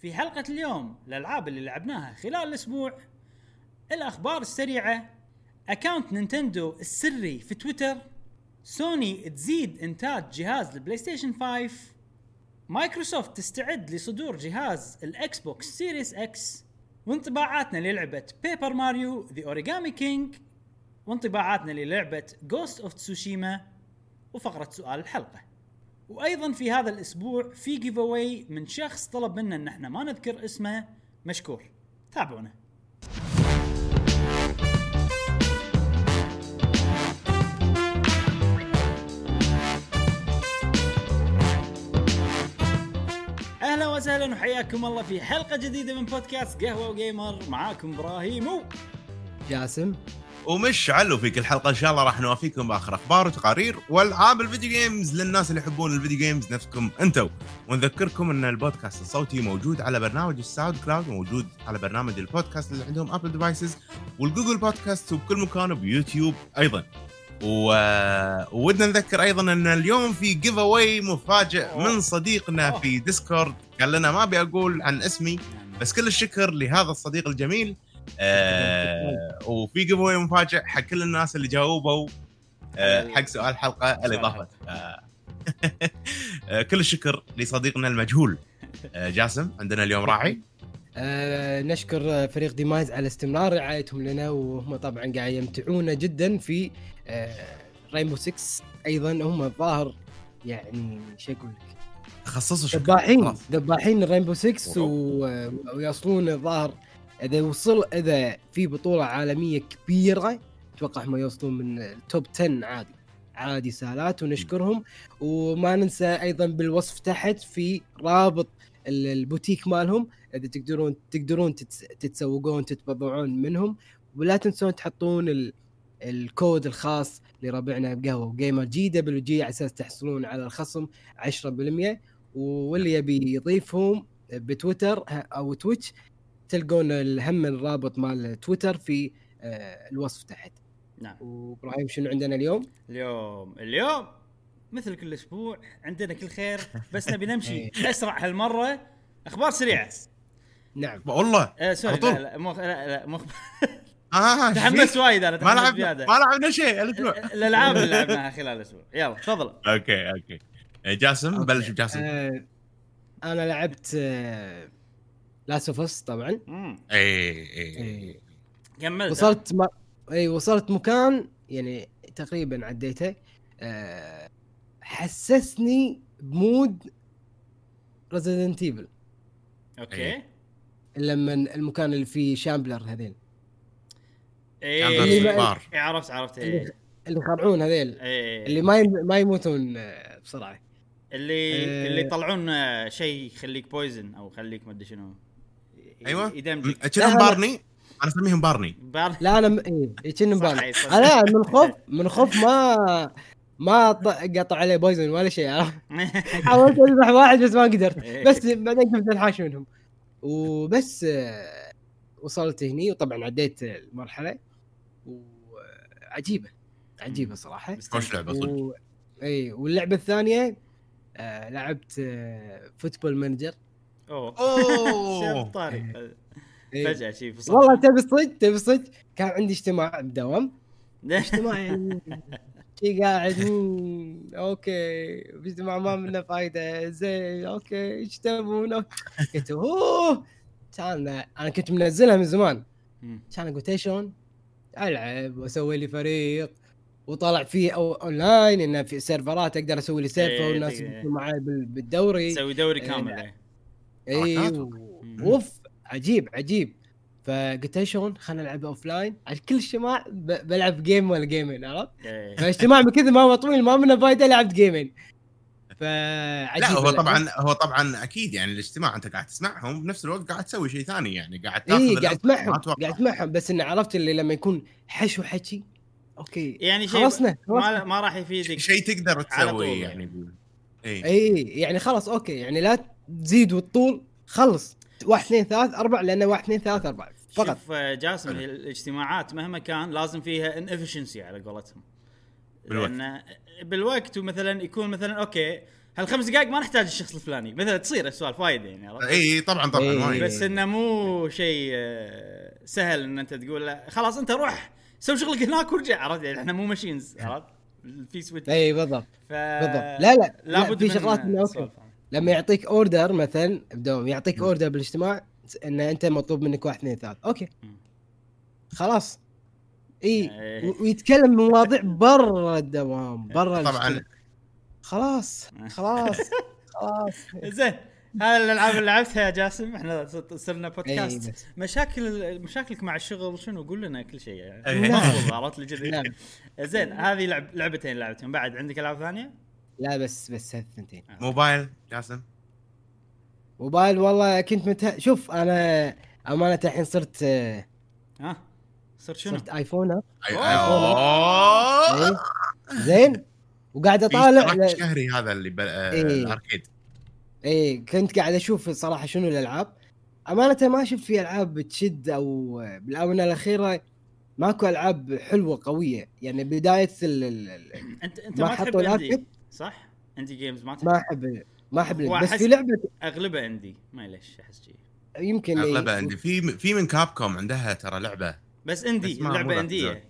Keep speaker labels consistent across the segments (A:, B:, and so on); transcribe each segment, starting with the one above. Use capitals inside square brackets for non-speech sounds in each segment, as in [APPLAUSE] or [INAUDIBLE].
A: في حلقة اليوم الألعاب اللي لعبناها خلال الأسبوع الأخبار السريعة account نينتندو السري في تويتر سوني تزيد إنتاج جهاز البلاي ستيشن 5 مايكروسوفت تستعد لصدور جهاز ال Xbox Series X وانطباعاتنا للعبة Paper Mario The Origami King وانطباعاتنا للعبة Ghost of Tsushima وفقرة سؤال الحلقة. وأيضا في هذا الأسبوع في giveaway من شخص طلب منا إن إحنا ما نذكر اسمه مشكور. تابعونا. أهلا وسهلا وحياكم الله في حلقة جديدة من بودكاست قهوة و Gamer معاكم إبراهيم و
B: جاسم.
C: ومشعل و في كل حلقة. إن شاء الله راح نوافيكم بآخر أخبار وتقارير وألعاب الفيديو games للناس اللي يحبون الفيديو games نفسكم أنتم ونذكركم إن البودكاست الصوتي موجود على برنامج ال SoundCloud وموجود على برنامج البودكاست اللي عندهم Apple devices وال Google Podcast وبكل مكان وبيوتيوب أيضا. و... ودنا نذكر أيضا إن اليوم في giveaway مفاجئ من صديقنا في ديسكورد قال لنا ما أبي أقول عن اسمي بس كل الشكر لهذا الصديق الجميل. آه وفي giveaway مفاجئ حق كل الناس اللي جاوبوا. آه حق سؤال الحلقة الاضافه آه. [LAUGHS] آه كل الشكر لصديقنا المجهول آه جاسم عندنا اليوم راعي.
B: آه نشكر فريق ديمايز على استمرار رعايتهم لنا وهم طبعا قاعد يمتعونا جدا في آه رينبو 6 أيضا هم الظاهر يعني شو أقول لك؟
C: خصصوا شكر
B: دباحين.
C: خلاص.
B: دباحين الرينبو 6 و... ويوصلون الظاهر إذا وصل إذا في بطولة عالمية كبيرة أتوقع هم يوصلون من ال top 10 عادي. عادي سهلات ونشكرهم. وما ننسى أيضا بالوصف تحت في رابط ال- البوتيك مالهم. إذا تقدرون تقدرون تتس- تتسوقون تتبضعون منهم. ولا تنسون تحطون ال... الكود الخاص لربعنا بقهوة و Gamer. GWG على أساس تحصلون على الخصم 10% واللي يبي يضيفهم بتويتر أو تويتش تلقون الهم الرابط مال تويتر في آه، الوصف تحت.
A: نعم.
B: وإبراهيم شنو عندنا اليوم؟
A: اليوم اليوم مثل كل أسبوع عندنا كل خير بس نبي نمشي [LAUGHS] أسرع هالمرة. أخبار سريعة.
B: نعم.
C: والله.
A: آه
C: sorry.
A: لا لا مو لا لا مو
C: آه [LAUGHS]
A: تحمست وايد أنا
C: ما
A: زيادة.
C: ما لعبنا شيء الأسبوع
A: الألعاب اللي لعبناها خلال الأسبوع. يلا تفضل.
C: okay okay. آه، جاسم. بلش بجاسم.
B: آه أنا لعبت Last of Us طبعا.
C: اي اي
B: إيه.
A: كملت.
B: وصلت ما... اي وصلت مكان يعني تقريبا عديته. آه حسسني ب mood Resident
A: Evil okay.
C: إيه.
B: لما المكان اللي فيه shambler هذيل.
C: إيه.
B: اللي
A: إيه، عرفت عرفت.
B: اللي,
A: إيه
B: اللي يخرعون هذيل.
A: إيه
B: اللي ما يم... ما يموتون آه، بسرعة.
A: اللي
B: إيه.
A: اللي يطلعون آه، شيء يخليك poison أو يخليك ما أدري شنو. أيوه. ي
C: damage
A: ك
C: كأنهم. Barney. أنا أسميهم Barney.
A: بار
B: لا أنا م...
A: إيه، صح.
B: أنا من خوف من خوف ما ما ط- قطع عليه poison ولا شيء عرفت؟ [LAUGHS] حاولت أذبح واحد بس ما قدرت. بس بعدين كنت أنحاش منهم. وبس آه، وصلت هني وطبعا عديت المرحلة. وعجيبة عجيبة صراحة.
C: خوش لعبة صدق.
B: و... إي واللعبة الثانية آه لعبت آه Football
A: Manager
C: أوه.
A: أوه. طاري
B: إيه.
A: فجأة شي فصل.
B: والله تبي الصدق تبي الصدق كان عندي اجتماع بدوام. [LAUGHS] اجتماع يعني شي قاعد okay. اجتماع ما منه فايدة. زين okay. إيش تبون. قلت أوه. كان أنا كنت منزلها من زمان. كان قلت شلون؟ ألعب وأسوي لي فريق. وطلع فيه أو اونلاين إنه في سيرفرات أقدر أسوي لي server
A: إيه،
B: والناس معي بال- بالدوري.
A: تسوي دوري
B: إيه،
A: كامل
B: لا.
A: إيه.
B: اي
C: حركات.
A: مم.
B: أوف عجيب عجيب فقلت شلون خلينا نلعب offline على كل اجتماع بلعب game ولا جيمين عرفت؟
A: إيه.
B: فاجتماع من كذا ما هو طويل ما منه فايدة لعبت جيمين فعجيب
C: لا هو. طبعا هو طبعا أكيد يعني الاجتماع أنت قاعد تسمعهم بنفس الوقت قاعد تسوي شيء ثاني يعني قاعد تاخذ
B: اي
C: الأفضل.
B: قاعد
C: أتوقع.
B: قاعد اسمعهم بس انه عرفت اللي لما يكون حشو حكي okay
A: يعني شيء
B: خلصنا خلصنا
A: ما ما راح يفيدك
C: شيء تقدر
A: على طول
C: تسوي
A: يعني.
C: يعني اي
B: اي يعني خلاص okay يعني لا تزيد والطول خلص واحد اثنين ثلاث أربع لأنه واحد اثنين ثلاث أربع فقط
A: شوف آه، جاسم هي الاجتماعات مهما كان لازم فيها inefficiency على قولتهم
C: بالوقت.
A: لأن بالوقت ومثلا يكون مثلا okay هالخمس دقائق ما نحتاج الشخص الفلاني مثلا تصير السوالف وايد يعني عرفت؟
C: إي طبعا طبعا
B: إيه.
C: وايد.
A: بس إنه مو شيء آه، سهل إن أنت تقول له خلاص أنت روح سوي شغلك هناك وارجع عرفت يعني إحنا مو machines عرفت؟ في switch
B: إي بالضبط
A: ف
B: بالضبط لا لا, لا
A: لابد
B: في شغلات
A: okay.
B: لما يعطيك order مثلا بدوام يعطيك order بالاجتماع إن أنت مطلوب منك واحد اثنين ثلاث.
A: okay.
B: خلاص. إي
A: إيه.
B: ويتكلم بمواضيع [LAUGHS] برا الدوام برا
C: طبعا.
B: خلاص [LAUGHS] خلاص خلاص.
A: زين. هذه الألعاب اللي لعبتها يا جاسم. إحنا صرنا
B: إي
A: بودكاست مشاكل مشاكلك مع الشغل شنو؟ قول لنا كل شيء يعني.
C: إيه.
A: عرفت لي كذي
B: نعم. [LAUGHS]
A: زين. هذه لعب لعبتين لعبتهم. بعد عندك ألعاب ثانية؟
B: لا بس بس هالثنتين
C: موبايل جاسم؟
B: موبايل والله كنت مته... شوف أنا أمانة الحين صرت آه،
A: ها صرت شنو؟
B: صرت
C: آيفون.
B: إيه. زين. وقاعد
C: أطالع
B: ل-
C: شهري هذا اللي بال... آه،
B: إيه.
C: الأركيد.
B: اي كنت قاعد أشوف صراحة شنو الألعاب. أمانة ما شفت في ألعاب تشد أو بالاونه الأخيرة ماكو ألعاب حلوة قوية. يعني بداية ال...
A: انت أنت
B: ما
A: ما, تحب
B: حطوا
A: صح؟ اندي جيمز ما تحب
B: ما احب ما
A: أحب
B: بس في لعبه
A: أغلبها اندي ما ليش أحس شيء
B: يمكن.
C: أغلبها عندي في في من كابكوم عندها ترى لعبة
A: بس اندي لعبه انديه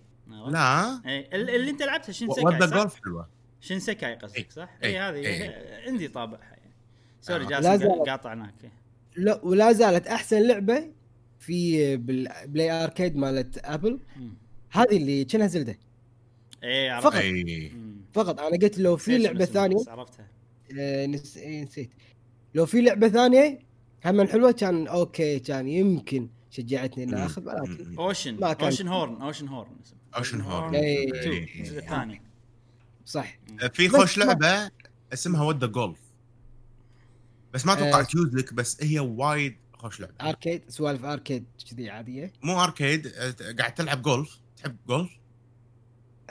C: لا
A: اللي أنت لعبتها شنسكاي صح؟
C: جولف حلوة
A: Shinsekai قصدك. صح؟
C: إي
A: هذه. اندي طابعها يعني sorry
C: آه.
A: جاسم. قاطعناك
B: لا ولا زالت أحسن لعبة في بال Play Arcade مالت
A: Apple.
B: هذه اللي كأنها Zelda
A: إي
B: فقط.
A: مم.
B: فقط. أنا قلت لو في لعبة
A: ثانية؟ عرفتها.
B: آه، نس... إيه، نسيت. لو في لعبة ثانية؟ هم حلوة كان okay كان يمكن شجعتني
C: إني.
B: أخذ ولكن.
A: Ocean
B: ما كان. Oceanhorn
A: Oceanhorn.
C: Oceanhorn.
A: الجزء الثاني.
B: صح.
C: في
B: بس
C: خوش لعبة اسمها What the Golf بس ما أتوقع
B: آه.
C: تجوز لك بس هي وايد خوش لعبة.
B: arcade سوالف arcade كذي عادية.
C: مو arcade آه، قاعد تلعب جولف تحب جولف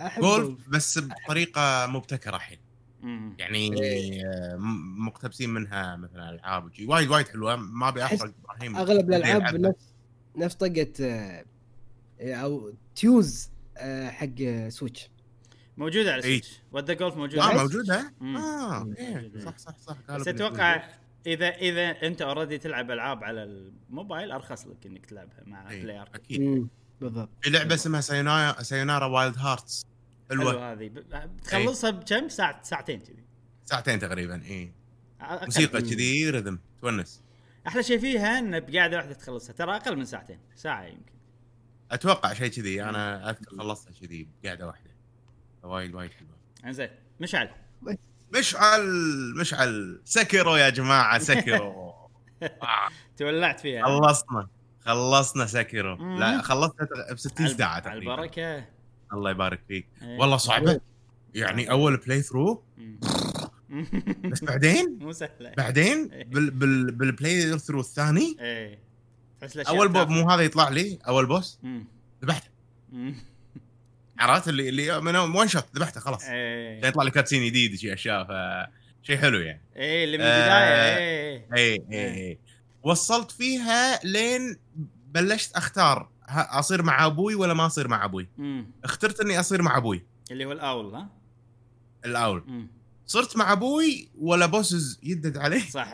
B: احب
C: جولف بس بطريقة مبتكرة الحين. يعني
B: إيه.
C: آه، مقتبسين منها مثلا ألعاب وشي. وايد وايد حلوة. ما أبي
B: أحرق
C: إبراهيم.
B: أغلب
C: الألعاب.
B: نفس نفس طقة آه، أو تيوز آه، حق Switch.
A: موجودة على
C: إي.
A: Switch. What the Golf
C: موجودة؟
A: آه
C: موجودة؟
A: مم. آه.
C: إيه،. صح صح صح.
A: بس أتوقع إذا إذا أنت already تلعب ألعاب على الموبايل أرخص لك إنك تلعبها مع Apple Arcade
C: أكيد.
B: مم، بالضبط.
C: في لعبة اسمها Sayonara Sayonara Wild Hearts
A: حلوة. هذه. ب- بتخلصها بكم؟ ساعه ساعتين كذي.
C: ساعتين تقريبا اي. موسيقى كذي رذم تونس.
A: أحلى شيء فيها إن بقعده واحدة تخلصها ترى أقل من ساعتين ساعة يمكن.
C: أتوقع شيء كذي أنا أذكر خلصتها كذي بقعده واحدة. وايد وايد حلوة.
A: إنزين مشعل.
C: مشعل مشعل. سكروا يا جماعة سكروا. [LAUGHS] آه،
A: تولعت فيها.
C: خلصنا خلصنا سكروا. لا خلصتها ب 60
A: على- ساعة
C: تقريبا.
A: البركة.
C: الله يبارك فيك
A: إيه.
C: والله صعبة يعني أول
A: playthrough.
C: بس بعدين [LAUGHS]
A: مو سهلة
C: بعدين
A: إيه.
C: بال بال بال playthrough الثاني إيه أول
A: boss.
C: مو هذا يطلع لي أول
A: boss.
C: ذبحته. عرفت اللي اللي من one shot ذبحته خلاص
A: إيه
C: يطلع لي cutscene جديد شيء أشياء ف شيء حلو يعني
A: إيه اللي من
C: آه.
A: البدايه إيه
C: اي
A: إيه.
C: اي اي وصلت فيها لين بلشت أختار أصير مع أبوي ولا ما أصير مع أبوي؟
A: مم.
C: اخترت إني أصير مع أبوي.
A: اللي هو الأول ها؟
C: الأول.
A: مم.
C: صرت مع أبوي ولا bosses يدد عليه؟ [LAUGHS]
A: صح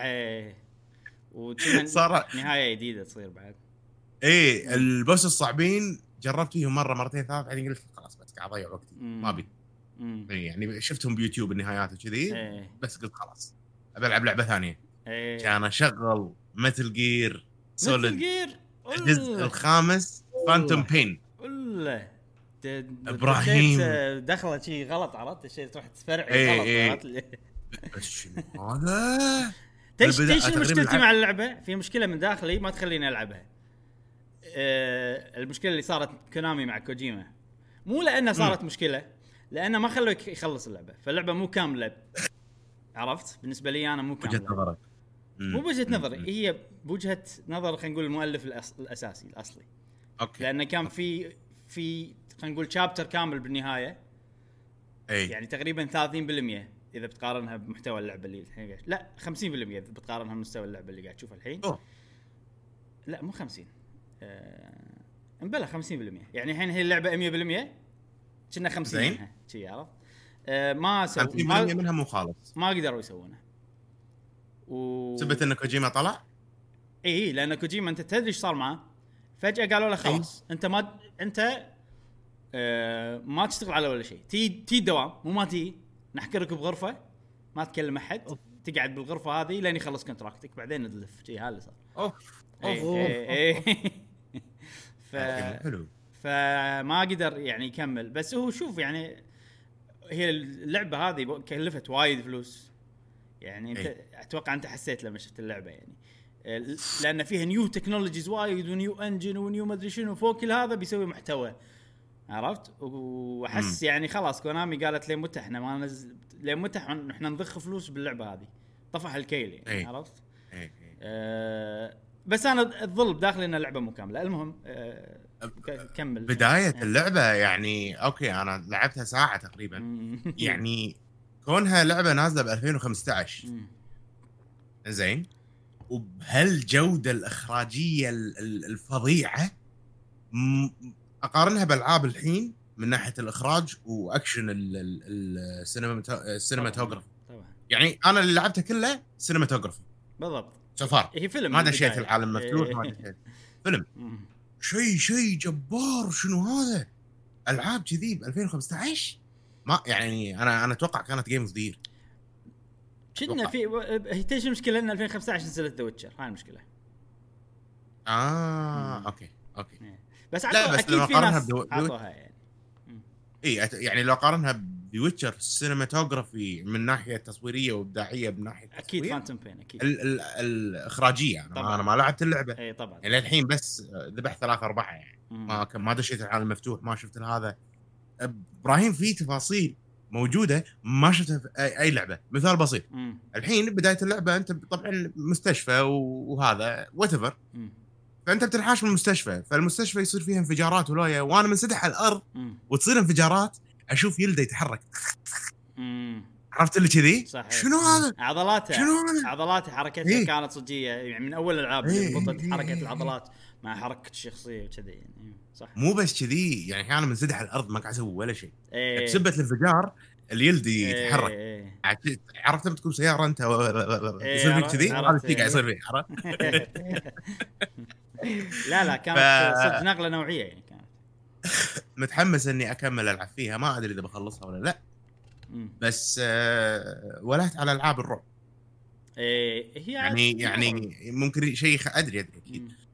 A: وكنا
C: صار
A: نهاية جديدة تصير بعد.
C: إيه ال boss الصعبين جربت فيهم مرة مرتين ثلاث بعدين قلت خلاص بس قاعد أضيع وقتي. ما
A: أبي.
C: إيه، يعني شفتهم بيوتيوب النهايات وكذي
A: إيه.
C: بس قلت خلاص ابي ألعب لعبة ثانية.
A: إيه.
C: كان أشغل Metal Gear Solid
A: جير
C: الجزء الخامس. Phantom Pain
A: ولا
C: إبراهيم.
A: دخله شيء غلط عرفت؟ الشيء تروح تفرع
C: إيه،
A: غلط
C: إيه.
A: عرفت؟
C: بس [LAUGHS] شنو هذا؟
A: تيش تيش مشكلتي مع اللعبة؟ في مشكلة من داخلي ما تخليني ألعبها. آه المشكلة اللي صارت كونامي مع كوجيما. مو لانها صارت مشكلة لأنه ما خلوك يخلص اللعبة. فاللعبة مو كاملة. عرفت؟ بالنسبة لي أنا مو
C: وجهة
A: كاملة.
C: نظرك.
A: مو بوجهة نظري. هي بوجهة نظر خلينا نقول المؤلف الأص... الأساسي الأصلي.
C: أوكي.
A: لأنه كان في في خلينا نقول شابتر كامل بالنهاية.
C: أي.
A: يعني تقريبا 30% إذا بتقارنها بمحتوى اللعبة اللي الحين قاعد- لا 50% إذا بتقارنها بمستوى اللعبة اللي قاعد تشوفها الحين.
C: أوه.
A: لا مو 50 آه... مبلى 50% يعني الحين هي اللعبة 100% كنا 50
C: زين.
A: منها شي عرفت؟ آه ما سووا.
C: 50%
A: ما,
C: منها مو خالص.
A: ما قدروا يسوونها و
C: سبت إن كوجيما طلع؟
A: اي لأن كوجيما أنت تدري إيش صار معاه فجأة قالوا له خلاص أنت ما أنت آه ما تشتغل على ولا شيء. تي تي دوام مو ما تي نحكرك بغرفة ما تكلم أحد تقعد بالغرفة هذه لين يخلص contract ك بعدين ندلف شيء هذا صار أوف.
C: أوف
A: إي إي. [LAUGHS] ف
C: حلو.
A: فما قدر يعني يكمل. بس هو شوف يعني هي اللعبة هذه كلفت وايد فلوس. يعني أنت
C: إي.
A: أتوقع أنت حسيت لما شفت اللعبة يعني. لأن فيها new technologies وايد و new engine و new مدري شنو فوق كل هذا بيسوي محتوى. عرفت؟ وأحس يعني خلاص كونامي قالت لين متى إحنا ما نزل لين متى إحنا نضخ فلوس باللعبة هذه. طفح الكيل يعني
C: إي.
A: عرفت؟
C: إي، إي.
A: أه بس أنا تظل بداخلي انها لعبه مكمله المهم أه كمل.
C: بداية
A: إيه.
C: اللعبة يعني okay أنا لعبتها ساعة تقريبا. [LAUGHS] يعني كونها لعبة نازلة ب 2015
A: مم.
C: زين وبهالجوده الإخراجية ال- ال- الفظيعة أقارنها بألعاب الحين من ناحية الإخراج وأكشن ال- ال- ال- ال cinemato- ال cinematography
A: طبعا
C: يعني أنا اللي لعبته كله cinematography
A: بالضبط.
C: so far
A: هي فيلم
C: ما دشيت. العالم مفتوح
A: إيه.
C: ما دشيت فيلم. [LAUGHS]
A: مم.
C: شيء شيء جبار شنو هذا؟ ألعاب كذي ب 2015 ما يعني أنا أنا أتوقع كانت game of the
A: كنا في هي تدري المشكلة إن 2015 نزلت The Witcher هاي المشكلة.
C: آه
A: مم.
C: okay okay.
A: بس
C: لا، بس أكيد
A: في ناس
C: بدو-
A: عطوها يعني.
C: اي يعني لو أقارنها ب Witcher cinematography من ناحية تصويرية وإبداعية من
A: ناحية
C: أكيد
A: Phantom Pain أكيد.
C: ال ال الإخراجية أنا
A: طبعاً.
C: ما, أنا ما لعبت اللعبة.
A: اي طبعا.
C: يعني للحين بس ذبحت ثلاثة أربعة يعني.
A: مم.
C: ما ما دشيت العالم المفتوح ما شفت هذا إبراهيم في تفاصيل. موجودة ما شفتها في اي لعبة مثال بسيط
A: مم.
C: الحين بداية اللعبة أنت طبعا مستشفى وهذا وات. فأنت بتنحاش من المستشفى فالمستشفى يصير فيها انفجارات ولاية وأنا منسدح على الأرض
A: مم.
C: وتصير انفجارات أشوف يلده يتحرك. عرفت اللي كذي؟
A: صحيح
C: شنو هذا؟
A: عضلاته
C: شنو هذا؟
A: عضلاته حركتها
C: إيه.
A: كانت صجية يعني من أول الألعاب
C: إيه،
A: اللي
C: إيه،
A: حركة
C: إيه.
A: العضلات مع حركة الشخصية وكذي يعني إيه، صح
C: مو بس كذي يعني أحيانا منسدح على الأرض ما قاعد أسوي ولا شيء
A: إيه.
C: بسبه الانفجار اليلد يتحرك
A: إيه، إيه.
C: عرفت لما تكون سيارة أنت
A: إيه،
C: يصير فيك
A: عرفت-
C: كذي هذا الشيء قاعد
A: إيه.
C: يصير فيه عرفت؟ [LAUGHS]
A: لا لا كانت
C: ف-
A: صدق نقلة نوعية يعني كانت [LAUGHS]
C: متحمس إني أكمل ألعب فيها ما أدري إذا بخلصها ولا لا. بس آه، ولهت على ألعاب الرعب
A: إيه هي
C: يعني يعني ممكن شيء أدري أدري أكيد
A: مم.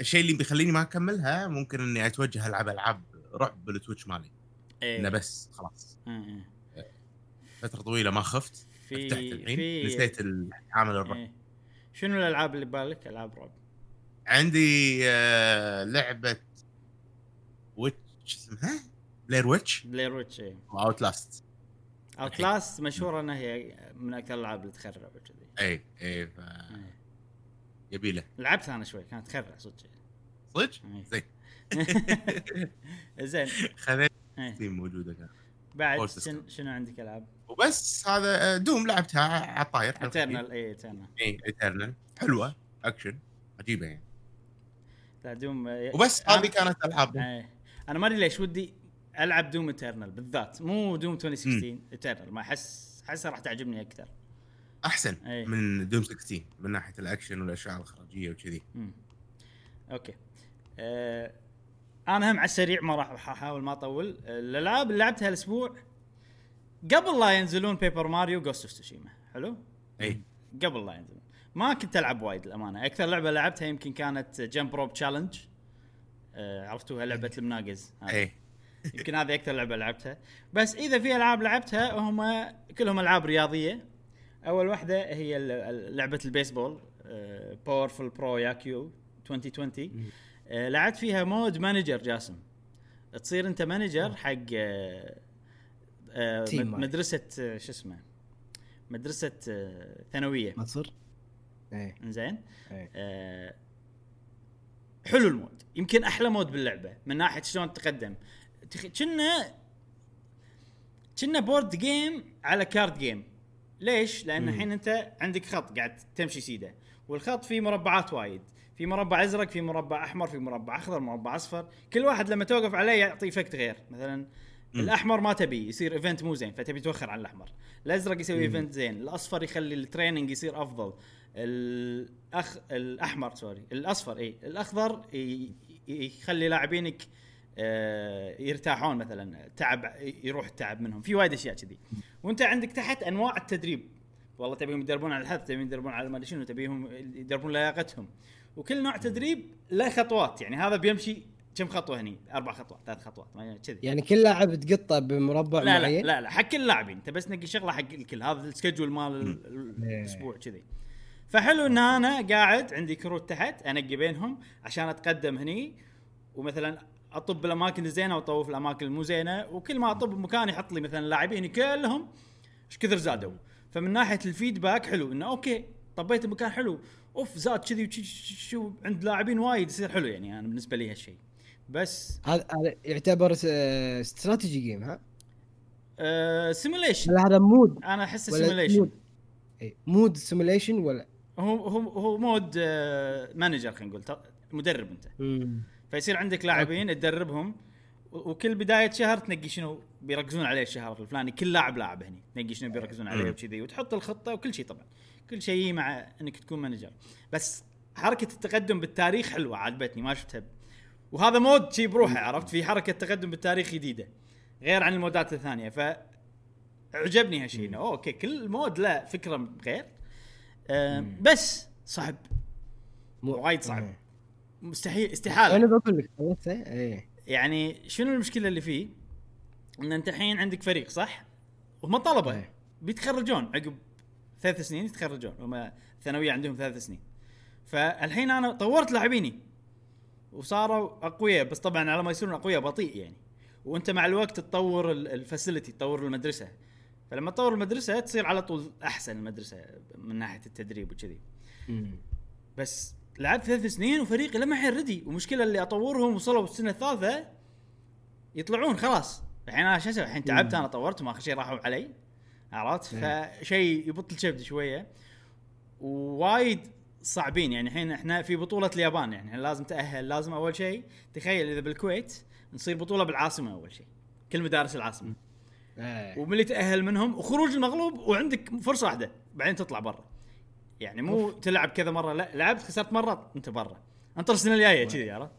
C: الشيء اللي بيخليني ما أكملها ممكن إني أتوجه ألعب ألعاب رعب بال Twitch مالي
A: إيه.
C: إنه بس خلاص
A: مم.
C: فترة طويلة ما خفت
A: في
C: فتحت الحين
A: في
C: نسيت عامل الرعب
A: إيه. شنو الألعاب اللي ببالك ألعاب رعب
C: عندي آه، لعبة Witch اسمها Blair Witch
A: Blair Witch إيه.
C: Outlast
A: Outlast مشهورة إنها هي من أكثر الألعاب اللي تخرع وكذي
C: اي اي ف
A: إيه.
C: يبي له.
A: لعبتها أنا شوي كانت تخرع صدق.
C: صدق؟
A: إيه.
C: زين. [LAUGHS]
A: زين.
C: خذيت
A: إيه.
C: موجودة كان.
A: بعد
C: All system.
A: شن- شنو عندك ألعاب؟
C: وبس هذا آه، Doom لعبتها على الطاير.
A: Eternal اي Eternal
C: اي Eternal حلوة. اكشن عجيبة يعني.
A: لا Doom
C: وبس هذه كانت العاب
A: إيه. أنا ما أدري ليش ودي ألعب Doom Eternal بالذات. مو Doom 2016 Eternal ما احس أحسها راح تعجبني أكثر.
C: أحسن
A: أي.
C: من Doom 16 من ناحية الأكشن والأشياء الاخراجيه وكذي.
A: okay. أه أنا هم على السريع ما راح أحاول ما أطول. الألعاب اللي لعبتها الأسبوع قبل لا ينزلون Paper Mario Ghost of Tsushima حلو؟
C: اي
A: قبل لا ينزلون. ما كنت ألعب وايد الامانه أكثر لعبة لعبتها يمكن كانت Jump Rope Challenge أه عرفتوها؟ لعبة المناقز. هذه.
C: اي
A: يمكن هذه أكثر لعبة لعبتها. بس إذا في ألعاب لعبتها هم كلهم ألعاب رياضية. أول واحدة هي لعبة البيسبول باورفul برو ياكيو 2020 آه، لعبت فيها مود مانجر جاسم. تصير أنت مانجر حق آه، آه،. مدرسة آه، شو اسمه؟ مدرسة آه، ثانوية.
B: ما تصير؟ إيه.
A: زين
B: إيه.
A: آه، حلو ال mode. يمكن أحلى مود باللعبة من ناحية شلون تقدم. كنا كنا board game على card game ليش؟ لأن الحين أنت عندك خط قاعد تمشي سيده والخط فيه مربعات وايد في مربع أزرق في مربع أحمر في مربع أخضر مربع أصفر كل واحد لما توقف عليه يعطي effect غير مثلا. الأحمر ما تبي يصير event مو زين فتبي توخر عن الأحمر الأزرق يسوي. event زين الأصفر يخلي ال training يصير أفضل الاخ الأحمر sorry الأصفر اي الأخضر يخلي لاعبينك يرتاحون مثلا تعب يروح التعب منهم. في وايد أشياء كذي. وأنت عندك تحت أنواع التدريب. والله تبيهم يدربون على الحث تبيهم يدربون على ما شنو تبيهم يدربون لياقتهم. وكل نوع تدريب له خطوات. يعني هذا بيمشي كم خطوة هني؟ أربع خطوات ثلاث خطوات ما- كذي.
B: يعني كل لاعب تقطه بمربع
A: لا لا
B: معين؟
A: لا لا حق كل اللاعبين. أنت بس نقي شغلة حق الكل. هذا ال schedule مال ال- ال-
B: إيه.
A: الأسبوع كذي. فحلو إن أنا قاعد عندي كروت تحت أنقي بينهم عشان أتقدم هني. ومثلا أطب بالاماكن الزينة وأطوف الأماكن المو زينة وكل ما أطب بمكان يحط لي مثلا لاعبيني كلهم إيش كثر زادوا؟ فمن ناحية ال feedback حلو إنه okay طبيت بمكان حلو أوف زاد كذي شو عند لاعبين وايد يصير حلو يعني أنا بالنسبة لي هالشيء. بس
B: هذا يعتبر strategy game ها؟
A: آه سيموليشن
B: ولا هذا مود
A: أنا احسه سيموليشن
B: مود سيموليشن ولا؟
A: هو هو هو mode آه، manager خلينا نقول مدرب أنت. فيصير عندك لاعبين تدربهم وكل بداية شهر تنقي شنو؟ بيركزون عليه الشهر الفلاني. كل لاعب لاعب هني. تنقي شنو؟ بيركزون عليه. وكذي. وتحط الخطة وكل شيء طبعا. كل شيء مع إنك تكون manager. بس حركة التقدم بالتاريخ حلوة عجبتني ما شفتها. وهذا mode شي بروحه عرفت؟ في حركة تقدم بالتاريخ جديدة. غير عن ال modeات الثانية. ف عجبني هالشيء انه أوكي كل mode له فكرة غير. أم، بس صعب. وايد صعب.
B: إيه.
A: مستحيل
B: أنا
A: استحاله
B: بقول لك خلصته إيه
A: يعني شنو المشكلة اللي فيه؟ إن أنت الحين عندك فريق صح؟ وهم طلبة
B: إيه.
A: بيتخرجون عقب ثلاث سنين يتخرجون هم ثانوية عندهم ثلاث سنين فالحين أنا طورت لاعبيني وصاروا أقوياء بس طبعا على ما يصيرون أقوياء بطيء يعني وأنت مع الوقت تطور الفاسيلتي تطور المدرسة فلما تطور المدرسة تصير على طول أحسن المدرسة من ناحية التدريب وكذي. بس لعبت ثلاث سنين وفريقي لما الحين ردي. ومشكلة اللي أطورهم وصلوا السنة الثالثة يطلعون خلاص. الحين أنا شو أسوي؟ الحين تعبت أنا طورتهم أخر شيء راحوا علي. عرفت؟
B: إيه.
A: فشيء يبطل كبدي شوية. ووايد صعبين. يعني الحين إحنا في بطولة اليابان. يعني لازم تأهل لازم أول شيء تخيل إذا بالكويت نصير بطولة بالعاصمة أول شيء. كل مدارس العاصمة.
B: إيه.
A: ومن اللي تأهل منهم؟ وخروج المغلوب وعندك فرصة واحدة. بعدين تطلع برا. يعني مو تلعب كذا مرة لا لعبت خسرت مرة انت برا. انطر السنة الجاية كذي عرفت؟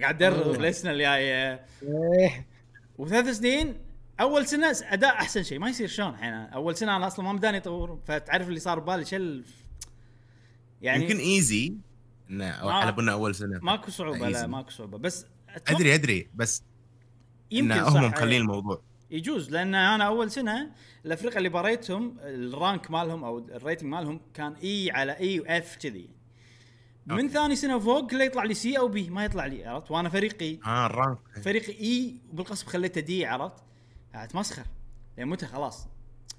A: قاعد تدرب
B: والله.
A: للسنه الجاية؟
B: إيه.
A: وثلاث سنين أول سنة أداء أحسن شيء ما يصير شلون الحين؟ أول سنة أنا أصلا ما مداني اطور فتعرف اللي صار ببالي شل يعني
C: يمكن
A: easy
C: على بالنا أول سنة.
A: ماكو صعوبة لا
C: Easy.
A: ماكو صعوبة بس أتوقع-
C: أدري أدري بس
A: يمكن
C: هم مخلين الموضوع.
A: يجوز لأن أنا أول سنة الأفرقة اللي بريتهم ال rank مالهم أو ال rating مالهم كان E على E و F كذي. من. ثاني سنة وفوق كله يطلع لي C أو B ما يطلع لي عرفت؟ وأنا فريقي.
C: آه ال rank.
A: فريقي E وبالغصب خليته D عرفت؟ أتمسخر. لأن متى؟ خلاص.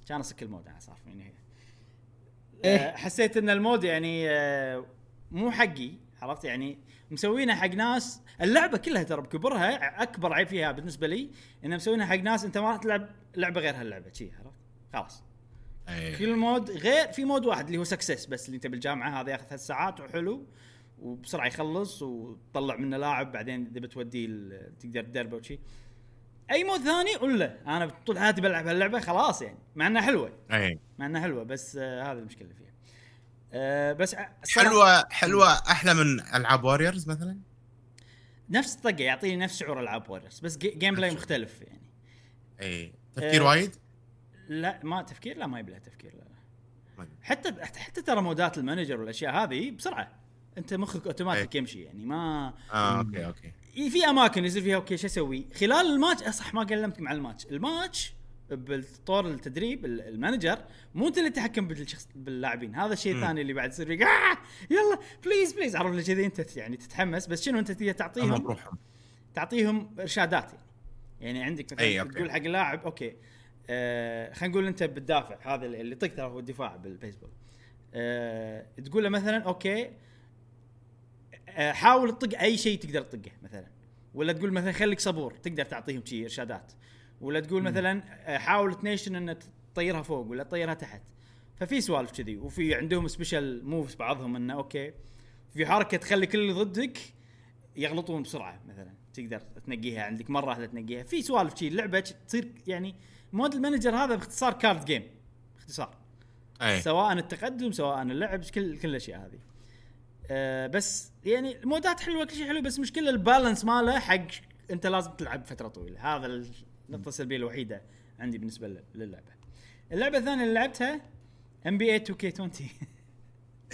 A: كان أسك ال mode أنا صار فيني هي
B: إيه.
A: أه، حسيت إن ال mode يعني أه، مو حقي عرفت؟ يعني مسوينها حق ناس اللعبة كلها ترى بكبرها أكبر عيب فيها بالنسبة لي انها مسوينها حق ناس أنت ما راح تلعب لعبة غير هاللعبه شي عرفت؟ خلاص.
C: إيه.
A: كل mode غير في mode واحد اللي هو success بس اللي أنت بالجامعة هذا ياخذ ثلاث ساعات وحلو وبسرعة يخلص وتطلع منه لاعب بعدين إذا بتوديه تقدر تدربه وشي. أي mode ثاني؟ ولا أنا طول حياتي بلعب هاللعبة خلاص يعني. مع إنها حلوة.
C: إيه.
A: مع إنها حلوة بس آه هذه المشكلة فيها. آه بس
C: حلوة حلوة. أحلى من ألعاب Warriors مثلا؟
A: نفس الطقه يعطيني نفس شعور ألعاب Warriors بس ga-
C: gameplay
A: مختلف يعني.
C: إيه. تفكير
A: آه،
C: وايد؟
A: لا ما تفكير لا ما يبي له تفكير لا,
C: أدري.
A: حتى حتى ترى modeات ال manager والأشياء هذه بسرعة. أنت مخك اوتوماتيك. يمشي يعني ما
C: آه أوكي أوكي.
A: في أماكن يصير فيها أوكي شو أسوي؟ خلال الماتش آه، صح ما كلمتك مع ال match، ال match بالطور التدريب ال- manager مو انت اللي تتحكم بالشخص باللاعبين، هذا الشيء. الثاني اللي بعد يصير فيك آه يلا please please عرفت اللي كذي؟ انت يعني تتحمس بس شنو انت تعطيهم؟ تعطيهم إرشادات يعني. يعني عندك مثلا. تقول حق اللاعب أوكي آه خلينا نقول أنت بتدافع هذا اللي يطق ترى هو الدفاع بالبيسبول. آه تقول له مثلا أوكي آه حاول تطق أي شيء تقدر تطقه مثلا. ولا تقول مثلا خليك صبور تقدر تعطيهم شي إرشادات. ولا تقول مثلا آه حاول تنيشن إن تطيرها فوق ولا تطيرها تحت. ففي سوالف كذي وفي عندهم special moves بعضهم إنه أوكي في حركة تخلي كل اللي ضدك يغلطون بسرعة مثلا. تقدر تنقيها عندك مرة واحدة تنقيها. في سوالف شي اللعبه تصير يعني mode ال manager هذا باختصار card game باختصار.
C: أي.
A: سواء التقدم سواء اللعب كل كل الأشياء هذه. أه بس يعني ال modeات حلوة كل شيء حلو بس مشكلة ال balance ماله حق أنت لازم تلعب فترة طويلة. هذا النقطة السلبية الوحيدة عندي بالنسبة لل- للعبة اللعبة الثانية اللي لعبتها NBA 2K 20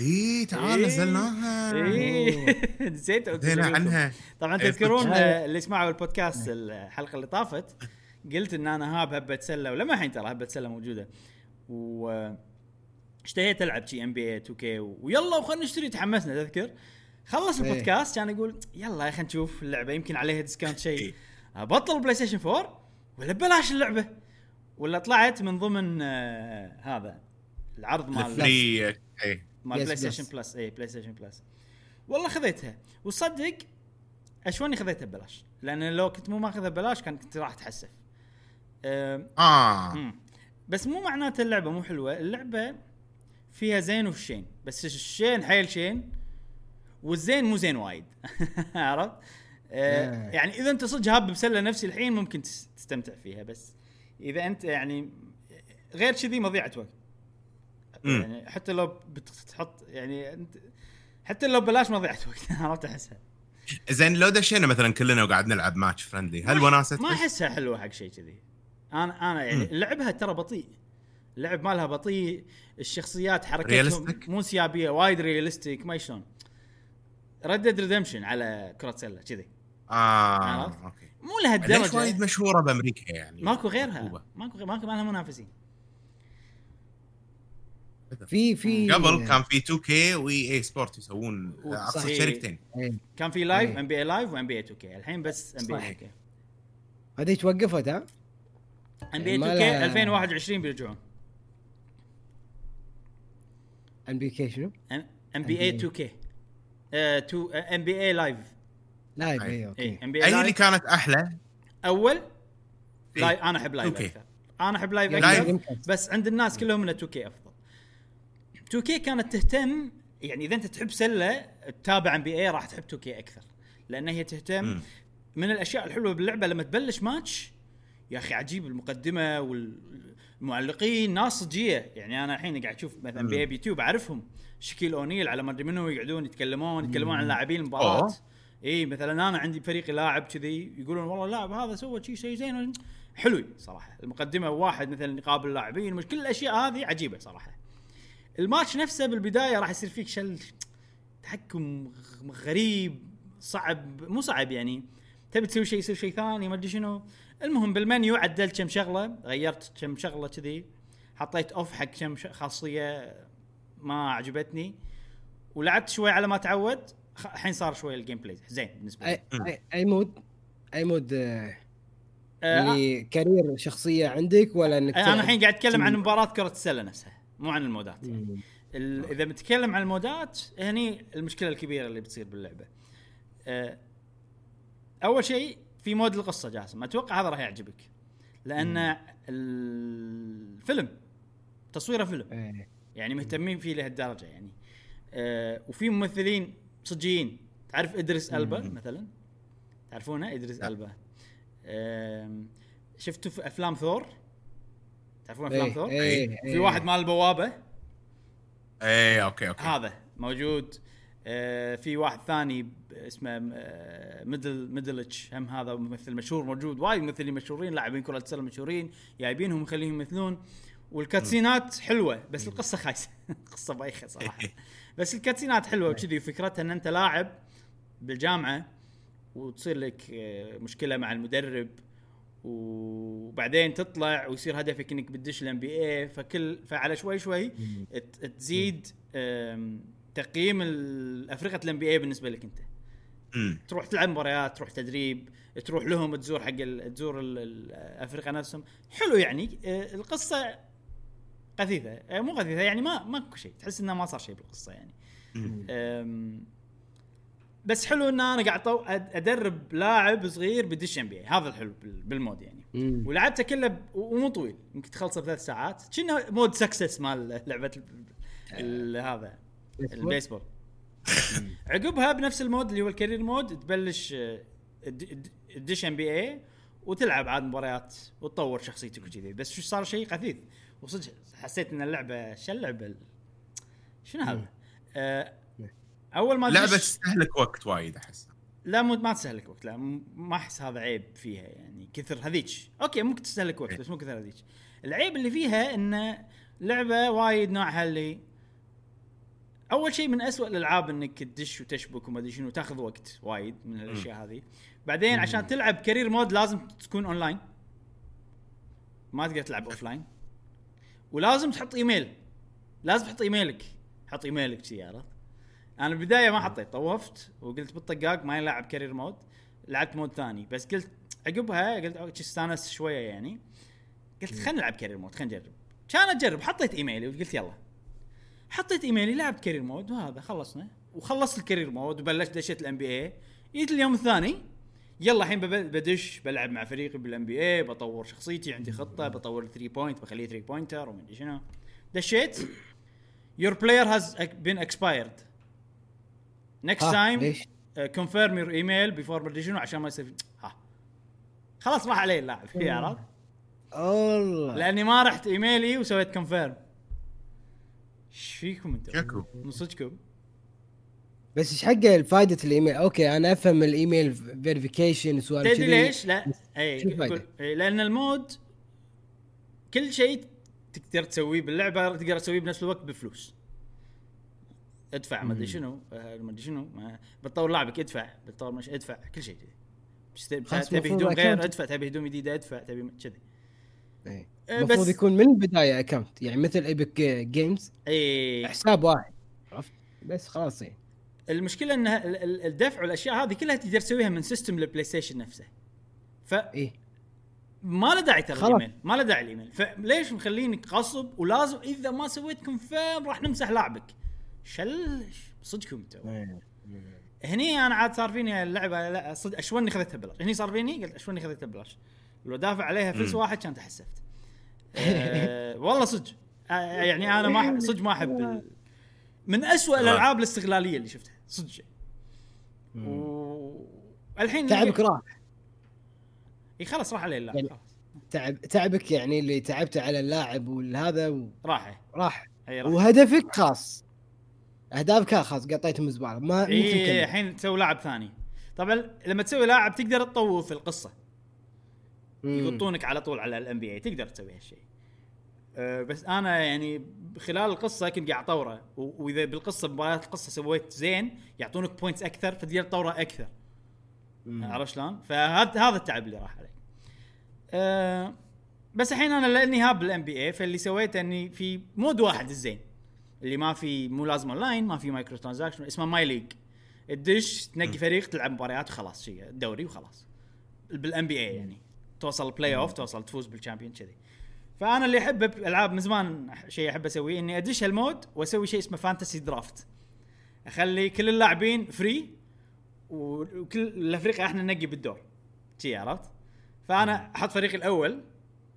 C: اي تعال
A: إيه.
C: نزلناها
A: إيه [LAUGHS] نسيت.
C: عنها
A: طبعا
C: إيه،
A: تذكرون. آه، اللي سمعوا البودكاست الحلقة اللي طافت قلت إن أنا هاب هبة سلة ولما الحين ترى هبة سلة موجودة و اشتهيت ألعب شي NBA 2K ويلا وخلنا نشتري تحمسنا تذكر خلص
B: إيه.
A: البودكاست كان يقول يلا يا خلينا نشوف اللعبة يمكن عليها discount شيء. أبطل PlayStation 4 ولا ببلاش اللعبة. ولا طلعت من ضمن آه، هذا العرض مال
C: ال free اي
A: مال
B: Yes
A: PlayStation
B: Plus.
A: Plus اي PlayStation Plus والله خذيتها. وصدق اشوى إني خذيتها ببلاش. لأن لو كنت مو ماخذها ببلاش كان كنت راح أتحسف. أم،
C: آه.
A: مم. بس مو معناته اللعبة مو حلوة. اللعبة فيها زين وشين. بس الشين حيل شين والزين مو زين وايد. [LAUGHS] عرفت؟ أه،
B: Yeah.
A: يعني إذا أنت صدق هاب بسلة نفسي الحين ممكن تس- تستمتع فيها بس إذا أنت يعني غير كذي مضيعة وقت. يعني حتى لو بتحط يعني انت حتى لو بلاش مضيعة وقت [LAUGHS] عرفت أحسها
C: زين لو دشينا مثلا كلنا وقاعد نلعب match friendly هل وناسة
A: ما أحسها حلوة حق شيء كذي أنا أنا يعني. لعبها ترى بطيء اللعب مالها بطيء الشخصيات حركتهم؟ مو انسيابيه وايد realistic ما شلون Red Dead Redemption على كرة سلة كذي آه؟
C: أوكي
A: مو
C: ليش وايد
A: لهالدرجه
C: مشهورة بأمريكا يعني
A: ماكو غيرها. ماكو غير ماكو ما لها منافسين
B: في في
C: قبل كان في 2K و EA Sport يسوون
A: و- أقصد.
C: شركتين
B: إيه.
A: كان في
B: Live.
A: ام بي اي لايف وام بي اي 2 كي الحين بس NBA
B: صحيح.
A: 2K
B: هذيك توقفت ها؟
A: NBA
B: ما
A: 2K
B: لها-
A: 2021 بيرجعون
B: ام بي كي شنو؟
A: ام بي اي 2 كي 2 NBA Live
B: Live
C: أي.
B: اي
A: اي okay NBA
C: اي اللي كانت أحلى
A: أول
C: إيه.
A: Live أنا أحب Live
C: 2K.
A: أكثر أنا أحب Live
C: Live.
A: أكثر بس عند الناس كلهم إنه 2K أفضل 2K كانت تهتم يعني إذا أنت تحب سلة تتابع NBA راح تحب 2K أكثر لأن هي تهتم
C: مم.
A: من الأشياء الحلوة باللعبة لما تبلش ماتش يا أخي عجيب المقدمة والمعلقين ناس صجية يعني أنا الحين قاعد أشوف مثلا
C: مم.
A: بي بيوتيوب أعرفهم شكيل أونيل على ما أدري منو يقعدون يتكلمون يتكلمون عن لاعبين المباراه. إي مثلا أنا عندي فريقي لاعب كذي يقولون والله اللاعب هذا سوى شيء شيء زين. حلو صراحة. المقدمة واحد مثلا يقابل لاعبين مش كل الأشياء هذه عجيبة صراحة. الماتش نفسه بالبداية راح يصير فيك شل تحكم غريب صعب مو صعب يعني. تبي تسوي شيء يصير شيء ثاني ما أدري شنو. المهم بالمنيو عدلت كم شغلة غيرت كم شغلة كذي. حطيت off حق كم خاصية ما عجبتني. ولعبت شوي على ما تعود الحين صار شوي ال gameplay زين بالنسبة لي.
B: اي أي mode؟ أي mode آه،
A: آه
B: اللي career شخصية عندك ولا إنك
A: أنا الحين قاعد أتكلم عن مباراة كرة السلة نفسها مو عن المودات. ال- إذا بتكلم عن المودات هني المشكلة الكبيرة اللي بتصير باللعبة. آه، أول شيء في مود القصة جاسم. أتوقع هذا راح يعجبك لأن الفيلم تصويره فيلم
B: إيه.
A: يعني مهتمين فيه لهالدرجة يعني. آه وفي ممثلين صجيين تعرف إدريس
C: ألبا.
A: مثلا؟ تعرفونه؟ إدريس. ألبا. شفتوا في أفلام ثور؟ تعرفون
B: إيه،
A: افلام ثور؟
B: إيه،
A: في
B: إيه.
A: واحد مال البوابه
C: اي okay okay.
A: هذا موجود. آه، في واحد ثاني اسمه آه، ميدل ميدلتش هم هذا ممثل مشهور موجود. وايد ممثلين مشهورين لاعبين كرة سله مشهورين جايبينهم مخليهم يمثلون. والكاتسينات حلوة بس القصة خايسة. [LAUGHS] قصه بايخة [LAUGHS] صراحة. بس الكاتسينات حلوة وكذي وفكرتها إن أنت لاعب بالجامعة وتصير لك آه، مشكلة مع المدرب وبعدين تطلع ويصير هدفك إنك بتدش ال NBA فكل فعلى شوي شوي تزيد تقييم افرقه ال NBA بالنسبة لك
C: أنت.
A: تروح تلعب مباريات تروح تدريب تروح لهم تزور حق تزور ال- ال- الافرقه نفسهم. حلو يعني آه، القصة غثيثة. آه، مو غثيثة يعني ما ماكو شيء. تحس إنه ما صار شيء بالقصة يعني. بس حلو إن أنا قاعد أدرب لاعب صغير بدش NBA هذا الحلو بال- بال mode
B: يعني.
A: ولعبته كله. ومو طويل يمكن تخلصه بثلاث ساعات. كنه mode success مال لعبة ال... ال... هذا البيسبول. [LAUGHS] عقبها بنفس ال mode اللي هو ال career mode تبلش آه، تد- تدش NBA وتلعب عاد مباريات وتطور شخصيتك وكذي. بس شو صار شيء خفيف وصدق حسيت إن اللعبة شو اللعبة ال- شنو هذا؟ آه أول ما لعبة
C: تستهلك وقت وايد أحس.
A: لا مو ما تستهلك وقت لا م- ما أحس هذا عيب فيها يعني كثر هذيك. okay ممكن تستهلك وقت بس مو كثر هذيك. العيب اللي فيها إن لعبة وايد نوعها اللي أول شيء من أسوأ الألعاب إنك تدش وتشبك وما أدري شنو تاخذ وقت وايد من الأشياء هذه. بعدين عشان تلعب career mode لازم تكون اونلاين ما تقدر تلعب [LAUGHS] offline ولازم تحط إيميل. لازم تحط إيميلك. حط إيميلك شي عرفت؟ أنا البدايه ما حطيت طوفت وقلت بالطقاق ما يلعب career mode. لعبت mode ثاني. بس قلت عقبها قلت okay، استانس شوية يعني. قلت خلينا نلعب career mode خلينا نجرب. كان أجرب. حطيت إيميلي وقلت يلا. حطيت إيميلي لعبت career mode وهذا خلصنا. وخلصت ال career mode وبلشت دشيت ال NBA جيت اليوم الثاني يلا الحين بدش بلعب مع فريقي بال NBA بطور شخصيتي عندي خطة بطور 3 point بخليه 3 pointer ومدري شنو. دشيت. Your player has been expired. Next
B: ها،
A: time
B: ليش؟
A: confirm your email before مدري شنو عشان ما يصير ها. خلاص راح علي اللاعب عرفت؟
B: والله
A: لأني ما رحت ايميلي وسويت confirm إيش فيكم أنتم؟
C: شكو.
A: من صدقكم.
B: بس إيش حق فائده الإيميل؟ okay أنا أفهم ال email verification سوالف
A: تدري. ليش؟ لا. اي
B: شو الفايدة؟
A: كل- إي، لأن ال mode كل شيء تقدر تسويه باللعبة تقدر تسويه بنفس الوقت بفلوس. ادفع ما أدري شنو. آه، ما أدري شنو. بتطور لعبك ادفع. بتطور مش ادفع. كل شيء تبي
B: المفروض
A: هدوم غير. ادفع. تبي هدوم جديدة ادفع. تبي كذي.
B: إيه.
A: آه،
B: المفروض يكون من البداية account يعني مثل Epic Games
A: اي
B: حساب واحد. عرفت؟ بس خلاص يعني.
A: المشكلة ان ال- ال- الدفع والأشياء هذه كلها تقدر تسويها من system ال PlayStation نفسه. ف
B: إيه.
A: ما له داعي ترى. الإيميل. ما له داعي الإيميل. فليش مخلينك غصب ولازم إذا ما سويت confirm راح نمسح لاعبك شل صدقكم أنتم
B: إيه.
A: هني أنا عاد صار فيني اللعبة لا صدق أشوني خذيتها ببلاش. هني صار فيني؟ قلت أشوني خذيتها ببلاش. لو دافع عليها فلس واحد كان تحسفت أه والله صدق. آه، يعني أنا ما صدق ما أحب. [LAUGHS] من أسوأ الألعاب الاستغلالية اللي شفتها. صدق والحين
B: تعبك راح.
A: إي خلاص راح عليه اللاعب
B: يعني-
A: خلاص.
B: تعب تعبك يعني اللي تعبته على اللاعب والهذا
A: راح.
B: وراح
A: إي راح.
B: وهدفك خاص. أهدافك خلاص قطيتهم زبالة. ما إي.
A: الحين تسوي لاعب ثاني. طبعا لما تسوي لاعب تقدر تطور في القصة.
B: مم.
A: يقطونك على طول على ال NBA تقدر تسوي هالشيء. أه بس أنا يعني خلال القصة كنت قاعد أطوره. وإذا بالقصة مباريات القصة سويت زين يعطونك points أكثر فتقدر تطوره
B: أكثر.
A: عرفت شلون؟ فهذا هذا التعب اللي راح علي. أه بس الحين أنا لاني hype بال NBA فاللي سويته إني في mode واحد الزين. اللي ما في مو لازم اونلاين ما في micro transaction اسمه My League تدش تنقي فريق تلعب مباريات وخلاص شيء دوري وخلاص. بال NBA يعني. توصل playoff توصل تفوز بال champion كذي فانا اللي احبه بالالعاب من زمان شيء احب اسويه اني ادش هال mode واسوي شيء اسمه fantasy draft. اخلي كل اللاعبين free وكل الافرقة إحنا ننقي بالدور. شي عرفت؟ فانا أحط فريقي الأول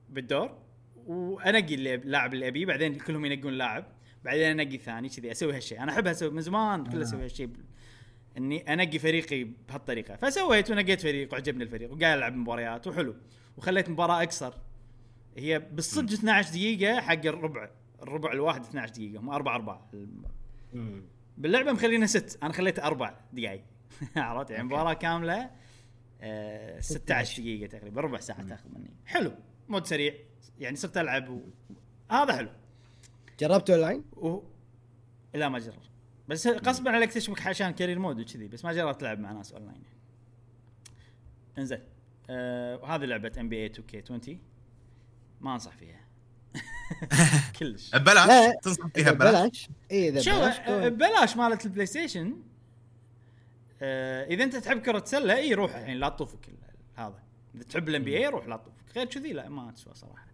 A: بالدور وانقي اللاعب اللي ابيه بعدين كلهم ينقون لاعب بعدين انقي الثاني كذي أسوي هالشيء أنا احب أسوي من زمان كله أسوي هالشيء ب- اني انقي فريقي بهالطريقة. فسويت ونقيت فريق وعجبني الفريق وقاعد العب مباريات وحلو. وخليت مباراة اقصر. هي بالصدق 12 دقيقة حق الربع الربع الواحد 12 دقيقة هم أربع
B: أربع.
A: باللعبة مخلينا ست أنا خليته أربع دقائق [LAUGHS] عرفت؟ يعني مباراة كاملة آه 16 دقيقة تقريبا ربع ساعة تاخذ مني. حلو mode سريع يعني صرت ألعب و... هذا حلو.
B: جربت أونلاين؟
A: و... لا ما جربت. بس غصبا عليك تشبك عشان career mode وكذي بس ما جربت تلعب مع ناس أونلاين. انزين آه وهذه لعبة ام بي اي 2 كي 20 ما أنصح فيها. [LAUGHS] كلش.
C: ببلاش؟
B: لا.
C: تنصح فيها ببلاش؟
B: ببلاش. اي إذا
A: شو
B: ببلاش
A: ببلاش مالت البلاي ستيشن آه إذا أنت تحب كرة سلة إي روح الحين لا تطوفك هذا. إذا تحب ال NBA روح لا تطوفك. غير كذي لا ما تسوى
B: صراحة.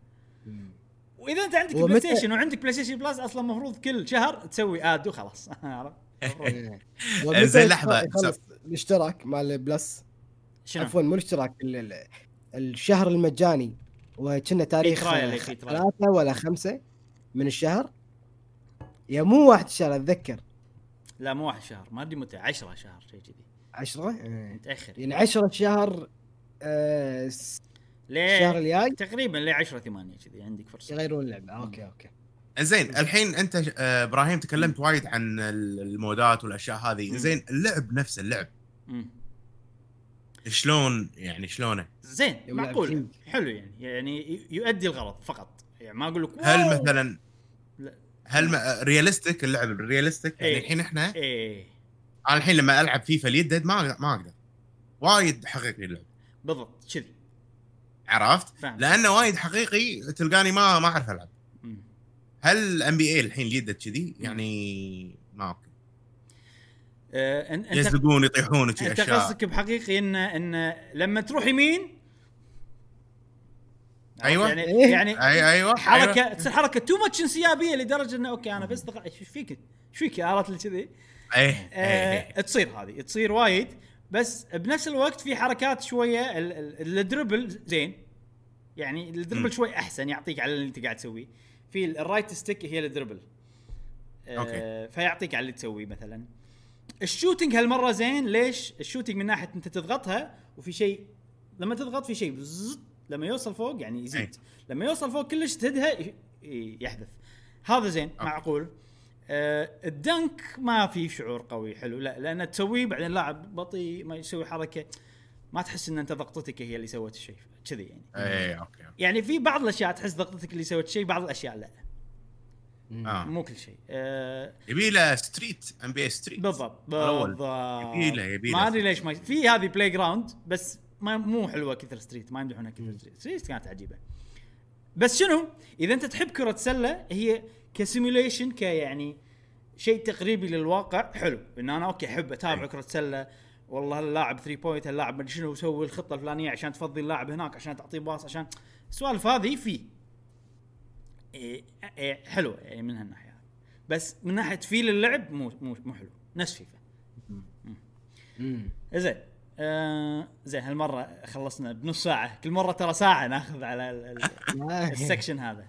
A: وإذا أنت عندك بلاي ستيشن وعندك بلاي ستيشن بلس أصلا المفروض كل شهر تسوي add وخلاص. [LAUGHS]
B: إيه. [LAUGHS]
C: زين لحظة.
B: يخلص الاشتراك مال بلس
A: شنو؟
B: عفوا مو الاشتراك ال- ال- الشهر المجاني. وكنا تاريخ. ثلاثة ولا خمسة من الشهر. يا مو واحد الشهر أتذكر.
A: لا مو واحد شهر. ما أدري متى. 10 شهر شيء كذي.
B: 10 آه.
A: متأخر.
B: يعني 10 شهر آه،
A: ليه؟
B: الشهر الجاي؟
A: تقريبا ل 10 8 كذي عندك فرصة.
B: يغيرون اللعبة. أوكي أوكي.
C: زين الحين أنت آه، إبراهيم تكلمت وايد عن ال- المودات والأشياء هذه. زين اللعب نفسه اللعب.
A: مم.
C: شلون يعني شلونه؟
A: زين معقول. حلو يعني يعني يؤدي الغرض فقط يعني ما أقول لك
C: هل. مثلا
A: لا.
C: هل realistic اللعب ال realistic يعني
A: إيه.
C: الحين إحنا
A: إيه
C: أنا الحين لما ألعب فيفا اليد ما ما أقدر وايد حقيقي اللعب
A: بالضبط كذي
C: عرفت؟
A: فاهم
C: لأنه وايد حقيقي تلقاني ما ما أعرف
A: ألعب.
C: هل NBA الحين اليد كذي يعني ما
A: أوكي إنت
C: يزلقون يطيحون وشي
A: إنت
C: أشياء.
A: قصدك بحقيقي ان إن لما تروح يمين؟
C: أيوة.
A: يعني
B: إيه.
A: يعني
C: اي أيوه
A: حركه
C: أيوة.
A: تصير حركة too much انسيابية لدرجة إنه أوكي أنا بس إيش فيك؟ إيش فيك عرفت اللي كذي؟
C: إيه
A: آه
C: إيه
A: تصير هذه تصير وايد. بس بنفس الوقت في حركات شوية ال- ال- ال dribble زين. يعني ال
C: dribble.
A: شوي أحسن يعطيك على اللي أنت قاعد تسويه. في ال- ال right stick هي ال dribble. آه
C: أوكي.
A: فيعطيك على اللي تسويه مثلا. ال shooting هالمرة زين. ليش؟ ال shooting من ناحية أنت تضغطها وفي شيء لما تضغط في شيء لما يوصل فوق يعني يزيد.
C: أي.
A: لما يوصل فوق كلش تهدها يحذف هذا زين
C: أوكي.
A: معقول آه ال dunk ما في شعور قوي حلو. لا لأن تسويه بعدين لاعب بطيء ما يسوي حركة. ما تحس إن أنت ضغطتك هي اللي سوت الشيء كذي يعني.
C: إيه أوكي.
A: يعني في بعض الأشياء تحس ضغطتك اللي سوت شيء بعض الأشياء لا.
C: آه.
A: مو كل شيء. آه
C: يبي له street NBA Street
A: بالضبط. بالضبط.
C: يبيله- يبيله.
A: ما أدري ليش ما في هذه playground بس ما مو حلوة كثر Street ما يمدحونها كثر Street Street كانت عجيبة. بس شنو؟ إذا أنت تحب كرة سلة هي ك simulation كيعني شيء تقريبي للواقع حلو. إن أنا أوكي أحب أتابع
C: أي.
A: كرة سلة. والله اللاعب 3 point اللاعب مدري شنو يسوي الخطة الفلانية عشان تفضي اللاعب هناك عشان تعطيه pass عشان السوالف هذه في. إيه إيه حلوة يعني من هالناحية. بس من ناحية feel اللعب مو مو مو حلو. نفس فيفا. زين. آه زين هالمرة خلصنا بنص ساعة. كل مرة ترى ساعة ناخذ على ال- ال- [LAUGHS] ال section هذا.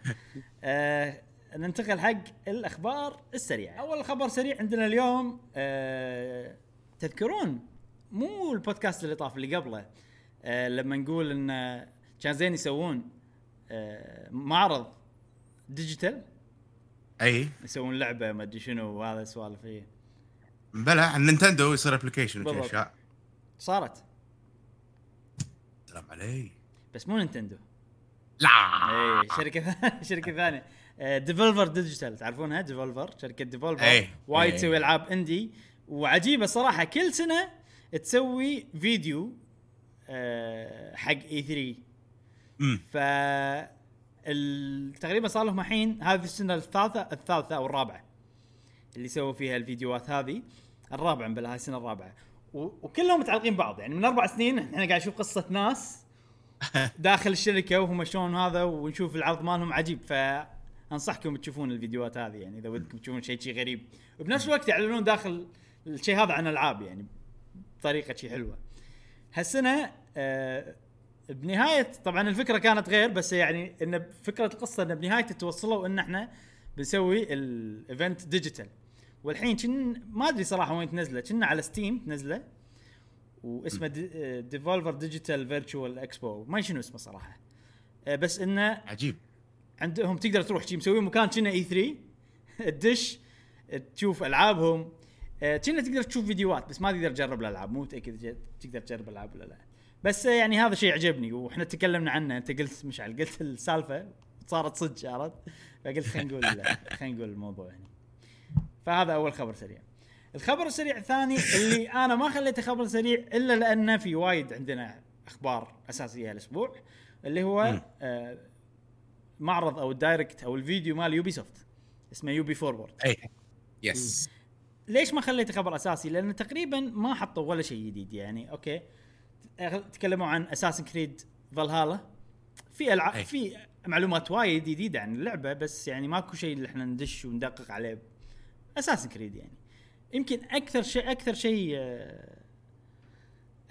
A: آه ننتقل حق الأخبار السريعة. أول خبر سريع عندنا اليوم آه تذكرون مو البودكاست اللي طاف اللي قبله آه لما نقول إن كان زين يسوون آه معرض digital؟
C: أي.
A: يسوون لعبة ما أدري شنو وهذا سوالف إيه.
C: بلا عن نينتندو يصير
A: application.
C: أشياء.
A: صارت.
C: سلام علي
A: بس مو نينتندو.
C: لا.
A: اي شركة شركة ثانية. Devolver Digital تعرفونها؟ Devolver شركة Devolver
C: إيه.
A: وايد
C: إيه.
A: تسوي ألعاب indie وعجيبة صراحة كل سنة تسوي فيديو آه، حق اي 3
C: امم
A: ف ال- تقريبا صار لهم الحين هذه السنة الثالثة الثالثة أو الرابعة اللي سووا فيها الفيديوهات هذه الرابعة بلا هاي السنة الرابعة. وكلهم متعلقين ببعض يعني من أربع سنين إحنا قاعد نشوف قصة ناس [LAUGHS] داخل الشركة وهم شلون هذا ونشوف العرض مالهم عجيب. فانصحكم تشوفون الفيديوهات هذه يعني إذا ودكم تشوفون شيء شيء غريب. وبنفس الوقت يعلنون داخل الشيء هذا عن ألعاب يعني بطريقة شيء حلوة. هالسنة آه بنهاية طبعا الفكرة كانت غير بس يعني إن فكرة القصة إن بنهاية توصلوا إن إحنا بنسوي ال event digital والحين كن ما أدري صراحة وين تنزله. كنا على Steam تنزله واسمه Devolver Digital Virtual Expo ما شنو اسمه صراحة. آه، بس إنه
C: عجيب.
A: عندهم تقدر تروح شي مسوي مكان كنا اي 3 تدش تشوف ألعابهم. آه، كنا تقدر تشوف فيديوهات بس ما تقدر تجرب الألعاب. مو متأكد تقدر تجرب الألعاب ولا لا. بس يعني هذا شيء عجبني وإحنا تكلمنا عنه انت قلت مشعل قلت السالفة صارت صدق عرفت؟ فقلت خلينا نقول خلينا نقول الموضوع يعني. فهذا أول خبر سريع. الخبر السريع الثاني اللي أنا ما خليته خبر سريع إلا لأنه في وايد عندنا أخبار أساسية هالأسبوع اللي هو. آه معرض أو ال Direct أو الفيديو مال Ubisoft اسمه Ubi Forward
C: اي يس
A: ليش ما خليته خبر أساسي؟ لأن تقريبا ما حطوا ولا شيء جديد يعني أوكي؟ تكلموا عن Assassin's Creed Valhalla في العاب
C: أي.
A: في معلومات وايد جديدة عن اللعبة بس يعني ماكو شيء اللي إحنا ندش وندقق عليه Assassin's Creed يعني يمكن أكثر شيء أكثر شيء آه،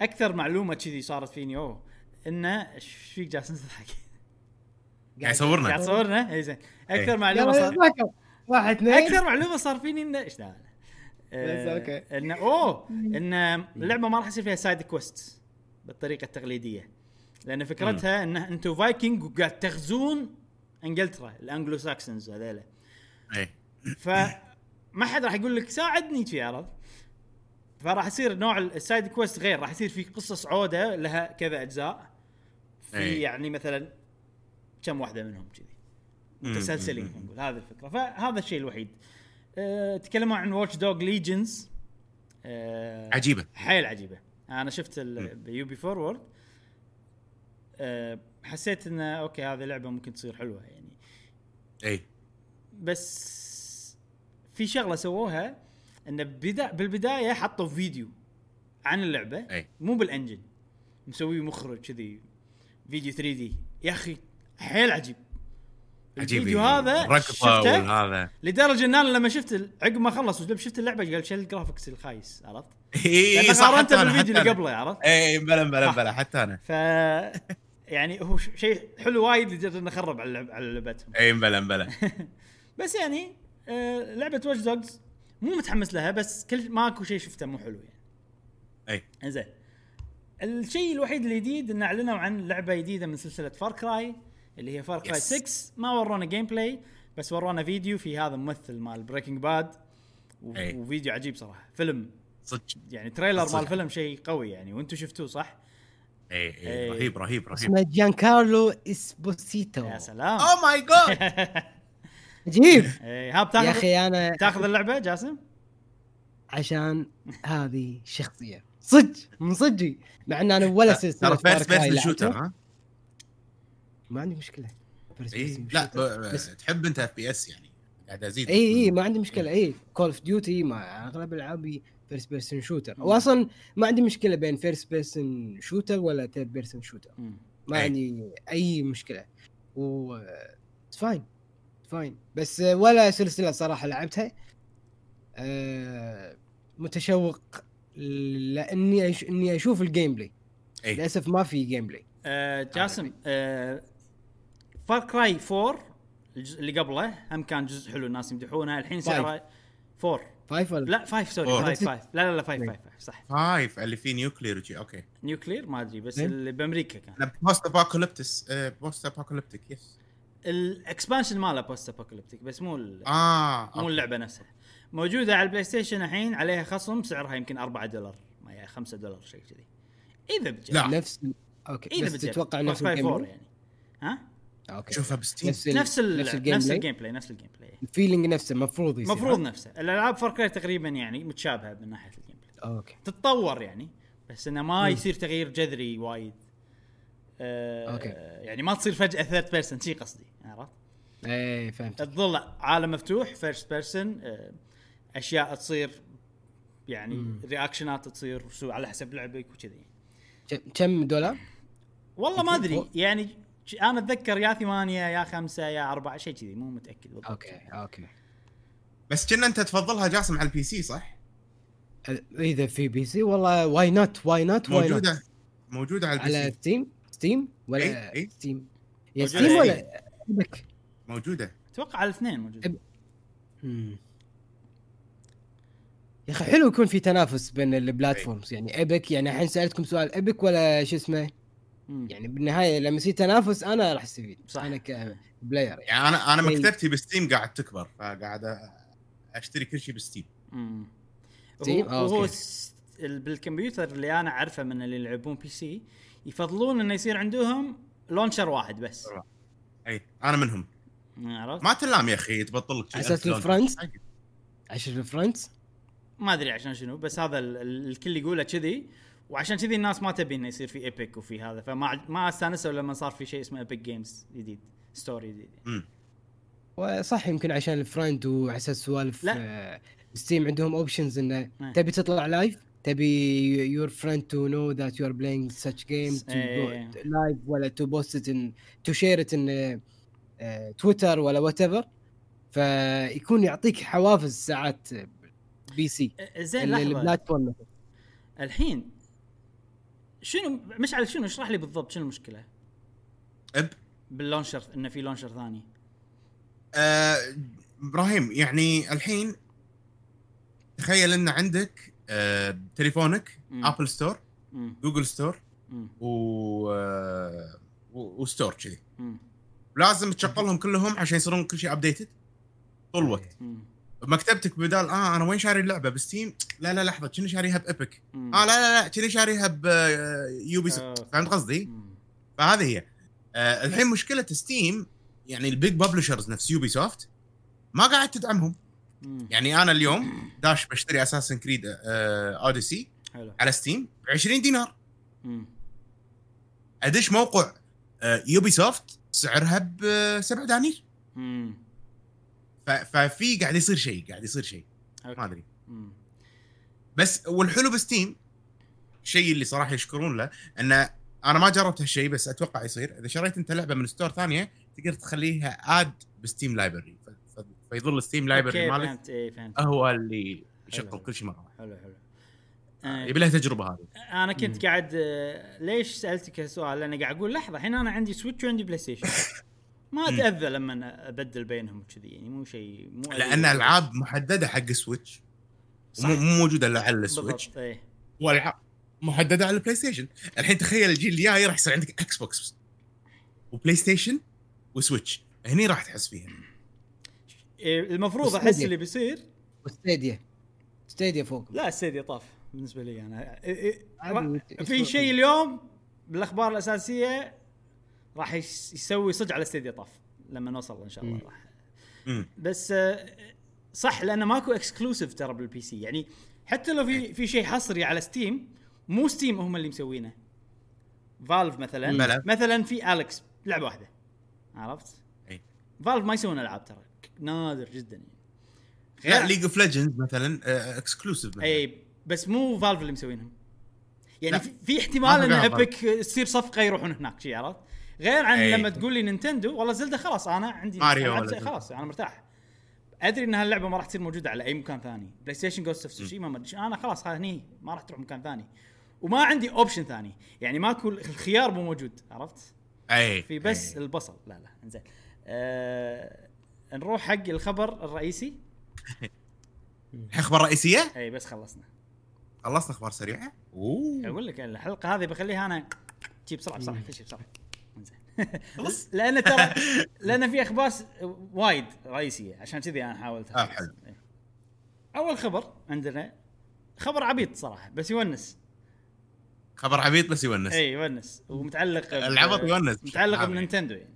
A: أكثر معلومة كذي صارت فيني أوه انه إيش فيك جالس تضحك؟ [LAUGHS]
C: قاعد يصورنا
A: قاعد تصورنا؟ اي زين أكثر
C: إيه.
A: معلومة صار.
B: واحد اثنين
A: أكثر معلومة صار فيني انه إيش لا
B: بس
A: آه،
B: أوكي.
A: إن أوه إن اللعبه ما راح يصير فيها side quest بالطريقة التقليدية. لأن فكرتها ان أنتم فايكنج وقاعد تغزون إنجلترا ال Anglo-Saxons هذيلا.
C: أي.
A: فما حد راح يقول لك ساعدني في عرض فراح يصير نوع ال side quest غير راح يصير في قصص عودة لها كذا أجزاء. في
C: أي.
A: يعني مثلا كم واحدة منهم كذي. متسلسلين نقول. هذه الفكرة. فهذا الشيء الوحيد. أه تكلموا عن واتش دوج ليجنز أه
C: عجيبة.
A: حيل عجيبة. أنا شفت ال Ubi Forward. أه حسيت إنه okay هذه لعبة ممكن تصير حلوة يعني.
C: أي.
A: بس في شغلة سووها انه بدا بالبداية حطوا فيديو عن اللعبة
C: أي.
A: مو بال engine. مسوي مخرج كذي فيديو 3D. يا أخي حيل عجيب. الفيديو هذا شفته
C: والهذا.
A: لدرجة إن أنا لما شفت عقب ما خلص شفت اللعبة قال شل ال graphics الخايس عرفت؟ [LAUGHS]
C: إي
A: قارنته
C: حتى أنا-
A: بالفيديو اللي. قبله عرفت؟
C: إي بلا بلا بلا حتى أنا.
A: ف [LAUGHS] يعني هو شيء حلو وايد لدرجة إنه خرب على على لعبتهم.
C: إي بلا بلا. [LAUGHS]
A: بس يعني آه لعبة واتش دوجز مو متحمس لها بس كل ماكو شيء شفته مو حلو يعني.
C: إي.
A: زين الشيء الوحيد الجديد إن أعلنوا عن لعبة جديدة من سلسلة فار كراي اللي هي فار كراي
C: Yes.
A: 6 ما ورونا gameplay بس ورونا فيديو في هذا ممثل مال بريكنج باد
C: أي.
A: وفيديو عجيب صراحة فيلم
C: صدق
A: يعني
C: trailer.
A: مال فيلم شيء قوي يعني وأنتم شفتوه صح؟
C: اي
A: إي.
C: اي رهيب رهيب رهيب
B: اسمه جان كارلو اسبوسيتو
A: يا سلام
C: اوه my God
B: عجيب
A: إيه، ها
B: يا أخي أنا
A: تاخذ اللعبة جاسم؟
B: عشان هذه شخصية صدق من صدقي مع إن أنا ولا سلسلة
C: ترى first
B: person.
C: shooter ها
B: ما عندي مشكلة.
C: لا
B: بس
C: تحب أنت FPS يعني قاعد أزيد.
B: اي اي ما عندي مشكلة. اي كول اوف ديوتي مع أغلب ألعابي first person shooter واصلا ما عندي مشكلة بين first person shooter ولا third person
A: shooter.
B: ما
C: أي.
B: عندي أي مشكلة. و fine fine بس ولا سلسلة صراحة لعبتها. أه متشوق لأني أش... إني أشوف ال gameplay
C: اي
B: للأسف ما في gameplay
A: آه جاسم آه فار كراي 4 الجزء اللي قبله هم كان جزء حلو الناس يمدحونه. الحين سعره 4
B: فايف ولا؟
A: لا 5 سوري
C: Four.
A: 5 5 لا لا لا 5 5 صح.
C: فايف اللي فيه نيوكلير وشي أوكي
A: نيوكلير ما أدري بس. اللي بأمريكا كان.
C: بوست ابوكاليبتس بوست ابوكاليبتيك يس
A: الاكسبانشن ماله بوست ابوكاليبتيك بس مو ال-
C: آه
A: مو. اللعبة نفسها. موجودة على البلاي ستيشن الحين عليها خصم سعرها يمكن 4 دولار ما هي 5 دولار شيء كذي. إذا بجد.
C: لا.
B: نفس أوكي
A: إذا
B: بس
A: بجد.
B: تتوقع نفس الجيم
A: 4
B: بلاي
A: يعني. ها؟
B: أوكي
C: شوفها بستيم
B: نفس ال...
A: نفس ال
B: نفس الجيم
A: نفس
B: بلاي
A: الجيم بلاي نفس الجيم بلاي
B: الفيلينج نفسه المفروض يصير
A: المفروض؟ نفسه ألعاب فار تقريبا يعني متشابهة من ناحية ال gameplay
B: okay
A: تتطور يعني بس إنه ما. يصير تغيير جذري وايد آه
B: okay.
A: يعني ما تصير فجأة third person شي قصدي عرفت؟
B: إيه فهمت
A: تظل عالم مفتوح first person أشياء تصير يعني
B: مم.
A: reaction ات تصير على حسب لعبك وكذي
B: كم- دولار؟
A: والله ما
B: أدري.
A: يعني أنا أتذكر يا ثمانية يا خمسة يا أربعة شيء كذي مو متأكد بالضبط.
B: okay okay.
C: بس كنا أنت تفضلها جاسم على ال PC صح؟
B: إذا في PC والله why not why not why not
C: موجودة موجودة على ال
B: PC
C: على
B: ستيم ستيم ولا. ستيم يا
A: موجودة
B: ستيم. ولا بك
C: موجودة.
A: أتوقع على الاثنين موجود
B: أب- مم. يا أخي حلو يكون في تنافس بين ال platforms يعني ايبك يعني الحين سألتكم سؤال ايبك ولا شو اسمه؟
A: مم.
B: يعني بالنهاية لما يصير تنافس أنا راح استفيد
A: صح.
B: أنا ك player يعني
C: يعني أنا أنا
B: إي.
C: مكتبتي بستيم قاعد تكبر فقاعد أشتري كل شيء بستيم
A: مم.
B: زين؟
A: هو, هو
B: okay.
A: س- ال- بالكمبيوتر اللي أنا أعرفه من اللي يلعبون PC يفضلون إنه يصير عندهم launcher واحد بس
C: أي أنا منهم
A: عرفت؟
C: ما تلام يا أخي تبطل لك دولار.
B: ال friends؟ عشر ال friends
A: ما أدري عشان شنو بس هذا ال- ال- الكل يقوله كذي وعشان كذي الناس ما تبي إنه يصير في ايبك وفي هذا فما ما استأنسوا لما صار في شيء اسمه ايبك جيمز جديد store جديد.
B: وصح يمكن عشان ال friend وعلى أساس سوالف
A: لا.
B: آه، ستيم عندهم options إنه
A: إيه.
B: تبي تطلع live تبي your friend to know that you are playing such game too
A: إيه.
B: live ولا to post it and to share it in تويتر ولا whatever فيكون يعطيك حوافز ساعات PC
A: أه، زين لحظة
B: ال platform.
A: الحين شنو مشعل شنو اشرح لي بالضبط شنو المشكلة
C: اب
A: بال launcher انه في launcher ثاني
C: آه، إبراهيم يعني الحين تخيل إن عندك آه، تليفونك
A: مم.
C: ابل ستور
A: مم.
C: جوجل ستور
A: مم.
C: و آه، و- و store
A: كذي.
C: لازم تشغلهم كلهم عشان يصيرون كل شيء updated طول الوقت
A: مم.
C: مكتبتك بدال آه أنا وين شاري اللعبة بستيم لا لا لحظة كني شاريها بابك. آه لا لا لا كني شاريها بيوبي
A: آه.
C: فهمت قصدي؟ فهذه هي آه الحين مشكلة ستيم يعني ال big publishers نفس يوبي سوفت ما قاعد تدعمهم
A: مم.
C: يعني أنا اليوم داش بشتري اساسن كريد آه اوديسي
A: حلو
C: على ستيم ب 20 دينار
A: مم.
C: أدش موقع آه يوبي سوفت سعرها ب 7 دنانير
A: مم.
C: ف- ففي قاعد يصير شيء قاعد يصير شيء. ما
A: أدري.
C: بس والحلو ب Steam الشيء اللي صراحة يشكرون له انه أنا ما جربت هالشيء بس أتوقع يصير إذا شريت أنت لعبة من store ثانية تقدر تخليها add ب Steam library فيظل Steam
A: library
C: مالك
A: فهمت اي فهمت
C: هو اللي يشغل. كل شيء مرة.
A: حلو حلو آه،
C: يبي له تجربة هذه
A: أنا كنت قاعد آه، ليش سألتك هالسؤال؟ لأن قاعد أقول لحظة الحين أنا عندي سويتش وعندي بلاي ستيشن [LAUGHS] ما اتاذى لما أبدل بينهم وكذي يعني مو شيء مو
C: لأن ألعاب محددة حق السويتش
A: صح.
C: مو مو موجودة إلا على السويتش
A: بالضبط إيه.
C: والعاب محددة على البلاي ستيشن الحين تخيل الجيل الجاي راح يصير عندك إكس بوكس وبلاي ستيشن وسويتش هني راح تحس فيها.
A: إيه، المفروض أحس
B: ستيديا.
A: اللي بيصير.
B: وستيديا ستيديا فوق.
A: لا ستيديا طاف بالنسبة لي أنا. إيه، إيه،
B: عادي.
A: في شيء اليوم بالأخبار الأساسية راح يس- يسوي صج على ستيديا طاف لما نوصل إن شاء الله. راح. بس آه، صح لأنه ماكو exclusive ترى بال PC يعني حتى لو في في شيء حصري على Steam مو Steam هم اللي مسوينه Valve مثلا
C: بلى.
A: مثلا في اليكس لعبة واحدة عرفت؟
C: أي.
A: Valve ما يسوون ألعاب ترى نادر جدا يعني
C: لا League of Legends مثلا exclusive مثلا
A: اي بس مو Valve اللي مسوينهم يعني
C: لا.
A: في, احتمال
C: ما إن.
A: Epic تصير صفقة يروحون هناك شي عرفت؟ غير عن
C: أي.
A: لما تقول لي نينتندو والله زلدة خلاص أنا عندي
C: ماريو زلدة.
A: خلاص أنا مرتاح. أدري إن هاللعبة ما راح تصير موجودة على أي مكان ثاني. بلاي ستيشن Ghost of Tsushima ما أدري. أنا خلاص هني ما راح تروح مكان ثاني. وما عندي option ثاني. يعني ماكو الخيار مو موجود عرفت؟
C: اي
A: في بس
C: أي.
A: البصل. لا لا إنزين. آه نروح حق الخبر الرئيسي. [LAUGHS]
C: أخبار رئيسية؟
A: إي بس خلصنا.
C: خلصنا أخبار سريعه أوه.
A: أقول لك الحلقة هذه بخليها أنا بسرعة بسرعة بسرعة. [LAUGHS]
C: خلص.
A: لأن ترى [LAUGHS] لأن في أخبار وايد رئيسية عشان كذي أنا حاولت
C: آه، حلو.
A: إيه. أول خبر عندنا خبر عبيط صراحة بس يونس
C: خبر عبيط بس يونس
A: اي يونس ومتعلق
C: العبط يونس.
A: متعلق
C: عادي.
A: بنينتندو يعني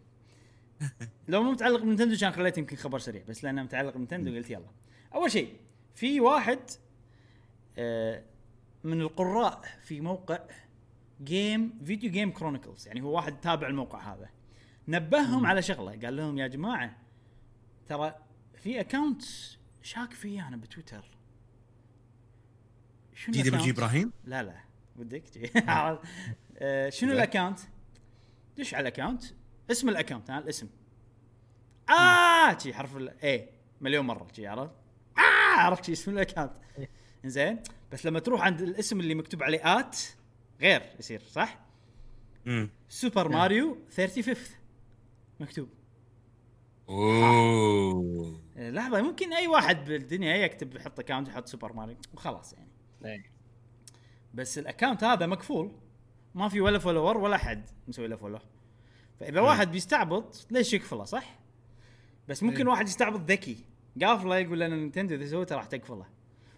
A: [LAUGHS] لو مو متعلق بنينتندو كان خليته يمكن خبر سريع بس لأنه متعلق بنينتندو قلت يلا أول شيء في واحد آه، من القراء في موقع game Video Game Chronicles يعني هو واحد تابع الموقع هذا. نبههم على شغله. قال لهم يا جماعة ترى في account شاك فيه أنا بتويتر. شنو GWG؟
C: إبراهيم؟
A: لا لا. ودك؟ [LAUGHS] آه، شنو ال account؟ دش على ال account اسم ال account ها الاسم. آه شي حرف ال I مليون مرة شي عرفت؟ آه عرفت شي اسم الاكونت زين بس لما تروح عند الاسم اللي مكتوب عليه at غير يصير صح؟
C: امم
A: سوبر ماريو 35 مكتوب.
C: أوه.
A: آه، لحظة ممكن أي واحد بالدنيا يكتب يحط account يحط سوبر ماريو وخلاص يعني.
B: إيه.
A: بس ال account هذا مقفول ما في ولا follower ولا حد مسوي له follow فإذا واحد بيستعبط ليش يقفله صح؟ بس ممكن
B: إيه.
A: واحد يستعبط ذكي. قافله يقول لنا نينتندو إذا سويته راح تقفله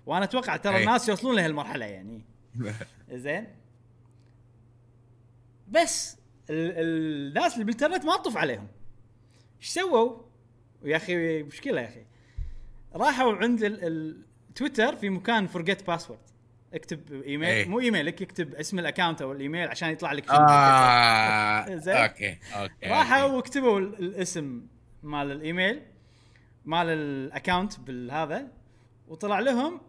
A: وأنا أتوقع ترى
C: إيه.
A: الناس يوصلون لهالمرحلة يعني. [LAUGHS] زين؟ بس ال- الناس اللي بالإنترنت ما تطوف عليهم إيش سووا؟ يا أخي مشكلة يا أخي راحوا عند ال- ال- تويتر في مكان forget password اكتب إيميل
C: إيه.
A: مو ايميلك اكتب اسم ال account أو الإيميل عشان يطلع لك
C: آه [LAUGHS]
A: زين.
C: okay okay
A: راحوا. وكتبوا ال- الاسم مال الإيميل مال ال account بالهذا وطلع لهم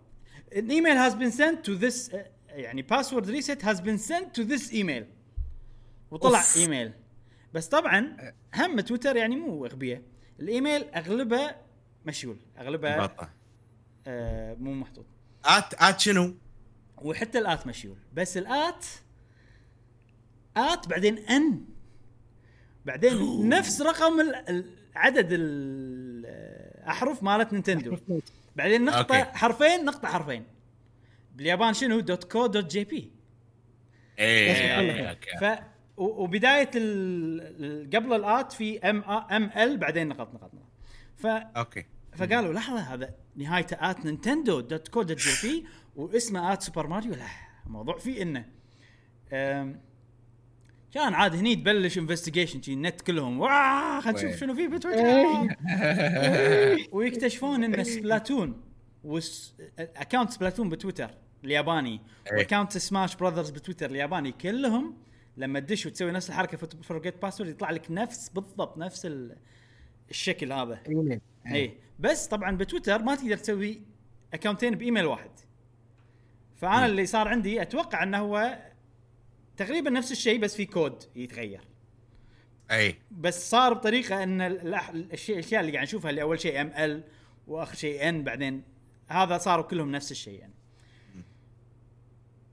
A: ال email has been sent to this يعني password reset has been sent to this email وطلع
C: أوف.
A: إيميل. بس طبعا هم تويتر يعني مو أغبياء. الإيميل أغلبه مشيول.
C: أغلبه.
A: آه مو محطوط.
C: at at شنو؟
A: وحتى ال at مشيول. بس ال at at بعدين N. بعدين نفس رقم ال- ال- عدد الاحرف مالت نينتندو. بعدين نقطة
C: okay.
A: حرفين نقطة حرفين. باليابان شنو؟ dot co dot jp.
C: إيه أوكي.
A: ف وبداية قبل ال at في M M ال بعدين نقط نقط نقط ف
C: okay
A: فقالوا لحظة هذا نهايته at نينتندو dot co dot jp واسمه at سوبر ماريو لا الموضوع فيه إنه كان عاد هني تبلش investigation شي النت كلهم واه خلينا نشوف؟ شنو فيه بتويتر [LAUGHS] ويكتشفون إن سبلاتون. account سبلاتون بتويتر الياباني
C: إيه.
A: و account سماش براذرز بتويتر الياباني كلهم لما تدش وتسوي نفس الحركة forget password يطلع لك نفس بالضبط نفس ال... الشكل هذا. إي. بس طبعا بتويتر ما تقدر تسوي اكونتين بإيميل واحد. فأنا اللي صار عندي أتوقع إنه هو تقريبا نفس الشيء بس في كود يتغير.
C: إي.
A: بس صار بطريقة إن الأشياء اللي قاعد نشوفها اللي أول شيء M ال وآخر شيء N بعدين هذا صاروا كلهم نفس الشيء يعني.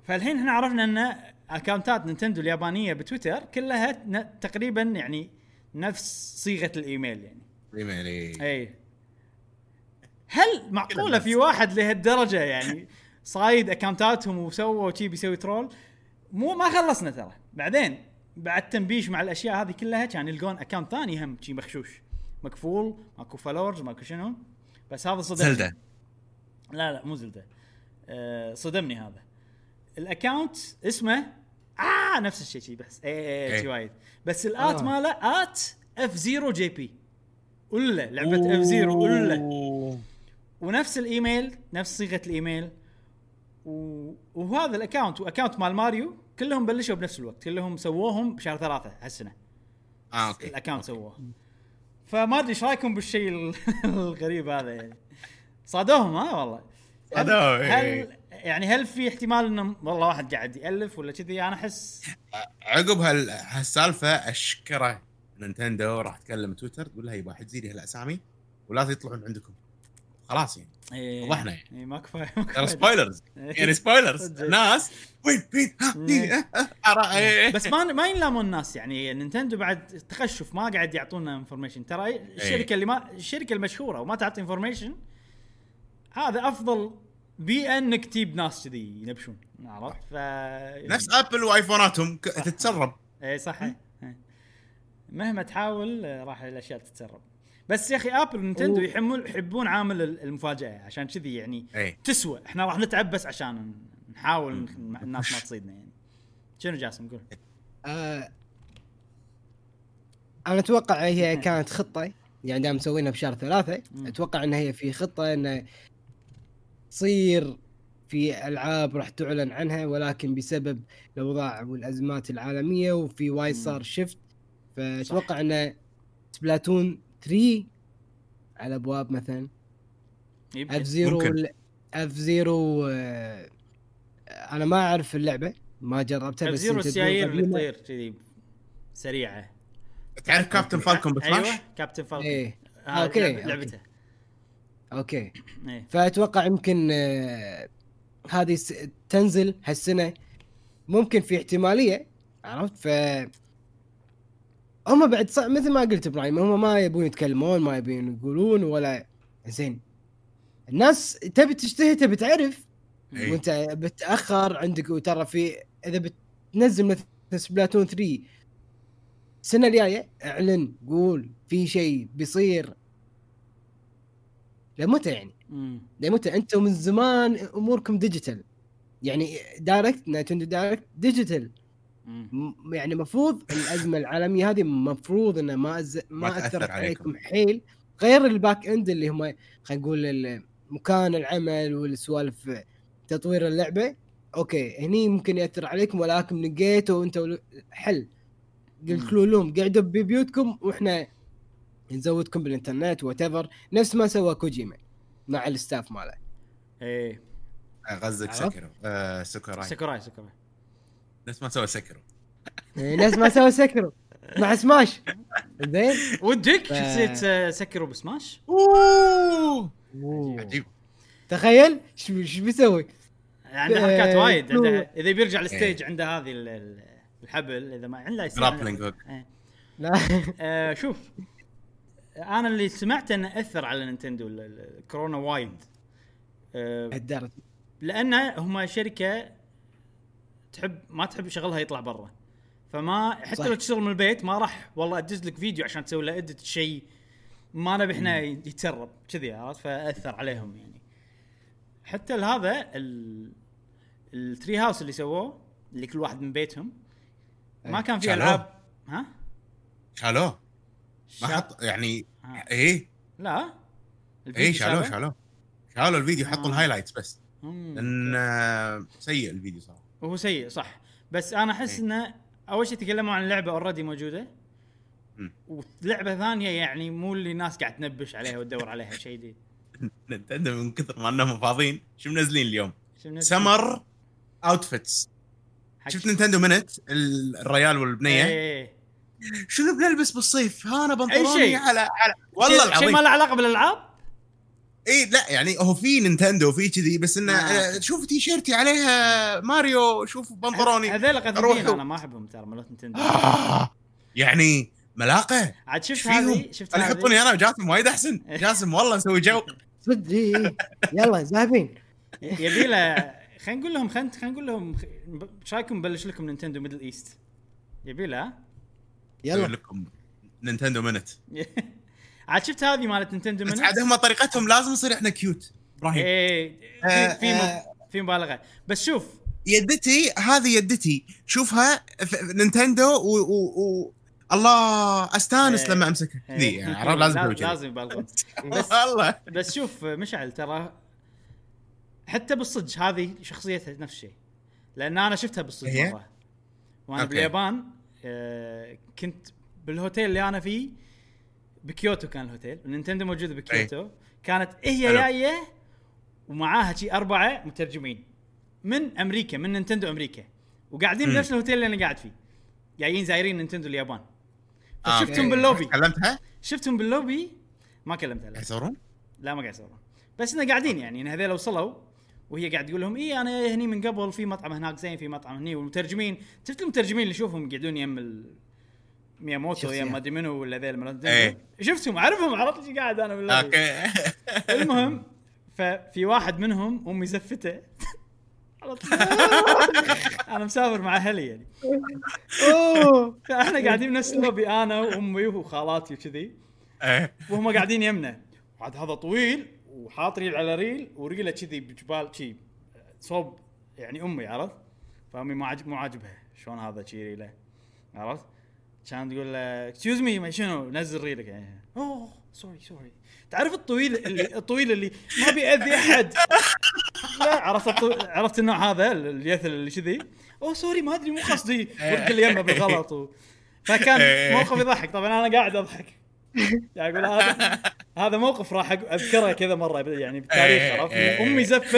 A: فالحين إحنا عرفنا إن account ات نينتندو اليابانية بتويتر كلها تقريبا يعني نفس صيغة الإيميل يعني.
C: إيميل
A: إي. هل معقولة في واحد لهالدرجة يعني صايد account اتهم وسووا شي بيسوي troll؟ مو ما خلصنا ترى. بعدين بعد تنبيش مع الأشياء هذه كلها كان يلقون account ثاني هم شي مخشوش. مقفول ماكو followers ماكو شنو. بس هذا صدمني.
C: Zelda.
A: لا لا مو Zelda. أه صدمني هذا. ال account اسمه آه نفس الشيء شي بس. اي اي
C: إيه.
A: شي وايد. بس ال at
B: آه.
A: ماله at F 0 JP ولا لعبة F 0 ولا. ونفس الإيميل نفس صيغة الإيميل. و... وهذا ال account و account مال ماريو كلهم بلشوا بنفس الوقت. كلهم سووهم بشهر ثلاثة هالسنة.
C: آه okay.
A: ال account سووه. فما أدري إيش رأيكم بالشيء ال- [LAUGHS] الغريب هذا يعني. صادوهم ها والله. هل,
C: صادوه،
A: هل
C: إيه.
A: يعني هل في احتمال إنه والله واحد قاعد يألف ولا كذي؟ أنا أحس
C: عقب هال- هالسالفة أشكره نينتندو راح تكلم تويتر تقول لها يبا حق زيلدا هالاسامي ولا يطلعون عندكم. خلاص يعني.
A: إيه
C: وضحنا يعني.
A: إيه ما كفايه
C: ترى spoilers يعني
A: spoilers. [LAUGHS]
C: ناس وين وين ها أرى- إيه.
A: بس ما ما ينلامون الناس يعني. نينتندو بعد تخشف ما قاعد يعطونا information ترى الشركة اللي ما الشركة المشهورة وما تعطي information هذا أفضل بيئه انك تجيب ناس كذي ينبشون عرفت؟ ف
C: نفس ابل وآيفوناتهم ك- تتسرب.
A: اي صح. إيه. مهما تحاول آه، راح الأشياء تتسرب. بس يا أخي ابل ونينتندو
B: أوه.
A: يحبون يحبون عامل ال- المفاجأة عشان كذي يعني
C: اي
A: تسوى. إحنا راح نتعب بس عشان نحاول الناس ما تصيدنا يعني. شنو جاسم قول.
B: آه أنا أتوقع هي كانت خطة يعني دام مسوينها بشهر ثلاثة
A: مم.
B: أتوقع إن هي في خطة انه تصير في ألعاب راح تعلن عنها ولكن بسبب الاوضاع والأزمات العالمية وفي وايد. صار شفت فأتوقع إن سبلاتون 3 على أبواب مثلا F-Zero. F-Zero آه، أنا ما أعرف اللعبة ما جربتها
A: F
B: بس Zero
A: السيايير اللي. تطير كذي سريعة
C: تعرف كابتن فالكون بسماش؟
A: أيوه كابتن فالكون
B: إيه
A: لعب-
B: okay.
A: لعبته
B: okay.
A: إيه.
B: فأتوقع يمكن آه، هذه تنزل هالسنة. ممكن في احتمالية عرفت؟ ف هم بعد. مثل ما قلت إبراهيم هم ما يبون يتكلمون ما يبون يقولون ولا زين. الناس تبي تشتهي تبي تعرف.
C: إيه.
B: وأنت بتأخر عندك وترى في إذا بتنزل مثل سبلاتون 3 السنة الجاية اعلن قول في شيء بيصير. لمتى يعني؟ لمتى أنتم من زمان أموركم digital يعني direct نينتندو
A: direct
B: digital يعني المفروض الأزمة العالمية هذه مفروض انها ما أز... ما,
C: ما
B: أثرت
C: عليكم.
B: عليكم. حيل. غير الباك اند اللي هم خلينا نقول مكان العمل والسوالف تطوير اللعبة. أوكي هني ممكن يأثر عليكم ولكن لقيتوا أنتوا حل. قلتوا لهم قعدوا ببيوتكم وإحنا نزودكم بالإنترنت وات نفس ما سوى كوجيما مع الستاف ماله.
A: إيه.
C: غزك
B: عرفت؟
C: سكرو آه سكراي
A: سكراي سكراي
C: نفس ما سوى سكرو
B: إيه، نفس ما سوى سكرو مع سماش. زين.
A: ودك
B: ف-
A: شخصيه آه، سكرو بسماش؟
C: أوه. عجيب.
B: تخيل إيش بيسوي؟
A: عنده
B: آه،
A: حركات وايد.
B: شو-
A: عنده إذا بيرجع
C: إيه.
A: الستيج عنده هذه ال- ال- الحبل إذا ما عنده
C: جرابلينج
A: إيه.
B: لا.
A: آه شوف. أنا اللي سمعت إنه أثر على نينتندو الكورونا وايد. آه،
B: لهالدرجه
A: لأن هم شركة تحب ما تحب شغلها يطلع برا. فما حتى
B: صح.
A: لو تشتغل من البيت ما راح والله أدز لك فيديو عشان تسوي له ادت شيء ما نبي إحنا يتسرب كذي عرفت؟ فأثر عليهم يعني. حتى هذا ال التري هاوس اللي سووه اللي كل واحد من بيتهم ما
B: إيه.
A: كان فيه. ألعاب. ها؟
C: شالوه. ما حط يعني
A: ها.
C: إيه؟
A: لا.
C: إيه شالوه شالوه. شالوا الفيديو حطوا
A: آه.
C: ال highlights
A: بس.
C: لأن آه، سيء الفيديو صراحة.
A: وهو سيء صح. بس أنا أحس
C: إيه.
A: إنه أول شيء تكلموا عن اللعبه already
C: موجودة.
A: ولعبة ثانية يعني مو اللي الناس قاعد تنبش عليها وتدور عليها شيء جديد. [LAUGHS]
C: نينتندو من كثر ما إنهم فاضيين. شو منزلين اليوم؟ summer
A: outfits
C: شفت نينتندو minute ال- الريال والبنية؟
A: إيه.
C: شنو بنلبس بالصيف؟ ها أنا بنطلوني. على على والله
A: شيء- شيء
C: العظيم
A: ما له علاقة بالألعاب
C: إي لا يعني هو في نينتندو وفي كذي بس إنه
A: آه.
C: آه. شوف تي شيرتي عليها ماريو شوف بنطلوني
A: هذول قديمين. أنا ما أحبهم ترى مالت نينتندو
C: آه. يعني ملاقة
A: عاد شفت؟ هذه شفت
C: أنا
A: هذه
C: يحطوني أنا وجاسم وايد أحسن [LAUGHS] جاسم والله نسوي جو
B: صدق. يلا زاهبين
A: يبي له خلينا نقول لهم خلينا خلينا نقول لهم إيش رايكم نبلش لكم نينتندو Middle East يبي له ها؟
C: يلا. لكم نينتندو minute [LAUGHS]
A: عاد شفت هذه مالت نينتندو minute
C: عاد هم طريقتهم لازم نصير إحنا cute إبراهيم
A: إيه
C: آه،
A: في في
C: آه.
A: في مبالغه بس شوف.
C: يدتي هذه يدتي. شوفها نينتندو و, و, و الله أستانس
A: إيه.
C: لما أمسكها. كذي
A: إيه.
C: يعني عرفت لازم أسوي كذي.
A: لازم يبالغون. [LAUGHS] بس
C: والله.
A: بس شوف مشعل ترى حتى بالصدق هذه شخصيتها نفس الشيء. لأن أنا شفتها بالصدق
C: هي؟
A: مرة.
C: وأنا.
A: باليابان كنت بالهوتيل اللي أنا فيه بكيوتو كان الهوتيل نينتندو موجوده بكيوتو كانت هي
C: حلو.
A: جاية ومعاها شي أربعة مترجمين من أمريكا من نينتندو أمريكا وقاعدين. بنفس الهوتيل اللي أنا قاعد فيه جايين زايرين نينتندو اليابان
C: آه،
A: فشفتهم. باللوبي
C: كلمتها؟
A: شفتهم باللوبي ما كلمتها لا.
C: يصورون؟
A: لا ما قاعد يصورون بس إنه قاعدين يعني إن هذول وصلوا وهي قاعد تقول لهم اي أنا هني من قبل في مطعم هناك زين في مطعم هني والمترجمين شفت المترجمين اللي اشوفهم يقعدون يم ال... مياموتو. يم ما أدري منو ولا ذيل
C: إيه.
A: شفتهم أعرفهم عرفت إيش قاعد أنا بالله
C: أوكي [LAUGHS]
A: المهم ففي واحد منهم امي زفته؟ [LAUGHS] [LAUGHS] أنا مسافر مع أهلي يعني
B: أوه
A: فأحنا قاعدين بنفس اللوبي أنا وأمي وخالاتي وكذي
C: إيه.
A: وهم قاعدين يمنا عاد هذا طويل وحاط ريل على ريل ورجله كذي بجبال شي صوب يعني أمي عرفت؟ فأمي ما عاجب مو عاجبها شلون هذا شي ريله عرفت؟ كان تقول له excuse me شنو؟ نزل ريلك. يعني أوه sorry sorry تعرف الطويل اللي الطويل اللي ما بيأذي أحد. لا عرفت. عرفت النوع هذا اليثل اللي كذي. أوه sorry ما أدري مو قصدي. ورد اللي يمه بالغلط و... فكان [LAUGHS] موقف يضحك. طبعا أنا قاعد أضحك. [LAUGHS] يعني أقول هذا [LAUGHS] هذا موقف راح أذكره كذا مرة يعني بالتاريخ
C: إيه،
A: عرفت؟
C: إيه.
A: أمي زفت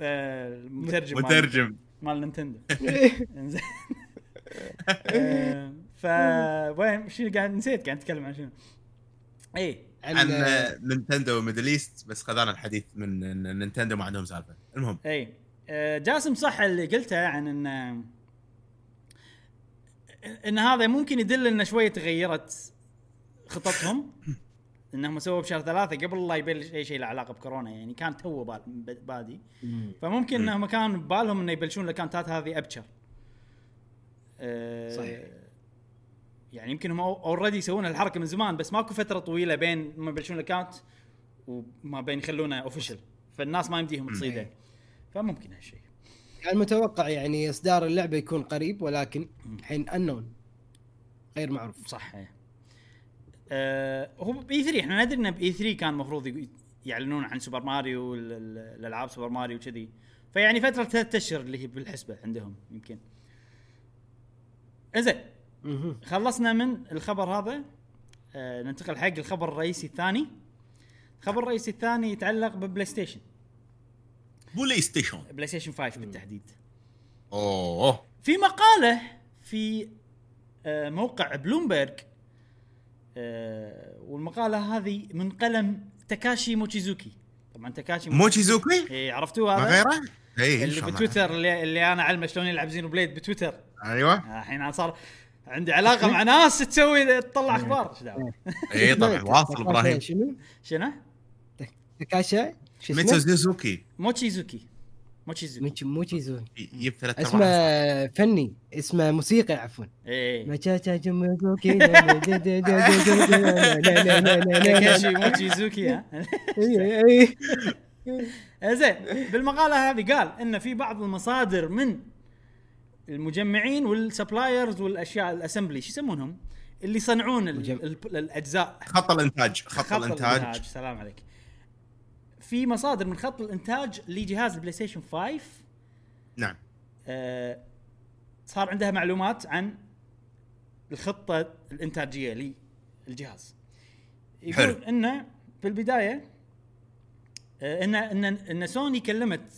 A: آه، [LAUGHS] المترجم مال-
C: مترجم.
A: مال نينتندو. إنزين. آه، ف وين؟ شنو قاعد نسيت قاعد نتكلم عن شنو. اي
C: عن نينتندو ميدل إيست بس خذانا الحديث من نينتندو ما عندهم سالفة. المهم.
A: اي آه، جاسم صح اللي قلته عن ان إن هذا ممكن يدل إن شوية تغيرت خططهم إنهم سووا بشهر ثلاثة قبل لا يبلش أي شيء له علاقة بكورونا يعني كان تو بال- ب- بادي. فممكن
C: مم.
A: إنهم كان ببالهم إنه يبلشون ال accountات هذه ابكر أه
B: صحيح.
A: يعني يمكن هم already يسوون الحركة من زمان بس ماكو فترة طويلة بين ما يبلشون ال account وما بين يخلونه official فالناس ما يمديهم تصيده. فممكن هالشيء
B: كان متوقع يعني إصدار اللعبة يكون قريب ولكن الحين انون غير معروف.
A: صح أه هو ب E3 إحنا ندري إنه ب E3 كان المفروض يعلنون عن سوبر ماريو الألعاب سوبر ماريو وكذي. فيعني فترة ثلاث أشهر اللي هي بالحسبة عندهم يمكن. إنزين
B: مهم.
A: خلصنا من الخبر هذا. أه ننتقل حق الخبر الرئيسي الثاني. الخبر الرئيسي الثاني يتعلق ببلاي ستيشن
C: بلاي ستيشن
A: بلاي ستيشن 5 بالتحديد.
C: أوه.
A: في مقالة في آه، موقع بلومبرج آه، والمقالة هذه من قلم تاكاشي موتشيزوكي. طبعا تاكاشي
C: موتشيزوكي.
A: إيه عرفتوه هذا؟
C: غيره؟ اي
A: اللي بتويتر اللي, اللي أنا علمه شلون يلعب زينو بليد بتويتر.
C: أيوه.
A: آه، الحين صار عندي علاقة مع ناس تسوي تطلع أخبار. إيش دعوة؟ [LAUGHS]
C: اي طبعا واصل إبراهيم.
B: شنو؟
A: شنو؟
B: تاكاشا اسمه؟
C: سوزوكي
A: موتشيزوكي. موتشيزوكي
B: ميتشو موتشيزو
C: يجيب ثلاث
B: اسمه. فني اسمه موسيقي عفوا
A: إيه
B: ماتشاتا جوموكي
A: تاكاشي موتشيزوكي ها
B: إيه،
A: زين بالمقاله هذه قال ان في بعض المصادر من المجمعين وال suppliers والاشياء ال assembly شو يسمونهم؟ اللي يصنعون الاجزاء
C: خط الانتاج خط, الانتاج
A: سلام عليك في مصادر من خط الإنتاج لجهاز البلاي ستيشن 5
C: نعم.
A: آه، صار عندها معلومات عن الخطة الإنتاجية للجهاز. يقول
C: حلو.
A: إنه في البداية آه، ان ان ان سوني كلمت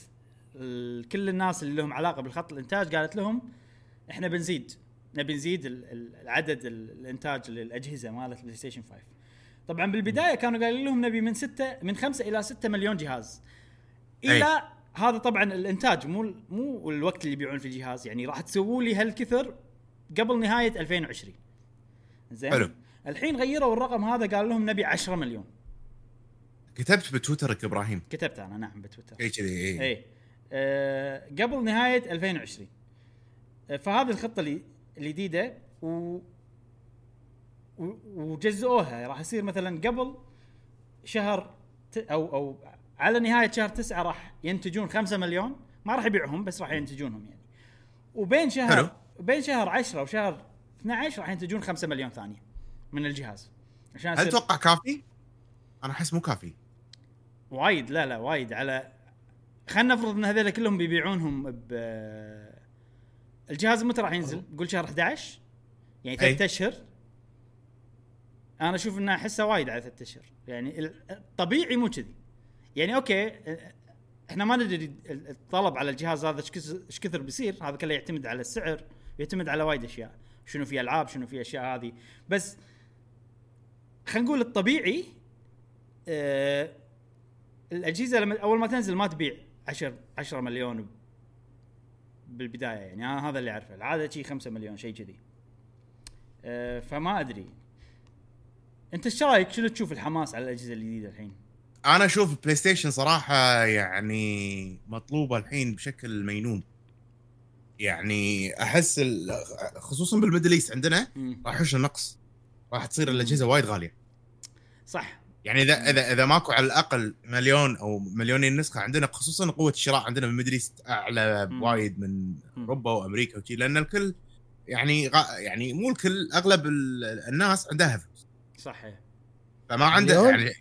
A: كل الناس اللي لهم علاقة بالخط الإنتاج قالت لهم إحنا بنزيد. نبي نزيد ال- ال- العدد ال- الإنتاج للأجهزة مالت البلاي ستيشن 5 طبعا بالبداية كانوا قايلين لهم نبي من 6 من 5 إلى 6 مليون جهاز. إلى هذا طبعا الإنتاج مو مو الوقت اللي يبيعون فيه الجهاز. يعني راح تسووا لي هالكثر قبل نهاية 2020 زين؟
C: حلو.
A: الحين غيروا الرقم هذا قال لهم نبي 10 مليون.
C: كتبت بتويترك إبراهيم.
A: كتبت أنا نعم بتويتر.
C: اي كذي اي
A: اي آه قبل نهاية 2020 آه فهذه الخطة اللي الجديده و- وجزئوها راح يصير مثلا قبل شهر. أو أو على نهاية شهر تسعة راح ينتجون 5 مليون ما راح يبيعهم بس راح ينتجونهم يعني وبين شهر
C: حلو.
A: بين شهر 10 وشهر 12 راح ينتجون 5 مليون ثانية من الجهاز عشان
C: هل تتوقع كافي؟ أنا أحس مو كافي
A: وايد لا لا وايد على خلينا نفرض إن هذول كلهم بيبيعونهم ب الجهاز متى راح ينزل؟ قول شهر 11 يعني. ثلاث أشهر أنا أشوف انه احسه وايد على ثلاث اشهر. يعني ال- الطبيعي مو كذي. يعني أوكي إحنا ما ندري ال- الطلب على الجهاز هذا إيش كثر- بيصير. هذا كله يعتمد على السعر يعتمد على وايد أشياء. شنو في ألعاب شنو في أشياء هذه. بس خلينا نقول الطبيعي آه الأجهزة لما أول ما تنزل ما تبيع 10 10 مليون بالبداية. يعني أنا هذا اللي أعرفه. العادة شي 5 مليون شيء كذي. أه فما أدري. انت إيش رايك؟ شنو تشوف الحماس على الأجهزة الجديدة الحين؟
C: أنا أشوف بلاي ستيشن صراحة يعني مطلوبة الحين بشكل مينون يعني أحس خصوصا بالميدل إيست عندنا. راح يحوش النقص. راح تصير الأجهزة وايد غالية.
A: صح.
C: يعني اذا اذا إذا ماكو على الأقل مليون أو مليونين نسخة عندنا خصوصا قوة الشراء عندنا بالميدل إيست
A: أعلى.
C: بوايد من. أوروبا وأمريكا وشي لأن الكل يعني يعني مو الكل أغلب ال- الناس عندها فلوس
A: صح إيه.
C: فما عنده
B: مليون؟
C: يعني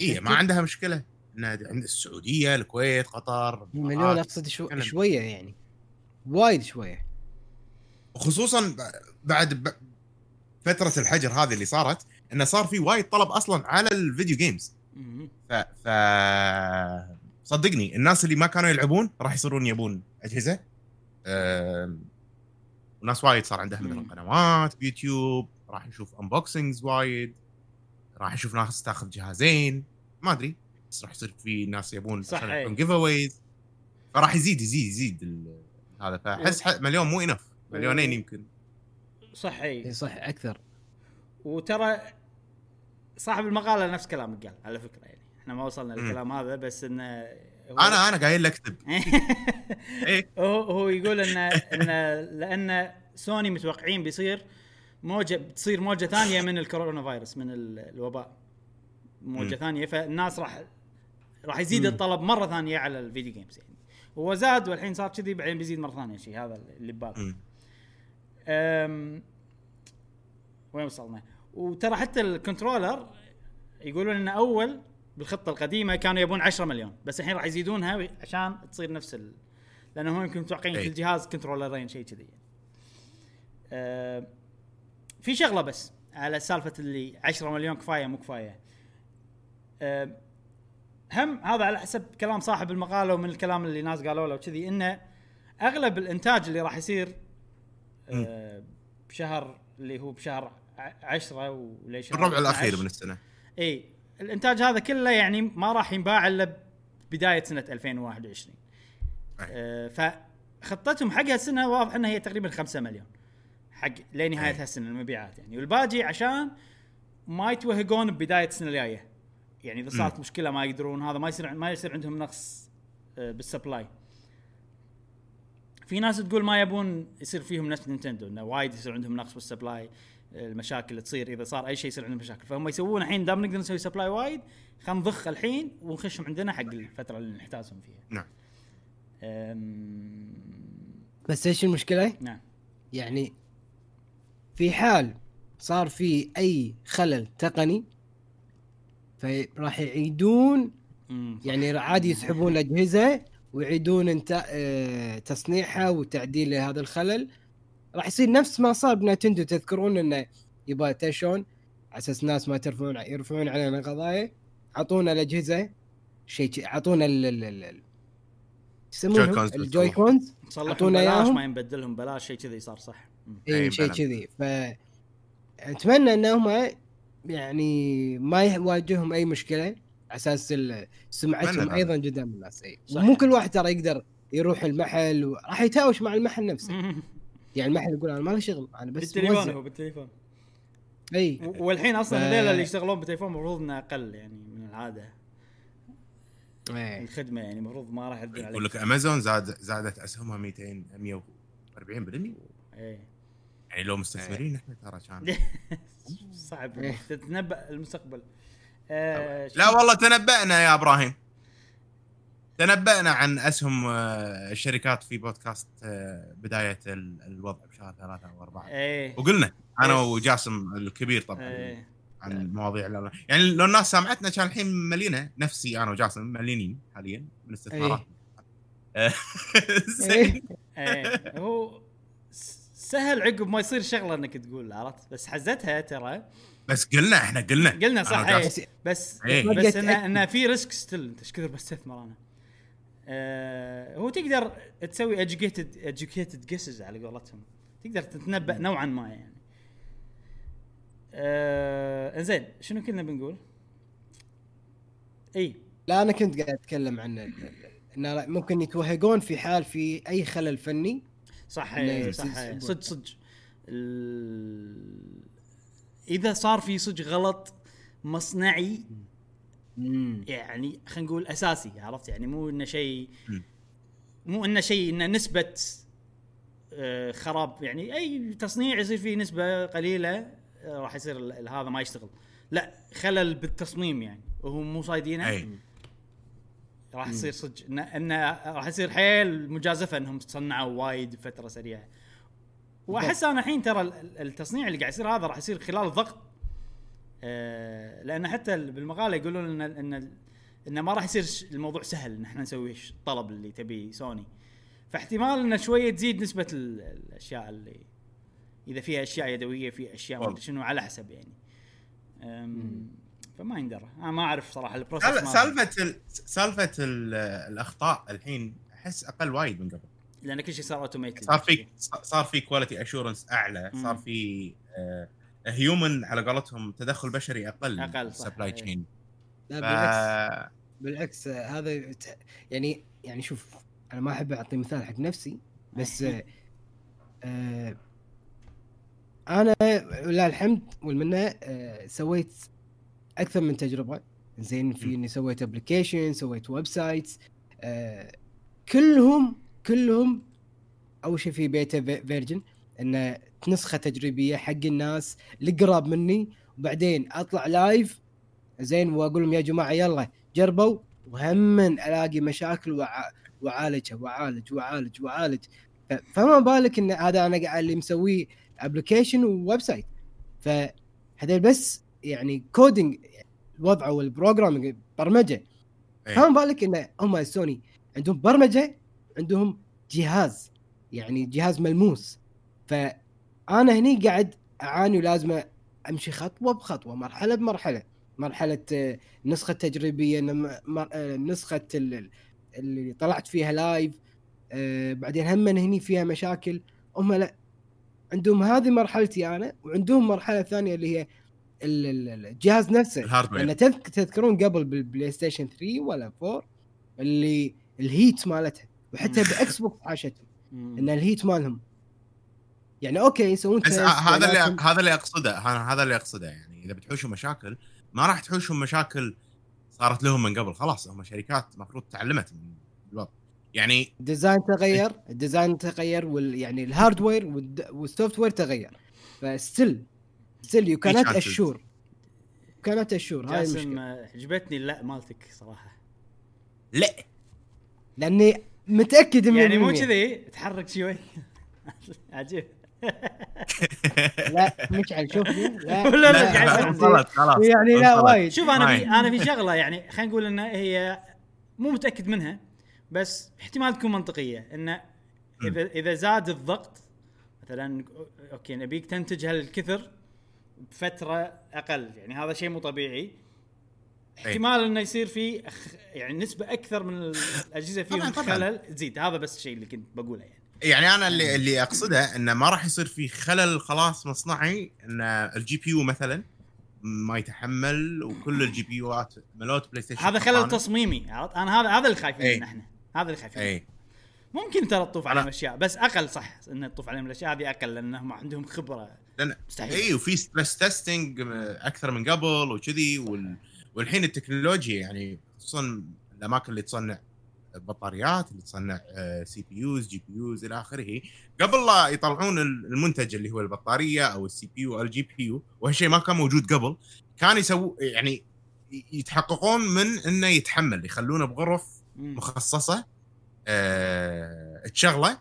C: اي ما عندها مشكلة ان عند السعودية الكويت قطر
B: مليون. أقصد شو. شوية يعني وايد شوية
C: وخصوصا بعد ب- فترة الحجر هذه اللي صارت انه صار في وايد طلب أصلا على ال video
A: games.
C: ف, ف... صدقني الناس اللي ما كانوا يلعبون راح يصيرون يبون أجهزة أم... وناس وايد صار عندها مثلا. قنوات بيوتيوب راح نشوف unboxings وايد راح نشوف ناس تاخذ جهازين ما أدري بس راح يصير في ناس يبون عشان
A: إيه.
C: جيف اويز فراح يزيد يزيد يزيد. هذا فأحس ح- مليون مو انف مليونين يمكن
A: صح إي
B: صح أكثر
A: وترى صاحب المقالة نفس كلامك قال على فكرة يعني إحنا ما وصلنا. للكلام هذا بس إنه هو-
C: أنا أنا قايل لك اكتب [LAUGHS] إيه
A: هو هو يقول إن إن لأن سوني متوقعين بيصير موجه بتصير موجة ثانية من الكورونا فايروس من ال- الوباء موجة
C: مم.
A: ثانية فالناس راح راح يزيد
B: مم.
A: الطلب مرة ثانية على ال video games يعني هو زاد والحين صار كذي بعدين بيزيد مرة ثانية شيء هذا اللي ببالي وين وصلنا؟ وترى حتى ال controller يقولون إنه أول بالخطة القديمة كانوا يبون 10 مليون بس الحين راح يزيدونها عشان تصير نفس ال... لأنه هم يمكن متوقعين
C: أي.
A: كل جهاز controller ين شيء كذي يعني. أه في شغلة بس على سالفة اللي 10 مليون كفاية مو كفاية. أه هم هذا على حسب كلام صاحب المقالة ومن الكلام اللي ناس قالوا له وكذي إنه أغلب الإنتاج اللي راح يصير بشهر اللي هو بشهر 10 وليش
C: الربع الأخير من السنة.
A: إي الإنتاج هذا كله يعني ما راح ينباع إلا بداية سنة 2021 آه فخطتهم حق هالسنة واضح إنها هي تقريبا 5 مليون. حق لنهايه
C: أي.
A: هالسنة المبيعات يعني. والباقي عشان ما يتوهقون ببداية السنة الجاية. يعني إذا صارت مشكلة ما يقدرون هذا ما يصير ما يصير عندهم نقص آه، بال supply. في ناس تقول ما يبون يصير فيهم نفس نينتندو إنه وايد يصير عندهم نقص بال supply المشاكل اللي تصير. إذا صار أي شيء يصير عندهم مشاكل. فهم يسوون الحين دام نقدر نسوي supply وايد خلينا نضخ الحين ونخشهم عندنا حق الفترة اللي نحتاجهم فيها.
C: نعم.
A: أم...
B: بس إيش المشكلة؟
A: نعم.
B: يعني في حال صار في أي خلل تقني فراح يعيدون. يعني عادي يسحبون الأجهزة ويعيدون انت آه، تصنيعها وتعديل هذا الخلل راح يصير نفس ما صار بنتندو تذكرون انه يبغى تشون على أساس الناس ما ترفعون يرفعون علينا قضايا اعطونا الأجهزة شيء اعطونا ال ال ال- ال- يسمونهم الجوي كونز
A: صلحوا
B: أعطونا
A: بلاش. ما ينبدلهم بلاش شيء كذي صار صح
B: اي شيء
C: بلى.
B: كذي. ف أتمنى إنهم يعني ما يواجههم أي مشكلة على
C: أساس
B: سمعتهم. أيضا قدام الناس. اي. مو كل واحد ترى يقدر يروح المحل وراح يتهاوش مع المحل نفسه. [LAUGHS] يعني المحل يقول أنا ما لي شغل أنا بس
A: بالتليفون هو بالتليفون. إي. والحين أصلا
B: ف-
A: الليلة اللي يشتغلون بالتليفون المفروض إنه أقل يعني من العادة.
B: إيه.
A: الخدمة يعني المفروض ما راح
C: يقول لك أمازون زاد زادت أسهمها 200 140%
A: إيه
C: يعني لو مستثمرين إحنا ترى كان. [LAUGHS]
A: صعب
B: إيه.
A: تتنبأ المستقبل. آه
C: لا والله تنبأنا يا إبراهيم. تنبأنا عن أسهم آه، الشركات في بودكاست آه، بداية ال- الوضع بشهر ثلاثة أو أربعة.
A: إيه.
C: وقلنا أنا
A: إيه.
C: وجاسم الكبير طبعا
A: إيه.
C: عن المواضيع اللي يعني لو الناس سمعتنا كان الحين ملينا نفسي أنا وجاسم مليانين حاليا من استثمارات [LAUGHS] آه، زين.
B: إيه.
A: إيه. هو سهل عقب ما يصير شغلة انك تقول عرفت بس حزتها ترى
C: بس قلنا إحنا قلنا
A: قلنا صح
C: أنا
A: إيه
C: وجاسم.
A: بس
C: إيه.
A: بس انه
B: أتأكد.
A: انه في risk still أنت إيش كثر بستثمر أنا آه هو تقدر تسوي educated educated guesses على قولتهم تقدر تتنبأ نوعا ما يعني آه زين شنو كنا بنقول؟ اي
B: لا أنا كنت قاعد أتكلم عن انه ممكن يتوهقون في حال في أي خلل فني
A: صح صح. صدق صدق. إذا صار في صدق غلط مصنعي يعني خلينا نقول أساسي عرفت؟ يعني مو إنه شيء. مو إنه شيء إنه نسبة آه، خراب. يعني أي تصنيع يصير فيه نسبة قليلة آه، راح يصير هذا ما يشتغل. لا خلل بالتصميم يعني. وهو مو صايدينه.
C: أي.
A: راح يصير صدق انه انه راح يصير حيل مجازفة إنهم صنعوا وايد بفتره سريعة. وأحس أنا الحين ترى ال- ال- التصنيع اللي قاعد يصير هذا راح يصير خلال ضغط. آه لأن حتى ال- بالمقالة يقولون إن إن انه ما راح يصير الموضوع سهل إن إحنا نسوي الطلب اللي تبي سوني. فاحتمال إنه شوية تزيد نسبة ال- الأشياء اللي إذا فيها أشياء يدوية في أشياء ما. أدري شنو على حسب يعني. فما يندرى أنا ما أعرف صراحة
C: ال
A: process
C: سالفة ال- سالفة ال- الأخطاء الحين أحس أقل وايد من قبل.
A: لأن كل شيء صار automated
C: صار في صار في quality assurance أعلى
A: مم.
C: صار في human على قولتهم تدخل بشري أقل
A: أقل، صح،
C: supply
A: إيه.
C: chain
B: لا بالعكس. بالعكس آه، هذا يعني يعني شوف أنا ما أحب أعطي مثال حق نفسي بس آه، آه، أنا ولله الحمد والمنة آه، سويت أكثر من تجربة. زين في. إني سويت application سويت websites آه، كلهم كلهم أول شيء في beta ver- version انه نسخة تجريبية حق الناس اللي قراب مني وبعدين أطلع live زين وأقول لهم يا جماعة يلا جربوا وهم ألاقي مشاكل وع- وأعالجها وأعالج وأعالج وأعالج. ف- فما بالك إن هذا أنا قاعد اللي مسويه application و website فهذا بس يعني coding وضعه وال programming برمجة.
C: إيه.
B: فما بالك إن هم سوني عندهم برمجة عندهم جهاز. يعني جهاز ملموس. فأنا هني قاعد أعاني ولازم أمشي خطوة بخطوة مرحلة بمرحلة. مرحلة آه، النسخة التجريبية آه، نسخه ال- ال- اللي طلعت فيها لايف آه، بعدين هم هني فيها مشاكل. هم لا عندهم هذه مرحلتي أنا وعندهم مرحلة ثانية اللي هي الجهاز نفسه.
C: ال
B: hardware لأن تذك- تذكرون قبل بالبلاي ستيشن 3 ولا 4 اللي ال heat مالتها وحتى بإكس بوكس عاشتهم.
A: إن
B: ال heat مالهم. يعني okay يسوون
C: بس هذا اللي هذا اللي أقصده هذا اللي أقصده يعني. إذا بتحوشوا مشاكل ما راح تحوشوا مشاكل صارت لهم من قبل. خلاص هم شركات المفروض تعلمت من الوضع. يعني
B: ال design تغير ال design تغير وال يعني ال hardware وال software تغير. فستيل يو كانت
C: chances.
B: اشور كانت اشور هاي
A: المشكلة. عجبتني لا مالتك صراحة.
C: لأ.
B: لأني متأكد من
A: يعني مو كذي تحرك شوي. [LAUGHS] عجيب. [LAUGHS]
B: لا مشعل شوف لي. لا [LAUGHS]
A: لا، يصير.
C: وصلت خلاص.
B: يعني لا. وايد.
A: شوف أنا في. أنا في شغلة يعني خلينا نقول ان هي مو متأكد منها بس احتمال تكون منطقية. إنه إذا إذا زاد الضغط مثلا okay نبيك تنتج هالكثر بفتره أقل يعني هذا شيء مو طبيعي احتمال إنه يصير في أخ يعني نسبة أكثر من الأجهزة فيهم
C: طبعاً، طبعاً.
A: خلل تزيد هذا بس الشيء اللي كنت بقوله يعني
C: يعني أنا اللي اللي أقصده إنه ما راح يصير في خلل خلاص مصنعي إن ال GPU مثلا ما يتحمل وكل ال GPU ات مالت بلاي ستيشن
A: هذا خلل. تصميمي؟ أنا هذا هذا اللي خايفين
C: إيه.
A: منه إحنا هذا اللي خايفين منه.
C: اي
A: ممكن ترى تطوف عليهم أشياء بس أقل صح انه تطوف عليهم الأشياء هذه أقل لأنهم عندهم خبرة
C: لأن
A: مستحيل
C: اي وفي stress testing أكثر من قبل وكذي وال... والحين التكنولوجيا يعني خصوصا الأماكن اللي تصنع بطاريات اللي تصنع سي بي يوز جي بي يوز إلى آخره قبل لا يطلعون المنتج اللي هو البطارية أو ال CPU أو ال GPU وهالشيء ما كان موجود قبل كان يسوي يعني يتحققون من إنه يتحمل يخلونه بغرف. مخصصة آه تشغله.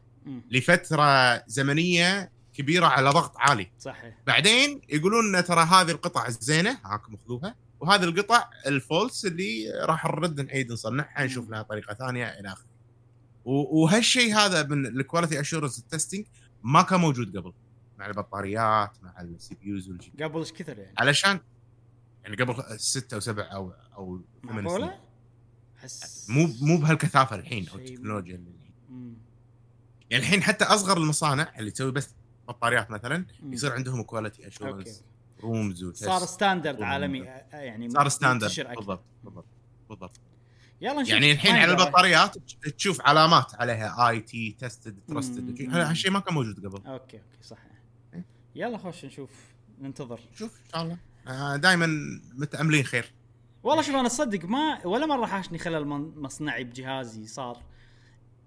C: لفترة زمنية كبيرة على ضغط عالي.
A: صحيح.
C: بعدين يقولون لنا ترى هذه القطع الزينة هاكم خذوها وهذه القطع ال false اللي راح نرد نعيد نصنعها نشوف لها طريقة ثانية إلى آخره. وهالشيء هذا من ال quality assurance testing ما كان موجود قبل مع البطاريات مع ال CPUs
A: قبل إيش كثر يعني؟
C: علشان يعني قبل ستة أو سبع أو أو ثمان سنين. مو مو بهالكثافة الحين
A: أو
C: التكنولوجيا اللي. يعني الحين حتى أصغر المصانع اللي تسوي بس بطاريات مثلا. يصير عندهم quality
A: assurance
C: rooms و test
A: صار
C: standard.
A: عالمي آه، يعني
C: صار
A: standard.
C: بالضبط بالضبط بالضبط.
A: يلا نشوف.
C: يعني الحين على. البطاريات تشوف علامات عليها آي تي tested
A: trusted.
C: هالشيء ما كان موجود قبل؟
A: أوكي أوكي صح
C: إيه.
A: يلا خوش نشوف ننتظر.
C: شوف إن شاء الله. آه دائما متأملين خير.
A: والله شوف أنا اصدق ما ولا مرة حاشني خلل مصنعي بجهازي صار.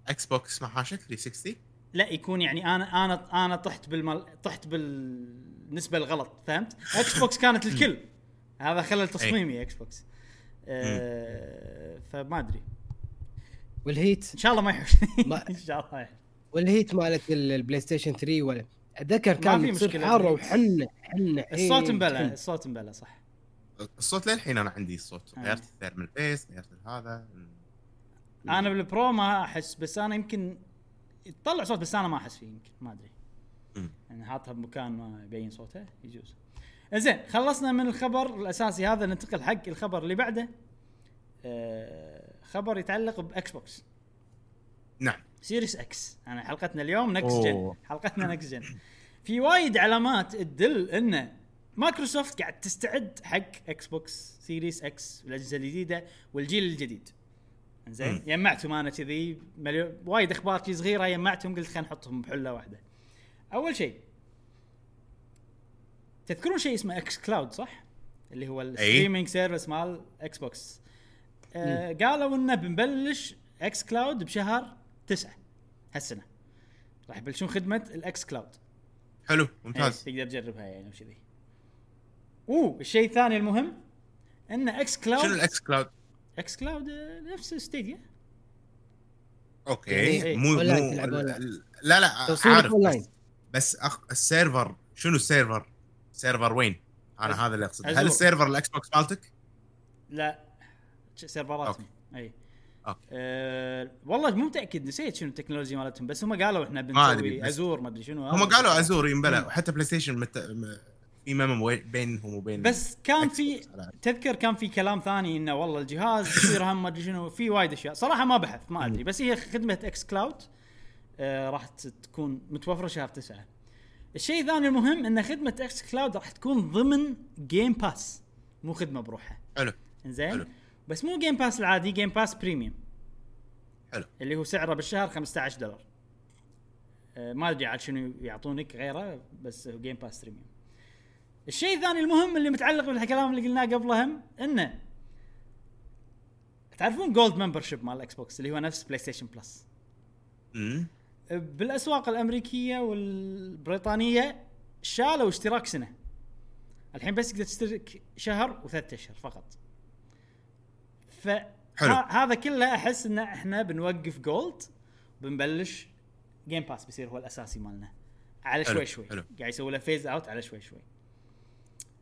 C: إكس بوكس ما حاشك 360
A: لا يكون يعني أنا أنا أنا طحت بالمل... طحت بالنسبة الغلط فهمت؟ إكس بوكس كانت الكل. هذا خلل تصميمي إكس بوكس أه فما أدري.
B: وال
A: heat؟ إن شاء الله ما يحوشني. [LAUGHS]
B: ما-
A: إن شاء الله.
B: والهيت مالت ال- البلاي ستيشن 3 ولا أتذكر
A: في
B: كان تصير
A: مشكلة
B: حاره. وحنه حنه
A: الصوت مبلى. الصوت مبلى صح.
C: الصوت للحين أنا عندي الصوت.
A: آه.
C: غيرت ال thermal paste غيرت هذا.
A: أنا بالبرو ما أحس بس أنا يمكن يطلع صوت بس أنا ما أحس فيه يمكن ما
C: أدري.
A: يعني حاطها بمكان ما يبين صوته يجوز. زين خلصنا من الخبر الأساسي هذا ننتقل حق الخبر اللي بعده. آه خبر يتعلق بإكس بوكس.
C: نعم.
A: Series X. انا حلقتنا اليوم next
C: gen.
A: حلقتنا next gen في وايد علامات تدل إن مايكروسوفت قاعد تستعد حق إكس بوكس Series X والأجهزة الجديدة والجيل الجديد. زين. جمعتهم أنا كذي مليون وايد أخبار شي صغيرة جمعتهم قلت خلينا نحطهم بحلقة واحدة. أول شيء تذكرون شيء اسمه xCloud صح؟ اللي هو ال streaming service مال إكس بوكس آه قالوا إنه بنبلش xCloud بشهر تسعة هالسنة. راح يبلشون خدمة ال xCloud
C: حلو
A: إيه،
C: ممتاز
A: تقدر تجربها يعني وكذي. أوه الشيء الثاني المهم إن xCloud
C: شنو ال
A: xCloud؟ xCloud آه، نفس Stadia
C: أوكي
A: إيه.
C: مو مو.
B: لأ
C: لا عارف
B: أونلاين.
C: بس, بس أخ ال server شنو ال server؟ server وين؟ أنا هذا اللي أقصده هل.
A: ال
C: server الاكس بوكس مالتك؟
A: لا سيرفراتهم أي
C: أوكي
A: أه والله مو متأكد نسيت شنو التكنولوجيا مالتهم بس هم قالوا إحنا
C: ما أدري،
A: بنسوي Azure ما أدري شنو
C: هم. قالوا Azure ينبلى. وحتى بلاي ستيشن مت... في بينهم وبين
A: بس كان في تذكر كان في كلام ثاني إنه والله الجهاز [LAUGHS] يصير هم ما أدري شنو في وايد أشياء. صراحة ما بحث ما أدري. بس هي خدمة xCloud آه راح ت- تكون متوفرة شهر تسعة. الشيء الثاني المهم إن خدمة xCloud راح تكون ضمن Game Pass مو خدمة بروحها.
C: حلو.
A: زين
C: حلو.
A: بس مو Game Pass العادي Game Pass Premium
C: حلو.
A: اللي هو سعره بالشهر 15 دولار. آه، ما أدري عاد شنو يعطونك غيره بس Game Pass Premium الشيء الثاني المهم اللي متعلق بالكلام اللي قلناه قبله هم إنه تعرفون Gold membership مال الاكس بوكس اللي هو نفس بلاي ستيشن بلس
C: امم
A: بالأسواق الأمريكية والبريطانية شالوا اشتراك سنة. الحين بس تقدر تشترك شهر وثلاثة أشهر فقط. ف
C: حلو.
A: هذا كله أحس إن إحنا بنوقف Gold بنبلش Game Pass بيصير هو الأساسي مالنا. على
C: حلو،
A: شوي شوي.
C: حلو.
A: قاعد يسوي له phase out على شوي شوي.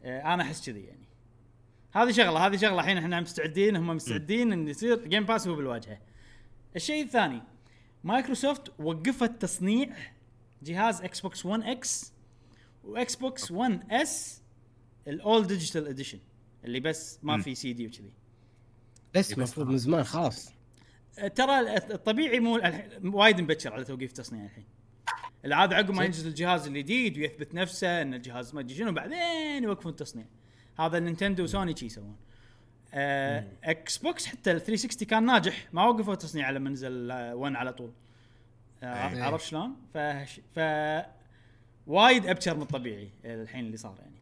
A: أنا أحس كذي يعني. هذه شغلة هذه شغلة الحين إحنا مستعدين هم مستعدين إن يصير Game Pass هو بالواجهة. الشيء الثاني مايكروسوفت وقفت تصنيع جهاز إكس بوكس 1 X واكس بوكس 1 S ال all digital edition اللي بس ما. في سي دي وكذي.
B: بس المفروض. من زمان خلاص.
A: أه، ترى الطبيعي مو الحين- وايد مبكر على توقيف تصنيع الحين. العاده عقب ما. ينزل الجهاز الجديد ويثبت نفسه إن الجهاز ما أدري شنو بعدين يوقفون التصنيع هذا نينتندو وسوني شي يسوون آه إكس بوكس حتى ال 360 كان ناجح ما وقفوا التصنيع لما نزل 1 على طول آه
C: إيه.
A: عرفت شلون؟ ف ف وايد أبكر من الطبيعي الحين اللي صار يعني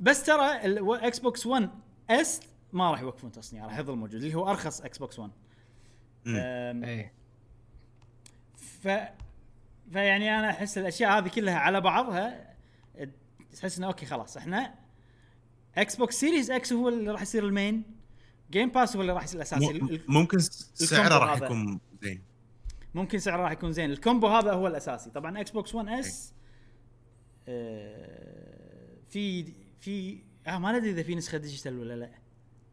A: بس ترى الاكس بوكس 1 S ما راح يوقفون تصنيع راح يظل موجود اللي هو أرخص إكس بوكس 1
C: مم.
A: أم،
B: إيه
A: ف فيعني أنا أحس الأشياء هذه كلها على بعضها تحس إنه أوكي خلاص إحنا إكس بوكس Series X هو اللي راح يصير ال main Game Pass هو اللي راح يصير الاساسي
C: ممكن سعره راح. يكون زين
A: ممكن سعره راح يكون زين ال combo هذا هو الأساسي طبعا إكس بوكس 1 S آه، في في آه ما ندري إذا في نسخة digital ولا لا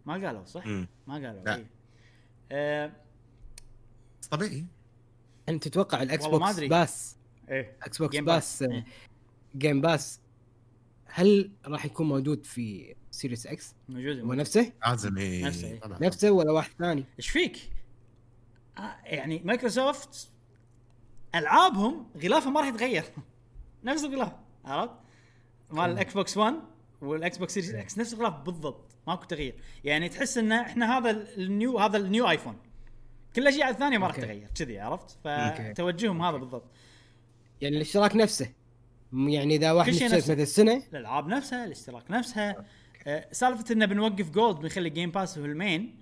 A: ما قالوا صح؟
C: مم.
A: ما قالوا
C: لا.
A: إيه. آه
C: طبيعي
B: أنت تتوقع الاكس بوكس
A: أدري.
B: باس
A: إيه.
B: إكس بوكس
A: Game
B: Pass
A: إيه.
B: Game Pass هل راح يكون موجود في Series X
A: موجود
B: هو نفسه
C: لازم إيه.
A: نفسه، إيه.
B: نفسه ولا واحد ثاني؟
A: إيش فيك؟ آه يعني مايكروسوفت ألعابهم غلافها ما راح يتغير. [LAUGHS] نفس الغلاف عرفت؟ مال الاكس بوكس 1 والاكس بوكس Series X نفس الغلاف بالضبط ماكو تغيير. يعني تحس إن إحنا هذا ال new هذا ال new ايفون كل الأشياء الثانية ما راح. تغير كذي عرفت؟ فتوجههم هذا بالضبط.
B: يعني الاشتراك نفسه. يعني إذا واحد
A: نفسه.
B: مثل السنة
A: الألعاب نفسها الاشتراك نفسها. آه، سالفة إنه بنوقف Gold بنخلي Game Pass هو ال main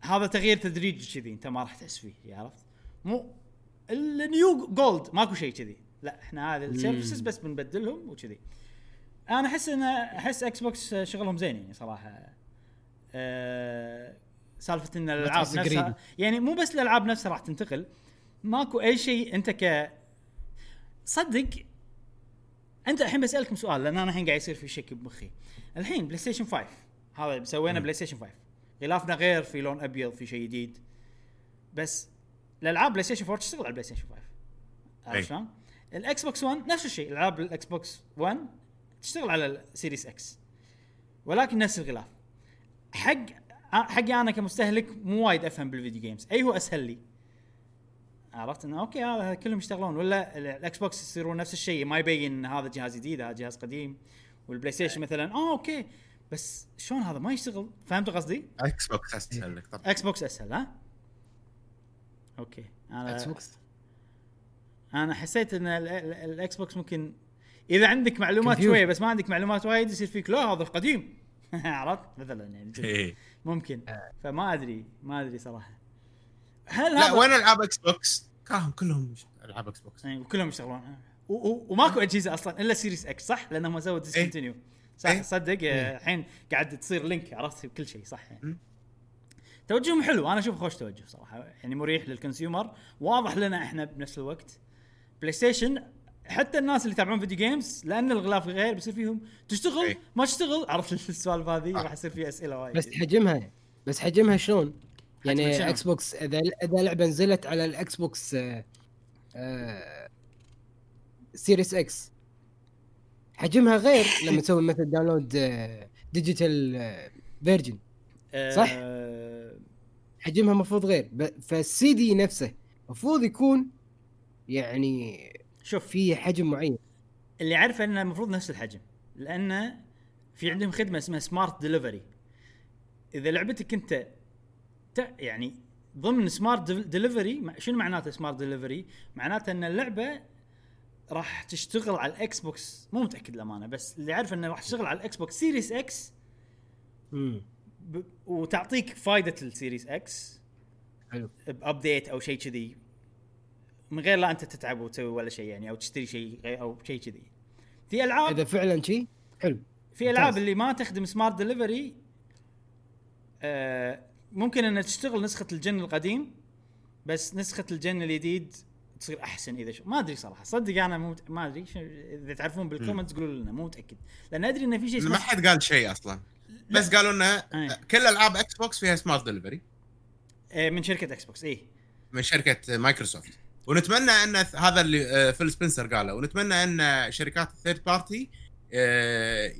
A: هذا تغيير تدريجي كذي أنت ما راح تحس فيه عرفت؟ مو ال new Gold ماكو شيء كذي. لا إحنا هذه ال services بس بنبدلهم وكذي. أنا أحس ان أحس إكس بوكس شغلهم زين يعني صراحة. أه سالفة إن
B: الألعاب
A: نفسها
B: قريب.
A: يعني مو بس الألعاب نفسها راح تنتقل. ماكو أي شيء أنت ك صدق أنت الحين بسألكم سؤال لأن أنا الحين قاعد يصير في شك بمخي. الحين بلاي ستيشن 5 هذا سوينا بلاي ستيشن 5 غلافنا غير في لون أبيض في شيء جديد. بس الألعاب بلاي ستيشن 4 تشتغل على البلاي ستيشن 5
C: أي.
A: عرفت شلون؟ الإكس بوكس 1 نفس الشيء. العاب الإكس بوكس 1 تشتغل على السيريس إكس ولكن نفس الغلاف. حق حقي أنا كمستهلك مو وايد أفهم بال video games أي هو أسهل لي. عرفت؟ إنه okay هذا كلهم يشتغلون. ولا ال- الإكس بوكس يصيرون نفس الشيء. ما يبين هذا جهاز جديد هذا جهاز قديم. والبلاي ستيشن مثلا آه okay. بس شلون هذا؟ ما يشتغل. فهمت قصدي؟
C: إكس بوكس أسهل لك طبعا.
A: إكس بوكس أسهل ها؟ okay. أنا
B: إكس بوكس؟
A: أنا حسيت إن ال- ال- الإكس بوكس ممكن إذا عندك معلومات. شوية بس ما عندك معلومات وايد يصير فيك لا هذا قديم [LAUGHS] عرفت؟ مثلا يعني. [LAUGHS]
C: إيه.
A: ممكن. فما أدري ما أدري صراحة. هل
C: لا وين ألعاب إكس بوكس؟ كاهم كلهم ألعاب إكس بوكس
A: يعني كلهم يشتغلون. وماكو أجهزة أصلا إلا سيريس إكس صح؟ لانهم سووا discontinue صح
C: إيه.
A: صدق آه، الحين قاعد تصير link عرفت؟ بكل شيء صح؟ يعني. توجههم حلو أنا أشوف خوش توجه صراحة. يعني مريح لل consumer واضح لنا إحنا بنفس الوقت. بلاي ستيشن حتى الناس اللي يتابعون video games لأن الغلاف غير بيصير فيهم تشتغل
C: إيه.
A: ما تشتغل عرفت [LAUGHS] السوالف هذه
C: آه.
A: راح يصير فيها أسئلة وايد
B: بس حجمها بس حجمها شلون؟ يعني؟ إكس بوكس إذا إذا لعبة نزلت على الاكس بوكس آه، آه، سيريس إكس حجمها غير [LAUGHS] لما تسوي مثل download آه، digital version صح؟ حجمها المفروض غير ب- فالسي دي نفسه المفروض يكون يعني
A: شوف
B: في حجم معين.
A: اللي عارفه إنه المفروض نفس الحجم لأن في عندهم خدمة اسمها Smart Delivery إذا لعبتك أنت يعني ضمن Smart Delivery شنو معناته Smart Delivery؟ معناته إن اللعبة راح تشتغل على الاكس بوكس مو متأكد الامانه بس اللي عارف إنه راح تشتغل على الاكس بوكس سيريس
B: إكس.
A: ب... وتعطيك فائده السيريس إكس
B: حلو.
A: ب update أو شيء كذي. من غير لا انت تتعب وتسوي ولا شيء يعني أو تشتري شيء غير أو شيء كذي. في العاب
B: إذا فعلا شيء حلو.
A: في
B: ألعاب.
A: اللي ما تخدم Smart Delivery آه ممكن ان تشتغل نسخة ال gen القديم بس نسخة ال gen الجديد تصير أحسن إذا شو. ما أدري صراحة. صدق أنا مو ما أدري إذا تعرفون بال comments قولوا لنا مو متأكد. لأن أدري إن في شيء
C: ما حد قال شيء أصلا. بس قالوا لنا
A: أي.
C: كل ألعاب إكس بوكس فيها Smart Delivery
A: آه من شركة إكس بوكس اي
C: من شركة مايكروسوفت. ونتمنى أن هذا اللي آه، فيل سبنسر قاله. ونتمنى أن شركات ال third party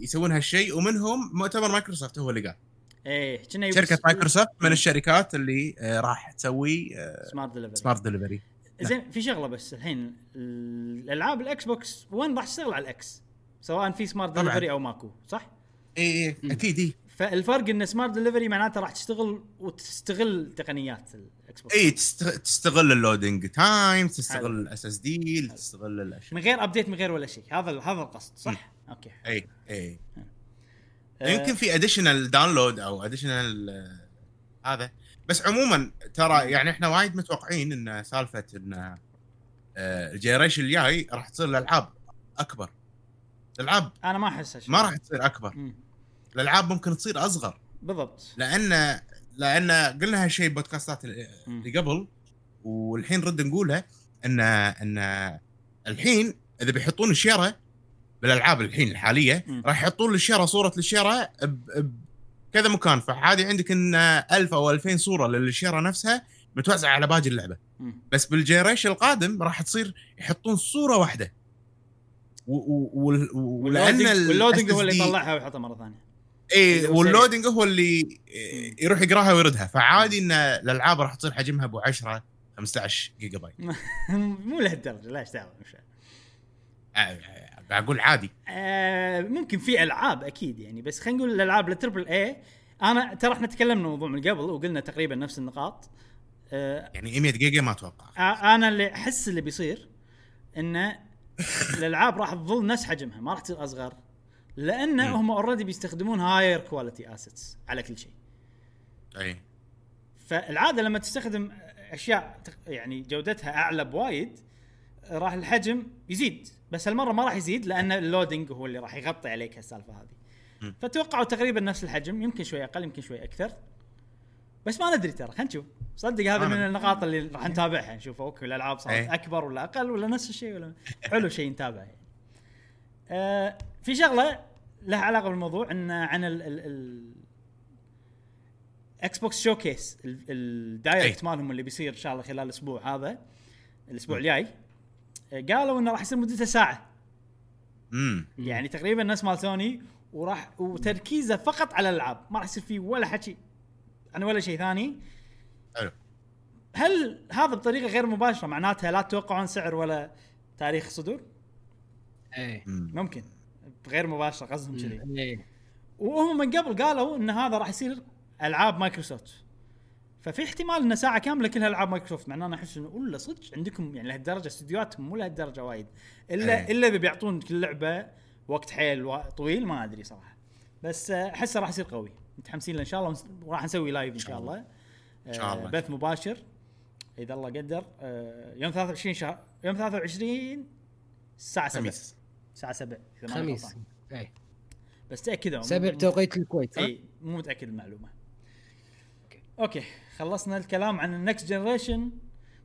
C: يسوون هالشيء ومنهم مؤتمر مايكروسوفت هو اللي قال.
A: إيه كنا
C: شركة مايكروسوفت من الشركات اللي آه، راح تسوي
A: Smart Delivery
C: Smart Delivery
A: زين في شغلة بس الحين الألعاب الاكس بوكس وين راح تشتغل على الاكس سواء في
C: Smart.
A: Delivery أو ماكو صح؟
C: إي إي أكيد إي.
A: فالفرق إن Smart Delivery معناته راح تشتغل وتستغل تقنيات الاكس بوكس
C: اي تست- تستغل ال loading time تستغل ال SSD تستغل الأشياء.
A: من غير update من غير ولا شيء. هذا هذا القصد صح؟ okay.
C: إي إي.
A: آه،
C: يمكن في additional download أو additional هذا. بس عموما ترى يعني إحنا وايد متوقعين إن سالفة إن آه، الجنريشن الجاي راح تصير الألعاب أكبر. الألعاب
A: أنا ما أحس.
C: ما راح تصير
A: أكبر.
C: الألعاب ممكن تصير أصغر.
A: بالضبط.
C: لأن لأن قلنا هالشيء بودكاستات اللي قبل والحين رد نقوله ان إن الحين إذا بيحطون الشيرة بالألعاب الحين
A: الحالية.
C: راح يحطون للشيرة صورة للشيرة بكذا مكان. فعادي عندك إن 1000 أو 2000 صورة للشيرة نفسها متوزعة على باقي
A: اللعبة.
C: بس بال generation القادم راح تصير يحطون صورة واحدة. ولأن وال
A: loading
C: ال
A: وال loading هو اللي يطلعها ويحطها مرة ثانية.
C: اي
A: هو
C: وال loading هو اللي يروح يقراها ويردها. فعادي إن الألعاب راح تصير حجمها أبو 10 15 جيجا بايت
A: مو لهالدرجة لا
C: إيش دعوة أقول عادي.
A: آه، ممكن في ألعاب أكيد يعني بس خلينا نقول الألعاب ال triple A أنا ترى إحنا تكلمنا موضوع من قبل وقلنا تقريبا نفس النقاط. آه،
C: يعني 100 جيجا ما أتوقع.
A: آه، أنا اللي أحس اللي بيصير إنه [LAUGHS] الألعاب راح تظل نفس حجمها ما راح تصير أصغر.
C: لأن.
A: هم already بيستخدمون higher quality assets على كل شيء
C: أي
A: فالعادة لما تستخدم أشياء يعني جودتها أعلى بوايد راح الحجم يزيد بس هالمرة ما راح يزيد لأن ال loading هو اللي راح يغطي عليك هالسالفة هذه. فتوقعوا تقريبا نفس الحجم يمكن شوي أقل يمكن شوي أكثر بس ما ندري ترى خلينا نشوف صدق هذا من. النقاط اللي راح نتابعها نشوف okay الألعاب صارت
C: إيه.
A: أكبر ولا أقل ولا نفس الشيء ولا حلو شيء نتابعه يعني. آه في شغلة لها علاقة بالموضوع إن عن ال ال ال إكس بوكس showcase ال
C: direct.
A: مالهم اللي بيصير إن شاء الله خلال الأسبوع هذا الأسبوع الجاي آه، قالوا إنه راح يصير مدته ساعة.
C: امم
A: يعني تقريبا نفس مال سوني وراح تركيزه فقط على الألعاب ما راح يصير فيه ولا حكي عن ولا شيء ثاني.
C: حلو.
A: هل هذا بطريقة غير مباشرة معناتها لا تتوقعون سعر ولا تاريخ صدور؟
B: إيه.
C: مم.
A: ممكن. غير مباشرة قصدهم كذي.
B: إيه.
A: وهم من قبل قالوا إن هذا راح يصير ألعاب مايكروسوفت. ففي احتمال ان ساعة كاملة كلها ألعاب مايكروسوفت مع إن أنا أحس إنه ولا صدق عندكم يعني لهالدرجة استديوهاتهم مو لهالدرجة وايد. إلا
C: إيه.
A: إلا إذا بيعطون كل لعبة وقت حيل وا- طويل ما أدري صراحة. بس أحسه راح يصير قوي. متحمسين له. إن شاء الله وراح نسوي live إن شاء الله.
C: إن شاء الله.
A: آه، بث مباشر. إذا الله قدر آه، يوم 23 شهر يوم 23 الساعة 7
C: خميس.
A: الساعة 7 إذا ماني
B: خميس
A: غلطان.
B: إيه
A: بس تاكدوا
B: سبع
A: مو-
B: توقيت الكويت؟
A: اي مو متأكد المعلومة أوكي خلصنا الكلام عن ال next generation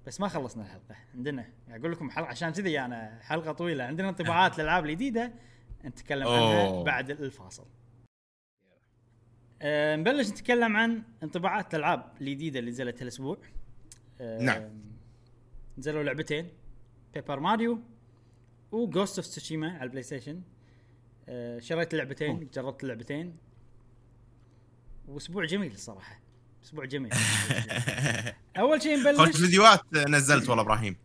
A: بس ما خلصنا الحلقة عندنا أقول لكم حلقة عشان كذي أنا حلقة طويلة عندنا انطباعات [LAUGHS] للألعاب الجديدة نتكلم عنها. بعد الفاصل أه نبلش نتكلم عن انطباعات الألعاب الجديدة اللي نزلت هالأسبوع أه
C: نعم.
A: نزلوا لعبتين بيبر ماريو وجوست اوف تسوشيما على البلاي ستيشن أه شريت اللعبتين جربت اللعبتين وأسبوع جميل الصراحه أسبوع جميل. [LAUGHS] أول شيء نبلش.
C: فيديوهات نزلت والله إبراهيم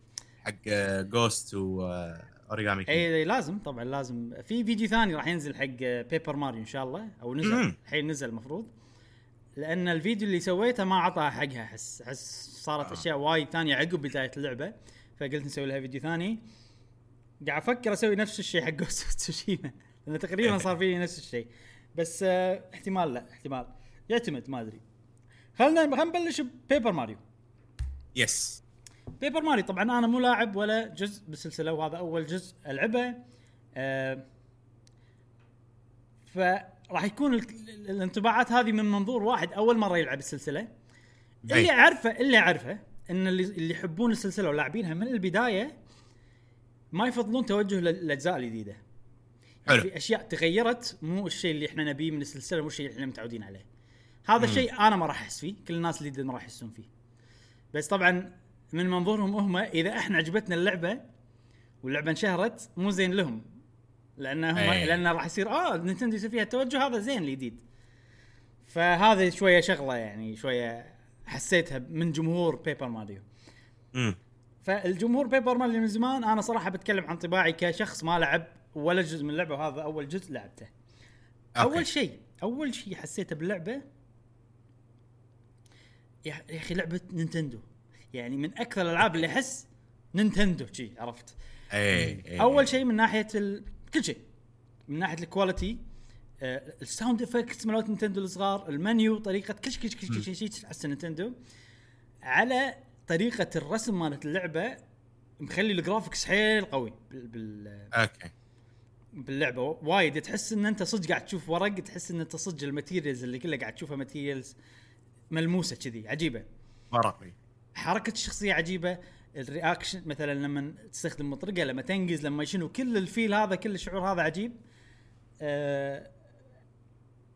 C: حق جوست واوريجامي
A: إي لازم طبعا لازم. في فيديو ثاني راح ينزل حق بيبر ماريو إن شاء الله. أو نزل. الحين نزل المفروض. لأن الفيديو اللي سويته ما عطاها حقها. أحس أحس صارت
C: آه.
A: أشياء وايد ثانية عقب بداية اللعبة. فقلت نسوي لها فيديو ثاني. قاعد أفكر أسوي نفس الشيء حق [LAUGHS] تسوشيما لأن تقريبا صار فيني نفس الشيء. بس آه احتمال لا احتمال. يعتمد ما أدري. خلنا خلينا نبلش ببيبر ماريو
C: yes
A: بيبر ماريو طبعا أنا مو لاعب ولا جزء بالسلسله وهذا أول جزء ألعبه. آه فراح يكون ال- ال- الانطباعات هذه من منظور واحد أول مرة يلعب السلسلة. اللي. أعرفه اللي أعرفه إن اللي اللي يحبون السلسلة ولاعبينها من البداية ما يفضلون توجه لل- للأجزاء الجديدة.
C: حلو.
A: في أشياء تغيرت مو الشيء اللي إحنا نبيه من السلسلة مو الشيء اللي إحنا متعودين عليه. هذا الشيء أنا ما راح أحس فيه كل الناس اللي ما راح يحسون فيه. بس طبعا من منظورهم هم إذا إحنا عجبتنا اللعبة واللعبة انشهرت مو زين لهم. لأن هم
C: أي.
A: لأن راح يصير آه نينتندو يصير فيها التوجه هذا زين الجديد. فهذه شوية شغلة يعني شوية حسيتها من جمهور بيبر ماريو
C: امم
A: فالجمهور بيبر ماريو من زمان أنا صراحة بتكلم عن انطباعي كشخص ما لعب ولا جزء من اللعبه وهذا أول جزء لعبته. أول شيء أول شيء حسيته باللعبه يا أخي لعبة نينتندو. يعني من أكثر الألعاب اللي أحس نينتندو شي عرفت؟
C: اي
A: أول شيء من ناحية ال... كل شيء من ناحية ال quality آه ال sound effects مالت نينتندو الصغار المنيو طريقة كل شيء كل شيء كل شيء كل شيء تحس نينتندو. على طريقة الرسم مالت اللعبة مخلي ال graphics حيل قوي. بال... بال...
C: أوكي.
A: باللعبة. وايد. تحس إن أنت صدق قاعد تشوف ورق تحس إن أنت صدق ال materials اللي كلها قاعد تشوفها materials ملموسة كذي. عجيبة.
C: ورقي
A: حركة الشخصية عجيبة. ال reaction مثلا لما تستخدم مطرقة لما تنقز لما شنو كل ال feel هذا كل الشعور هذا عجيب. أه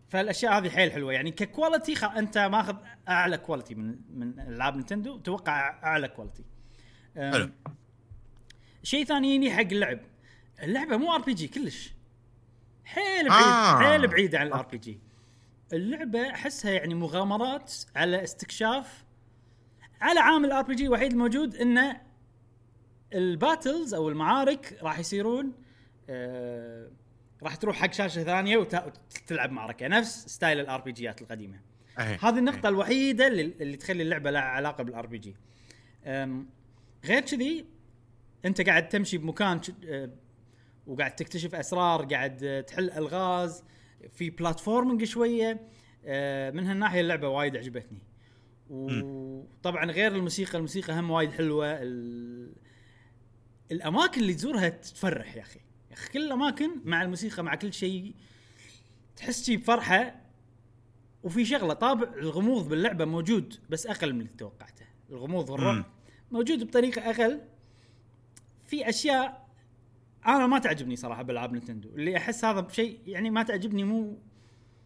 A: فالأشياء هذه حيل حلوة يعني ك quality خ... أنت ماخذ أعلى quality من من ألعاب نينتندو توقع أعلى quality
C: حلو.
A: شيء ثاني يجي حق اللعب اللعبة مو RPG كلش حيل بعيد
C: آه.
A: آه. حيل بعيدة عن ال RPG اللعبة أحسها يعني مغامرات على استكشاف على عامل ال RPG الوحيد الموجود انه ال battles أو المعارك راح يصيرون آه راح تروح حق شاشه ثانية وت- وتلعب معركه نفس ستايل ال RPG ات القديمه
C: أي.
A: هذه النقطة الوحيدة اللي, اللي تخلي اللعبة لها علاقة بال RPG. غير كذي أنت قاعد تمشي بمكان آه، وقاعد تكتشف أسرار، قاعد تحل ألغاز، في platforming شوية آه، من هالناحية اللعبة وايد عجبتني. وطبعا غير الموسيقى، الموسيقى هم وايد حلوة، ال... الأماكن اللي تزورها تفرح يا أخي. يا أخي كل الأماكن مع الموسيقى مع كل شيء تحس شي بفرحة وفي شغلة طابع الغموض باللعبة موجود بس أقل من اللي توقعته. الغموض والرعب. موجود بطريقة أقل. في أشياء أنا ما تعجبني صراحة بألعاب نينتندو. اللي أحس هذا بشيء يعني ما تعجبني مو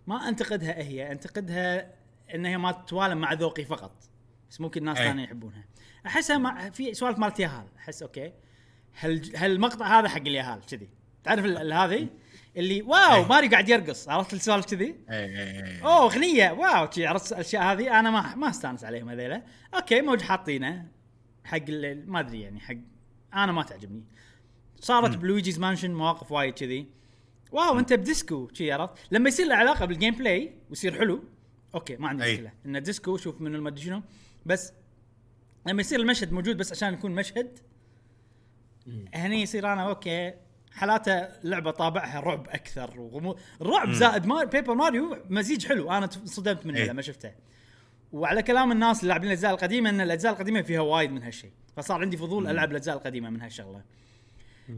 A: ما أنتقدها هي. أنتقدها إن هي ما تتوالم مع ذوقي فقط. بس ممكن ناس. ثانية يحبونها. أحسها مع في سوالف مالت ياهال أحس أوكي. هل هالمقطع هذا حق الياهال كذي. تعرف هذه؟ اللي wow
C: أي.
A: ماري قاعد يرقص عرفت السوالف كذي؟
C: اي اي
A: أوه أغنية wow عرفت الأشياء هذه أنا ما ما أستانس عليهم هذيلا. أوكي موج حاطينه حق ما أدري يعني حق أنا ما تعجبني. صارت بلويجيز مانشن مواقف وايد كذي. wow أنت ب disco شي عرفت. لما يصير له علاقة بال gameplay ويصير حلو أوكي ما عندي. مشكلة. إنه disco شوف من المدري شنو. بس لما يصير المشهد موجود بس عشان يكون مشهد هني يصير أنا أوكي حالاته لعبه طابعها رعب أكثر وغموض الرعب زائد ما بيبر ماريو مزيج حلو. أنا انصدمت منه
C: إيه.
A: لما شفته. وعلى كلام الناس اللي لاعبين الأجزاء القديمة إن الأجزاء القديمة فيها وايد من هالشيء فصار عندي فضول ألعب الأجزاء القديمة من هالشغلة.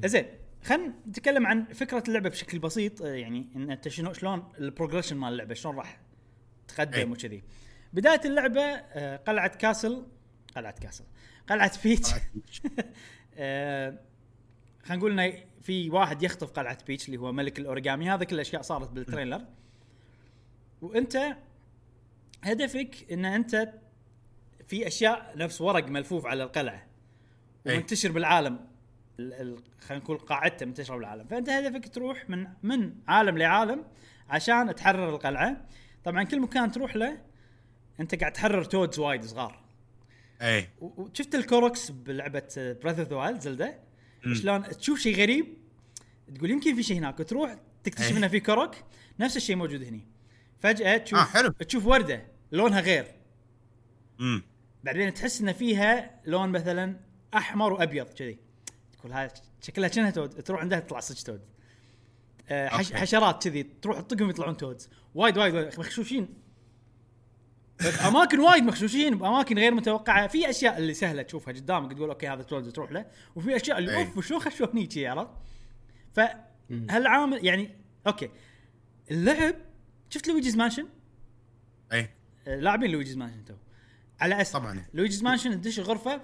A: زين خلينا نتكلم عن فكرة اللعبة بشكل بسيط. آه، يعني إن أنت شنو شلون ال progression مال اللعبة شلون راح تقدم
C: إيه.
A: وكذي. بداية اللعبة آه، قلعة castle قلعة castle قلعة بيتش. [LAUGHS] آه، خلينا نقول إنه في واحد يخطف قلعة بيتش اللي هو ملك الاوريجامي هذا كل الأشياء صارت بال trailer. وأنت هدفك إن أنت في أشياء نفس ورق ملفوف على القلعة.
C: أي.
A: ومنتشر بالعالم. ال- ال- خلينا نقول قاعدته منتشرة بالعالم. فأنت هدفك تروح من من عالم لعالم عشان تحرر القلعة. طبعا كل مكان تروح له أنت قاعد تحرر toads وايد صغار.
C: اي
A: وشفت ال Koroks بلعبة Breath of the
C: Wild زلدا.
A: شلون تشوف شيء غريب تقول يمكن في شيء هناك وتروح تكتشف
C: أي.
A: إنه في Korok نفس الشيء موجود هني. فجأة تشوف
C: آه، حلو.
A: تشوف وردة لونها غير.
C: امم
A: بعدين تحس ان فيها لون مثلا أحمر وأبيض كذي. تقول هاي شكلها كأنها toad تروح عندها تطلع صدق toad. آه، حش. حشرات كذي تروح تطقهم يطلعون toads. وايد وايد وايد مخشوشين. بأماكن وايد مخشوشين بأماكن غير متوقعة في أشياء اللي سهلة تشوفها قدامك تقول okay هذا toad تروح له وفي أشياء اللي. أوف شلون خشوني شي عرفت؟ فهالعامل يعني okay اللعب شفت Luigi's Mansion؟
C: إي
A: لاعبين Luigi's Mansion two على أساس
C: طبعاً.
A: Luigi's Mansion تدش الغرفة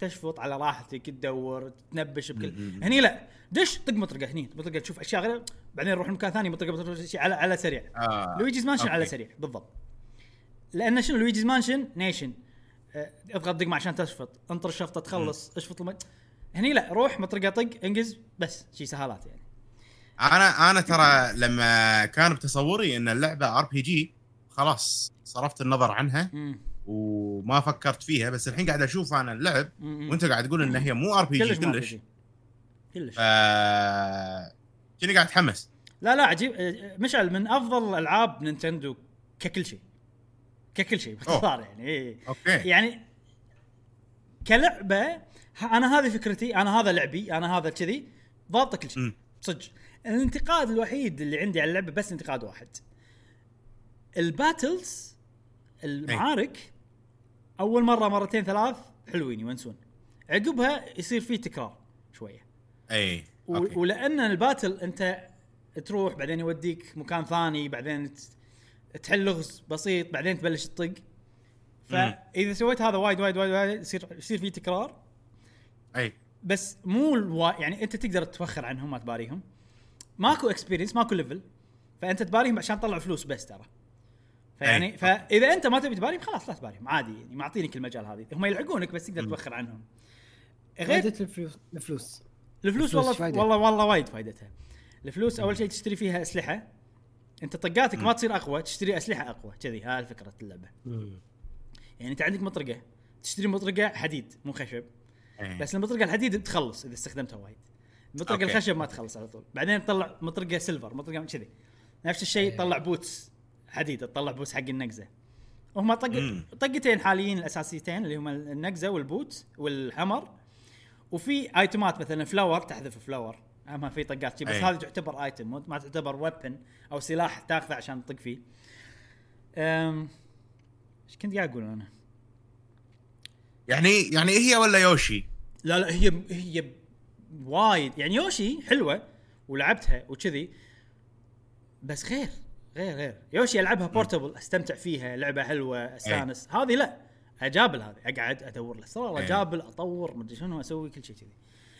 A: تشفط على راحتك تدور تنبش بكل. هني لا دش طق مطرقة هني مطرقة تشوف أشياء غير بعدين نروح لمكان ثاني مطرقة مطرقة على على سريع
C: آه.
A: Luigi's Mansion
C: okay.
A: على سريع بالضبط لأن شنو Luigi's Mansion نيشن. آه، اضغط دقمه عشان تشفط. انطر الشفطة تخلص اشفط الم... هني لا روح مطرقه طق انقز بس شي سهالات يعني.
C: أنا أنا ترى لما كان بتصوري إن اللعبة RPG خلاص صرفت النظر عنها
A: مم.
C: وما فكرت فيها بس الحين قاعد أشوف أنا اللعب. وأنت قاعد تقول إن هي مو
A: RPG كلش
C: كلش. كني قاعد أتحمس.
A: لا لا عجيب. آه، مشعل من أفضل ألعاب نينتندو ككل شيء. ككل شيء باختصار يعني إيه.
C: okay.
A: يعني كلعبة أنا هذه فكرتي أنا هذا لعبي أنا هذا كذي ضابطة كل شيء. صدق. الانتقاد الوحيد اللي عندي على اللعبة بس انتقاد واحد. ال battles المعارك أول مرة مرتين ثلاث حلوين يونسون. عقبها يصير فيه تكرار شوية.
C: اي
A: okay.
C: ولأن
A: ال battle أنت تروح بعدين يوديك مكان ثاني بعدين تحل لغز بسيط بعدين تبلش تطق. فإذا سويت هذا وايد وايد وايد, وايد يصير يصير في تكرار.
C: أي.
A: بس مو الوا... يعني أنت تقدر تتوخر عنهم ما تباريهم. ماكو experience ماكو level فأنت تباريهم عشان تطلع فلوس بس ترى. فيعني
C: أي.
A: فإذا أنت ما تبي تباريهم خلاص لا تباريهم. عادي يعني معطينك المجال هذه. هم يلحقونك بس تقدر توخر عنهم. غير
B: فائده الفلوس الفلوس.
A: الفلوس والله. والله والله وايد فائدتها الفلوس أول شيء تشتري فيها أسلحة. انت طقاتك ما تصير اقوى تشتري اسلحة اقوى كذي هاي فكره اللعبة. يعني انت عندك مطرقة تشتري مطرقة حديد مو خشب
C: إي.
A: بس المطرقة الحديد تخلص إذا استخدمتها وايد. المطرقه
C: okay.
A: الخشب ما تخلص على طول. بعدين تطلع مطرقة silver مطرقة كذي. نفس الشيء طلع boots حديد تطلع boots حق النقزة. وهم طق
C: مم.
A: طقتين حاليين الأساسيتين اللي هم النقزة وال boot وال hammer وفي item ات مثلا flower تحذف flower اما في طقات شي بس
C: أي.
A: هذه تعتبر item ما تعتبر weapon أو سلاح تاخذه عشان تطق فيه. إيش كنت قاعد أقول أنا؟
C: يعني يعني هي ولا يوشي؟
A: لا لا هي هي وايد. يعني يوشي حلوة ولعبتها وكذي بس غير غير غير. يوشي ألعبها portable أستمتع فيها لعبة حلوة استانس هذه لا أقابل هذه. أقعد أدور الاسرار
C: إيه.
A: أقابل أطور مدري شنو أسوي كل شيء كذي.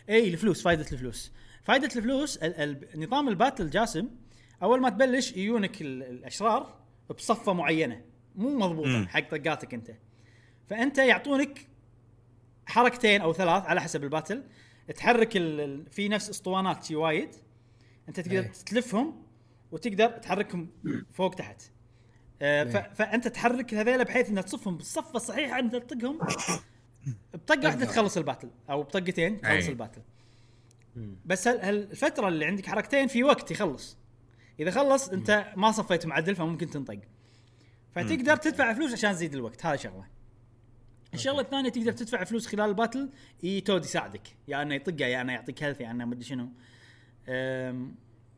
A: اي الفلوس فائده الفلوس. فائدة الفلوس ال ال نظام ال battle جاسم أول ما تبلش يجونك ال- الأشرار بصفة معينة مو
C: مضبوطة.
A: حق طقاتك أنت فأنت يعطونك حركتين أو ثلاث على حسب ال battle تحرك ال... ال- في نفس أسطوانات شي وايد أنت تقدر
B: إيه.
A: تلفهم وتقدر تحركهم فوق تحت آه ف...
B: إيه.
A: فأنت تحرك هذيلا بحيث إنك تصفهم بالصفه الصحيحه انت تطقهم [LAUGHS] بطقة واحدة تخلص ال battle أو بطقتين تخلص
C: أي.
A: ال battle بس هال- هالفتره اللي عندك حركتين في وقت يخلص. إذا خلص أنت ما صفيت معدل فممكن تنطق. فتقدر تدفع فلوس عشان تزيد الوقت. هذا شغلة. الشغلة الثانية تقدر تدفع فلوس خلال ال battle إي toad يساعدك. يا إنه يطقه يا إنه يعطيك health يا إنه مدري شنو.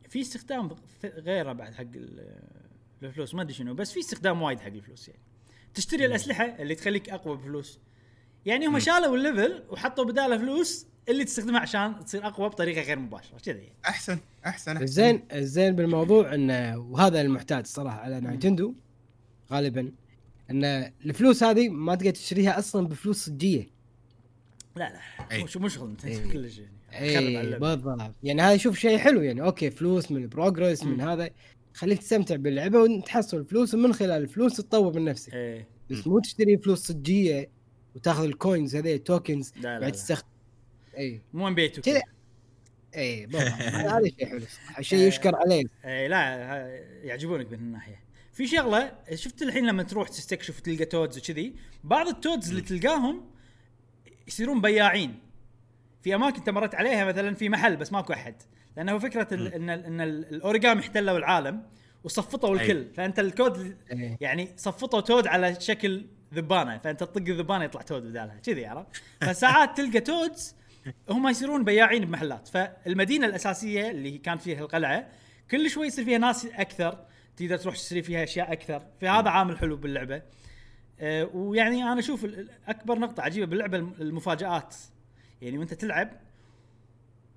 A: في استخدام غيره بعد حق ال- الفلوس ما أدري شنو بس في استخدام وايد حق الفلوس يعني. تشتري الأسلحة اللي تخليك أقوى بفلوس. يعني هم شالوا ال level وحطوا بدالة فلوس اللي تستخدمها عشان تصير أقوى بطريقة غير مباشرة كذي يعني.
C: أحسن أحسن أحسن.
B: الزين الزين بالموضوع انه وهذا المحتاج صراحة على نينتندو غالبا إن الفلوس هذه ما تقدر تشتريها أصلا بفلوس صجية
A: لا لا. مش مش
B: أي.
A: كلش يعني.
B: بالضبط يعني هذا شوف شيء حلو يعني okay فلوس من ال progress
A: من.
B: هذا خليك تستمتع باللعبة وتحصل الفلوس ومن خلال الفلوس تطور من نفسك
A: إيه
B: بس مو تشتري فلوس صجية وتاخذ ال coins هذي ال tokens
A: لا لا,
B: بعد. تستخدم إي.
A: مو ام بي
B: كذا. إي بالضبط. [LAUGHS] هذا شيء حلو. شيء. يشكر عليه
A: إي لا ها- يعجبونك من الناحيه في شغلة شفت الحين لما تروح تستكشف وتلقى Toads وكذي بعض ال Toads اللي تلقاهم يصيرون بياعين. في أماكن أنت مريت عليها مثلا في محل بس ماكو أحد. لأنه فكرة ال- إن إن ال- الاوريجامي احتلوا العالم وصفطوا الكل.
C: أي.
A: فأنت ال
B: Toad.
A: يعني صفطوا Toad على شكل ذبانة. فأنت تطق الذبانة يطلع تود بدالها. كذي عرفت؟ فساعات تلقى تودز هم يصيرون بياعين بمحلات. فالمدينة الأساسية اللي كان فيها القلعة كل شوي يصير فيها ناس أكثر تقدر تروح تشتري فيها أشياء أكثر. فهذا عامل حلو باللعبة. آه، ويعني أنا أشوف أكبر نقطة عجيبة باللعبة الم- المفاجآت. يعني وأنت تلعب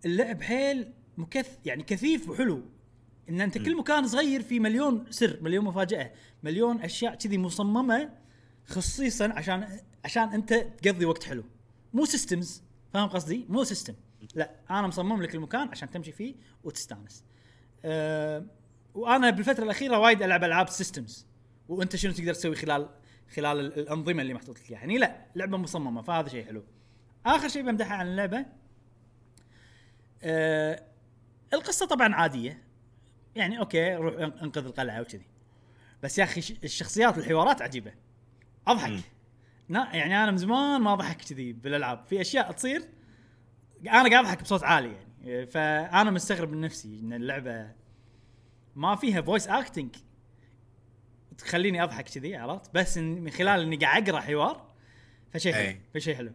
A: اللعب حيل مكث يعني كثيف وحلو. إن أنت كل مكان صغير في مليون سر مليون مفاجأة مليون أشياء كذي مصممة خصيصا عشان عشان أنت تقضي وقت حلو. مو systems فاهم قصدي؟ مو system لا أنا مصمم لك المكان عشان تمشي فيه وتستانس. أه وأنا بالفترة الأخيرة وايد ألعب ألعاب systems وأنت شنو تقدر تسوي خلال خلال ال- الأنظمة اللي محطوط لك إياها؟ هني لا لعبة مصممة فهذا شيء حلو. آخر شيء بمدحه عن اللعبة أه القصة طبعا عادية. يعني okay روح أن- أنقذ القلعة وكذي. بس يا أخي الشخصيات والحوارات
C: عجيبة.
A: أضحك. يعني أنا من زمان ما اضحك كذي بالألعاب. في أشياء تصير أنا قاعد أضحك بصوت عالي يعني. فأنا مستغرب من نفسي إن اللعبة ما فيها voice acting تخليني أضحك كذي عرفت؟ بس من خلال إني قاعد أقرأ حوار فشيء حلو. فشيء حلو.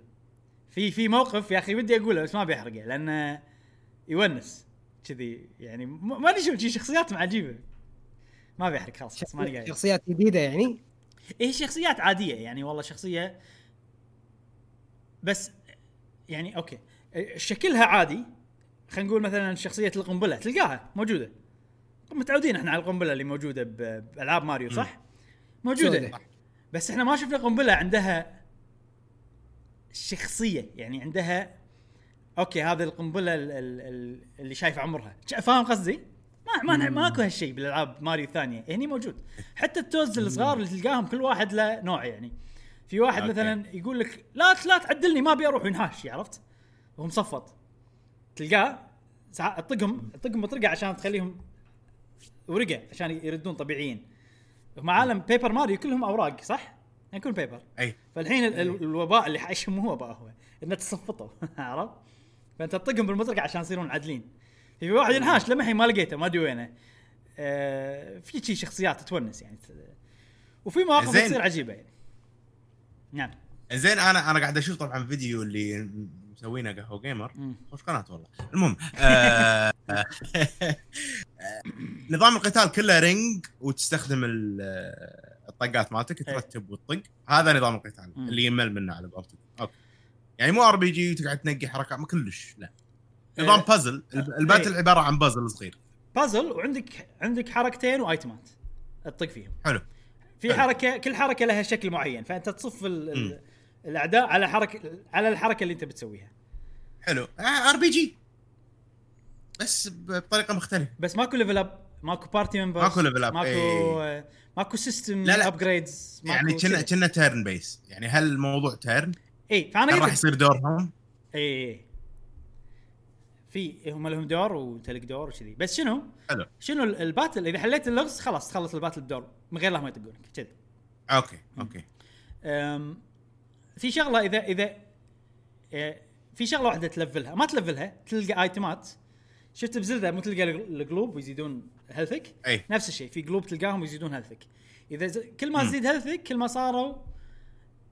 A: في في موقف يا أخي ودي أقوله بس ما بيحرقه لأنه يونس كذي يعني. ما أدري شو شي شخصياتهم عجيبه ما بيحرق خلاص قايل
B: شخصيات جديدة يعني؟
A: هي شخصيات عادية يعني والله شخصية. بس يعني أوكي. شكلها عادي. خلينا نقول مثلا شخصية القنبلة تلقاها موجودة. متعودين إحنا على القنبلة اللي موجودة بألعاب ماريو صح؟
B: موجودة.
A: بس إحنا ما شفنا قنبلة عندها شخصية يعني عندها okay هذه القنبلة ال- ال- ال- اللي شايف عمرها. فاهم قصدي؟ ما ما ماكو هالشيء بالألعاب ماريو الثانية. هني موجود. حتى ال Toads الصغار اللي تلقاهم كل واحد له نوع يعني. في واحد
C: okay.
A: مثلا يقول لك لا لا تعدلني ما أبي أروح وينهاش عرفت؟ وهو مصفط. تلقاه ساعات تطقهم تطقهم بطريقه عشان تخليهم ورقة عشان يردون طبيعيين. هم عالم Paper Mario كلهم أوراق صح؟ يعني كلهم paper
C: أي.
A: فالحين ال- ال- الوباء اللي حايش مو وباء هو إنه تصفطوا [LAUGHS] عرفت؟ فأنت تطقهم بالمطرقة عشان يصيرون عادلين. في واحد ينحاش لما الحين ما لقيته ما أدري وينه. آه في شي شخصيات تونس يعني. وفي مواقف. تصير عجيبة يعني. نعم.
C: زين أنا أنا قاعد أشوف طبعا فيديو اللي مسوينه قهوة جيمر. خوش قناة والله. المهم آه [LAUGHS] آه، نظام القتال كله ring وتستخدم ال- الطقات مالتك
A: إيه.
C: ترتب وتطق. هذا نظام القتال. اللي يمل منه على قولتك. okay. يعني مو RPG وتقعد تنقي حركات ما كلش لا. نظام
A: إيه.
C: puzzle ال battle
A: إيه.
C: عبارة عن بازل صغير
A: بازل وعندك عندك حركتين وايتمات تطق فيهم
C: حلو
A: في
C: حلو.
A: حركة كل حركة لها شكل معين فأنت تصف ال ال الأعداء على حركه على الحركة اللي أنت بتسويها
C: حلو RPG بس بطريقة مختلفة
A: بس ماكو level up ماكو party members
C: ماكو level up،
A: ماكو
C: إيه.
A: ماكو system
C: لا، لا.
A: upgrades
C: يعني كنا كنا turn base يعني هل الموضوع turn؟
A: اي فأنا
C: هل راح
A: قلت
C: يصير دورهم؟
A: اي اي في هم لهم دور وانت لك دور وكذي. بس شنو؟
C: حلو.
A: شنو ال- ال battle؟ إذا حليت اللغز خلاص تخلص ال battle بدور من غير لا ما يطقونك كذي.
C: okay okay.
A: أم، في شغلة اذا إذا إيه، في شغلة واحدة تلفلها. ما تلفلها تلقى ايتمات شفت بزلدة مو تلقى القلوب ويزيدون health
C: ك إي.
A: نفس الشيء في قلوب تلقاهم ويزيدون health ك إذا ز... كل ما. تزيد health ك كل ما صاروا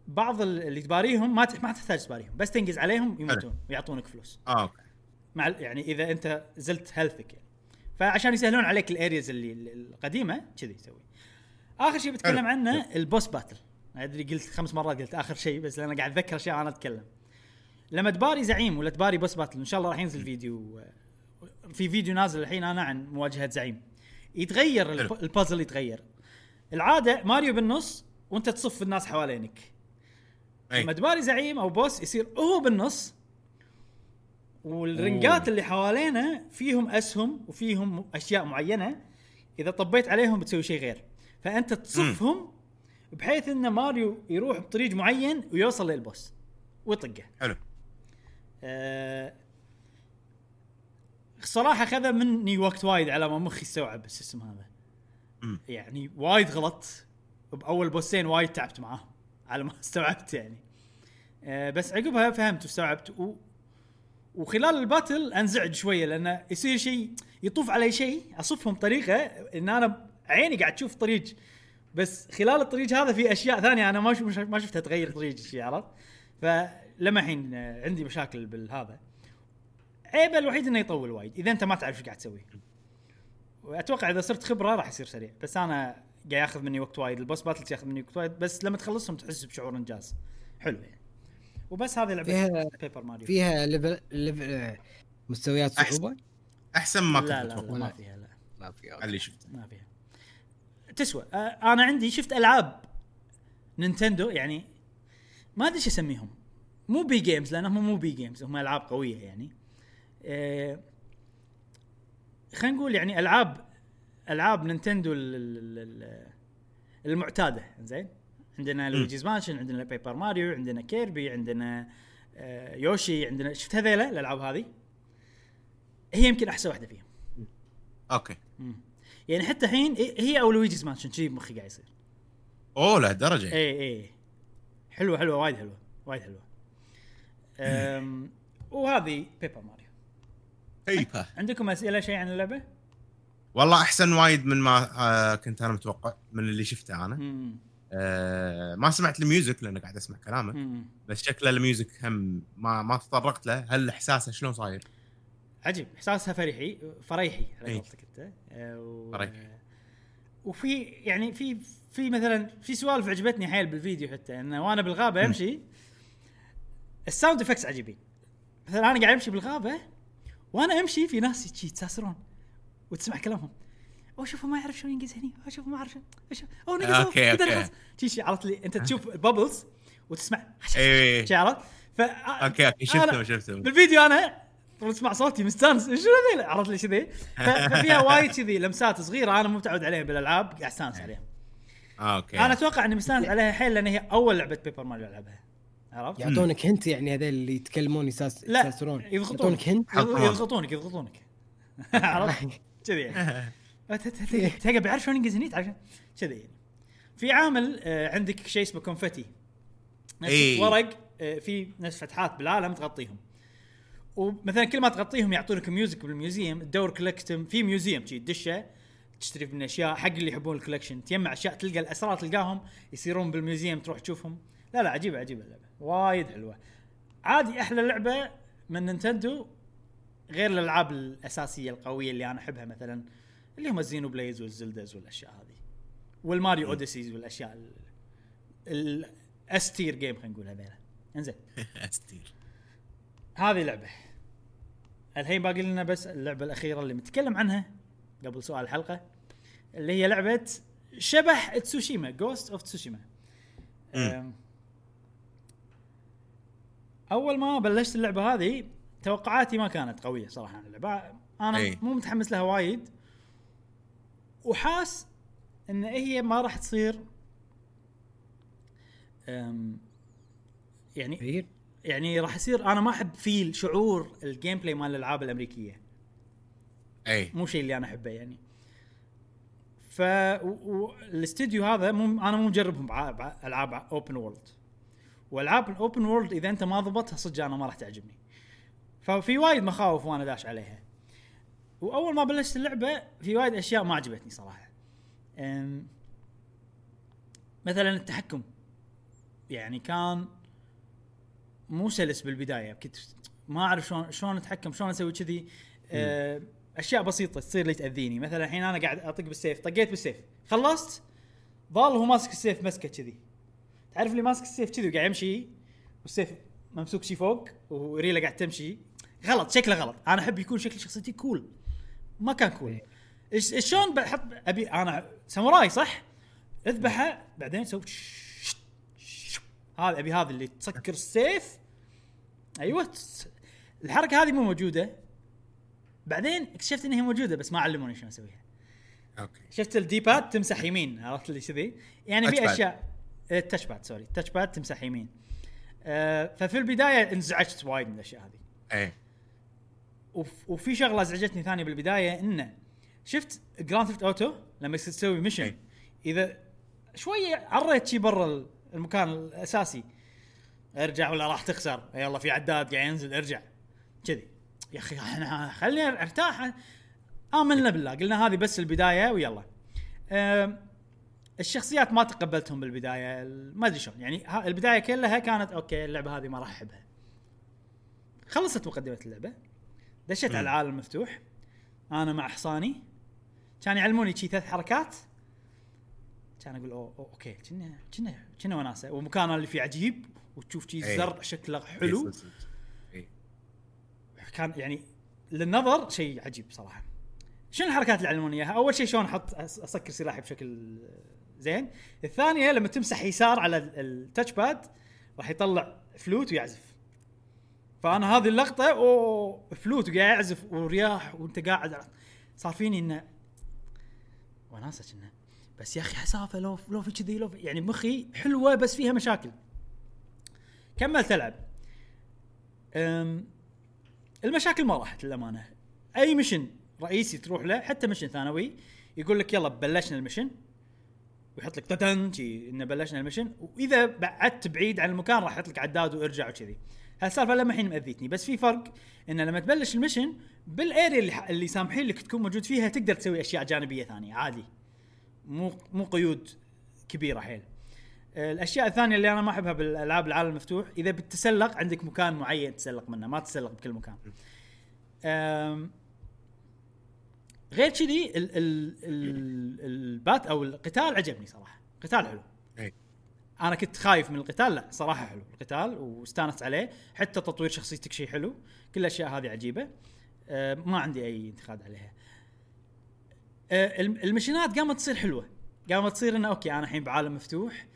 A: بعض ال- اللي تباريهم ما ت... ما تحتاج تباريهم بس تنقز عليهم يموتون ويعطونك فلوس.
C: آه، okay.
A: مع يعني إذا أنت زدت health ك يعني فعشان يسهلون عليك ال areas اللي ال- القديمة كذي تسوي آخر شيء بتكلم
C: حلو.
A: عنه ال boss battle أدري قلت خمس مرات قلت آخر شيء بس لأن قاعد أتذكر أشياء أنا أتكلم. لما تباري زعيم ولا تباري boss battle إن شاء الله راح ينزل فيديو في فيديو نازل الحين أنا عن مواجهة زعيم. يتغير. البازل يتغير. العادة ماريو بالنص وأنت تصف الناس حوالينك. لما تباري زعيم أو boss يصير هو بالنص والرنجات. اللي حوالينه فيهم أسهم وفيهم أشياء معينة إذا طبيت عليهم بتسوي شيء غير فأنت تصفهم بحيث إن ماريو يروح بطريق معين ويوصل لل boss ويطقه
C: حلو
A: أه صراحة خذ مني وقت وايد على ما مخي استوعب ال system هذا
C: مم.
A: يعني وايد غلط بأول بوسين وايد تعبت معاهم على ما [LAUGHS] استوعبت يعني أه بس عقبها فهمت واستوعبت. وخلال الباتل أنزعج شوية لأنه يصير شيء يطوف علي شيء أصفهم بطريقه إن أنا عيني قاعد تشوف طريق. بس خلال الطريق هذا في أشياء ثانية أنا ما ما شفتها تغير طريق الشيء عرفت؟ فلما الحين عندي مشاكل بالهذا عيبه الوحيد إنه يطول وايد إذا أنت ما تعرف إيش قاعد تسوي. وأتوقع إذا صرت خبرة راح يصير سريع بس أنا قاعد ياخذ مني وقت وايد ال boss battles ياخذ مني وقت وايد بس لما تخلصهم تحس بشعور إنجاز. حلو. يعني وبس هذه لعبة
B: فيها
A: Paper Mario
B: فيها level level مستويات
C: أحسن.
B: صعوبه
C: أحسن ما كنت
A: لا لا, لا
C: أتوقع.
A: ما فيها لا.
B: ما في
C: على اللي شفته.
A: ما فيها. تسوى. آه أنا عندي شفت ألعاب نينتندو يعني ما أدري إيش أسميهم. مو B games لأنهم مو B games هم ألعاب قوية يعني. آه خلينا نقول يعني العاب ألعاب نينتندو ال- ال- ال- المعتادة زين؟ عندنا Luigi's Mansion عندنا Paper Mario عندنا Kirby عندنا آه Yoshi عندنا شفت هذيلا الألعاب هذه؟ هي يمكن أحسن واحدة فيهم.
C: okay.
A: يعني حتى الحين هي أو Luigi's Mansion شي بمخي قاعد يصير.
C: أوه لهالدرجة.
A: اي اي حلوة حلوة وايد حلوة وايد حلوة. أم وهذه Paper Mario.
C: هيبا
A: عندكم أسئلة شيء عن اللعبة؟
C: والله أحسن وايد من ما آه كنت أنا متوقع من اللي شفته أنا.
A: مم.
C: آه ما سمعت ال music لأن قاعد أسمع كلامك
A: مم.
C: بس شكله ال music هم ما ما تطرقت له هل إحساسه شلون صاير؟
A: عجيب احساسها فريحي فريحي على
C: إي.
A: قولتك أنت
C: فريحي.
A: وفي يعني في في مثلا في سوالف عجبتني حيل بالفيديو حتى انه وأنا بالغابة أمشي ال sound effects عجيبين مثلا أنا قاعد أمشي بالغابة وأنا أمشي في ناس يتساسرون وتسمع كلامهم أو شوفوا ما يعرف شلون ينقز هني أو شوفوا ما يعرف شلون شوف أو نقز. شي شي عرفت لي أنت تشوف bubbles وتسمع.
C: اي
A: شي عرفت؟ ف
C: okay okay شفته شفته
A: بالفيديو أنا تسمع صوتي مستانس شنو ذي عرفت لي كذي؟ [LAUGHS] ففيها وايد كذي لمسات صغيرة أنا مو متعود عليها بالألعاب قاعد أستانس عليها.
C: okay.
A: أنا أتوقع إني مستانس عليها حيل لأن هي أول لعبة Paper Mario ألعبها. عرفت؟
B: يعطونك hint يعني هذول اللي يتكلمون يساس
A: لا
B: يساسرون.
A: يضغطونك.
B: hint
A: يضغ- يضغطونك يضغطونك [LAUGHS] عرفت؟ [LAUGHS] كذي. يعني تلقى بيعرف شلون ينقز هني عشان كذي يعني. في عامل آه، عندك شيء اسمه confetti نفس
C: إي.
A: ورق آه، في نفس فتحات بالعالم تغطيهم. ومثلا كل ما تغطيهم يعطونك music بال museum تدور collect them في museum شي تدشه تشتري من أشياء حق اللي يحبون ال collection تجمع أشياء تلقى الأسرار تلقاهم يصيرون بال museum تروح تشوفهم. لا لا عجيبة عجيبة اللعبه وايد حلوة. عادي أحلى لعبة من Nintendo غير الألعاب الأساسية القوية اللي أنا أحبها مثلا اللي هم ال Xenoblades وال Zeldas والأشياء هذه وال Mario Odysseys والأشياء ال S tier game خلينا نقول هذيلا. إنزين. [LAUGHS]
C: S tier.
A: هذه لعبة. الحين باقي لنا بس اللعبة الأخيرة اللي متكلم عنها قبل سؤال الحلقة اللي هي لعبة شبح تسوشيما Ghost of Tsushima أول ما بلشت اللعبة هذه توقعاتي ما كانت قوية صراحة عن اللعبة. أنا
C: أي.
A: مو متحمس لها وايد. وحاس إن هي ما راح تصير أم، يعني
B: كثير
A: يعني راح يصير أنا ما أحب feel شعور ال gameplay مال الألعاب الأمريكية.
C: أي.
A: مو شيء اللي أنا أحبه يعني. ف و- والاستديو هذا مو أنا مو مجربهم ألعاب open world وألعاب ال open world إذا أنت ما ضبطها صدق أنا ما راح تعجبني. ففي وايد مخاوف وأنا داش عليها. وأول ما بلشت اللعبة في وايد أشياء ما عجبتني صراحة. أم، مثلا التحكم. يعني كان مو سلس بالبداية كنت ما أعرف شلون شلون أتحكم شلون أسوي كذي. آه، أشياء بسيطة تصير لي تأذيني. مثلا الحين أنا قاعد أطق بالسيف طقيت بالسيف. خلصت ظل هو ماسك السيف مسكة كذي. تعرف اللي ماسك السيف كذي وقاعد يمشي؟ والسيف ممسوك شي فوق وريلة قاعد تمشي. غلط شكله غلط. أنا أحب يكون شكل شخصيتي cool ما كان cool إيش شلون بحط ابي أنا ساموراي صح؟ اذبحه بعدين سوي هذا أبي هذا اللي تسكر السيف. أيوه الحركة هذه مو موجودة. بعدين اكتشفت إنها موجودة بس ما علموني شلون أسويها.
C: okay.
A: شفت ال D-pad تمسح يمين عرفت اللي كذي؟ يعني في. اشياء ال touchpad sorry ال touchpad تمسح يمين. آه ففي البداية انزعجت وايد من الأشياء هذه.
C: اي
A: وف- وفي شغلة ازعجتني ثانية بالبداية إنه شفت Grand Theft Auto لما تسوي
C: mission.
A: إذا شوية عريت شي برا المكان الأساسي. أرجع ولا راح تخسر؟ يلا في عداد قاعد ينزل أرجع. كذي. يا أخي إحنا خليني أرتاح. آمنا بالله. قلنا هذه بس البداية ويلا. الشخصيات ما تقبلتهم بالبداية. ال- ما أدري شلون. يعني البداية كلها كانت okay اللعبة هذه ما راح أحبها. خلصت مقدمة اللعبة. دشيت على العالم المفتوح. أنا مع حصاني كان يعلموني شي ثلاث حركات. كان أقول أوه أوه okay كنا كنا كنا وناسة. ومكانه اللي فيه عجيب وتشوف شي
C: إيه.
A: زرع شكله حلو.
C: إيه،.
A: كان يعني للنظر شيء عجيب صراحة. شنو الحركات اللي علموني إياها؟ أول شيء شلون أحط أسكر سلاحي بشكل زين، الثانية لما تمسح يسار على ال- التاتش باد راح يطلع فلوت ويعزف. فأنا هذه اللقطة أوه فلوت وقاعد يعزف ورياح وأنت قاعد صار فيني انه وناسه كنا. بس يا أخي حسافة لو لو في كذي لو في يعني مخي حلوة بس فيها مشاكل. كملت ألعب. المشاكل ما راحت للأمانة. أي مشن رئيسي تروح له حتى مشن ثانوي يقول لك يلا بلشنا المشن. ويحط لك تتن إنه بلشنا المشن. وإذا بعدت بعيد عن المكان راح يحط لك عداد وارجع وكذي. هالسالفه لما الحين مأذيتني. بس في فرق إنه لما تبلش المشن بالاريا اللي, اللي سامحين لك تكون موجود فيها تقدر تسوي أشياء جانبية ثانية عادي. مو مو قيود كبيرة حيل. الأشياء الثانية اللي أنا ما أحبها بالألعاب العالم المفتوح إذا بتتسلق عندك مكان معين تتسلق منه ما تتسلق بكل مكان. غير كذي ال- ال- ال- البات أو القتال عجبني صراحة. قتال حلو. أنا كنت خايف من القتال لا صراحة حلو القتال واستانست عليه. حتى تطوير شخصيتك شيء حلو كل الأشياء هذه عجيبة. أه، ما عندي أي انتقاد عليها. أه، الم- ال mission ات قامت تصير حلوة. قامت تصير إنه okay أنا الحين بعالم مفتوح.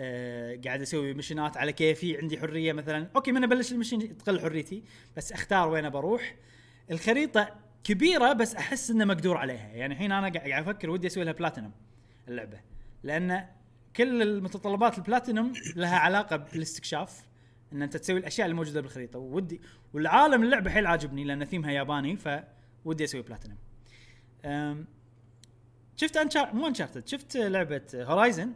A: أه قاعد أسوي mission ات على كيفي عندي حرية مثلا. okay من أبلش ال mission تقل حريتي بس أختار وين بروح الخريطة كبيرة بس أحس إنه مقدور عليها. يعني الحين أنا قاعد قاعد أفكر ودي أسوي لها بلاتينم اللعبة. لأن كل المتطلبات البلاتينم لها علاقة بالاستكشاف إن أنت تسوي الأشياء الموجودة بالخريطة. ودي والعالم اللعبة حيل عاجبني لأن ثيمها ياباني فودي أسوي بلاتينم أم، شفت Unchar- مو Uncharted شفت لعبة Horizon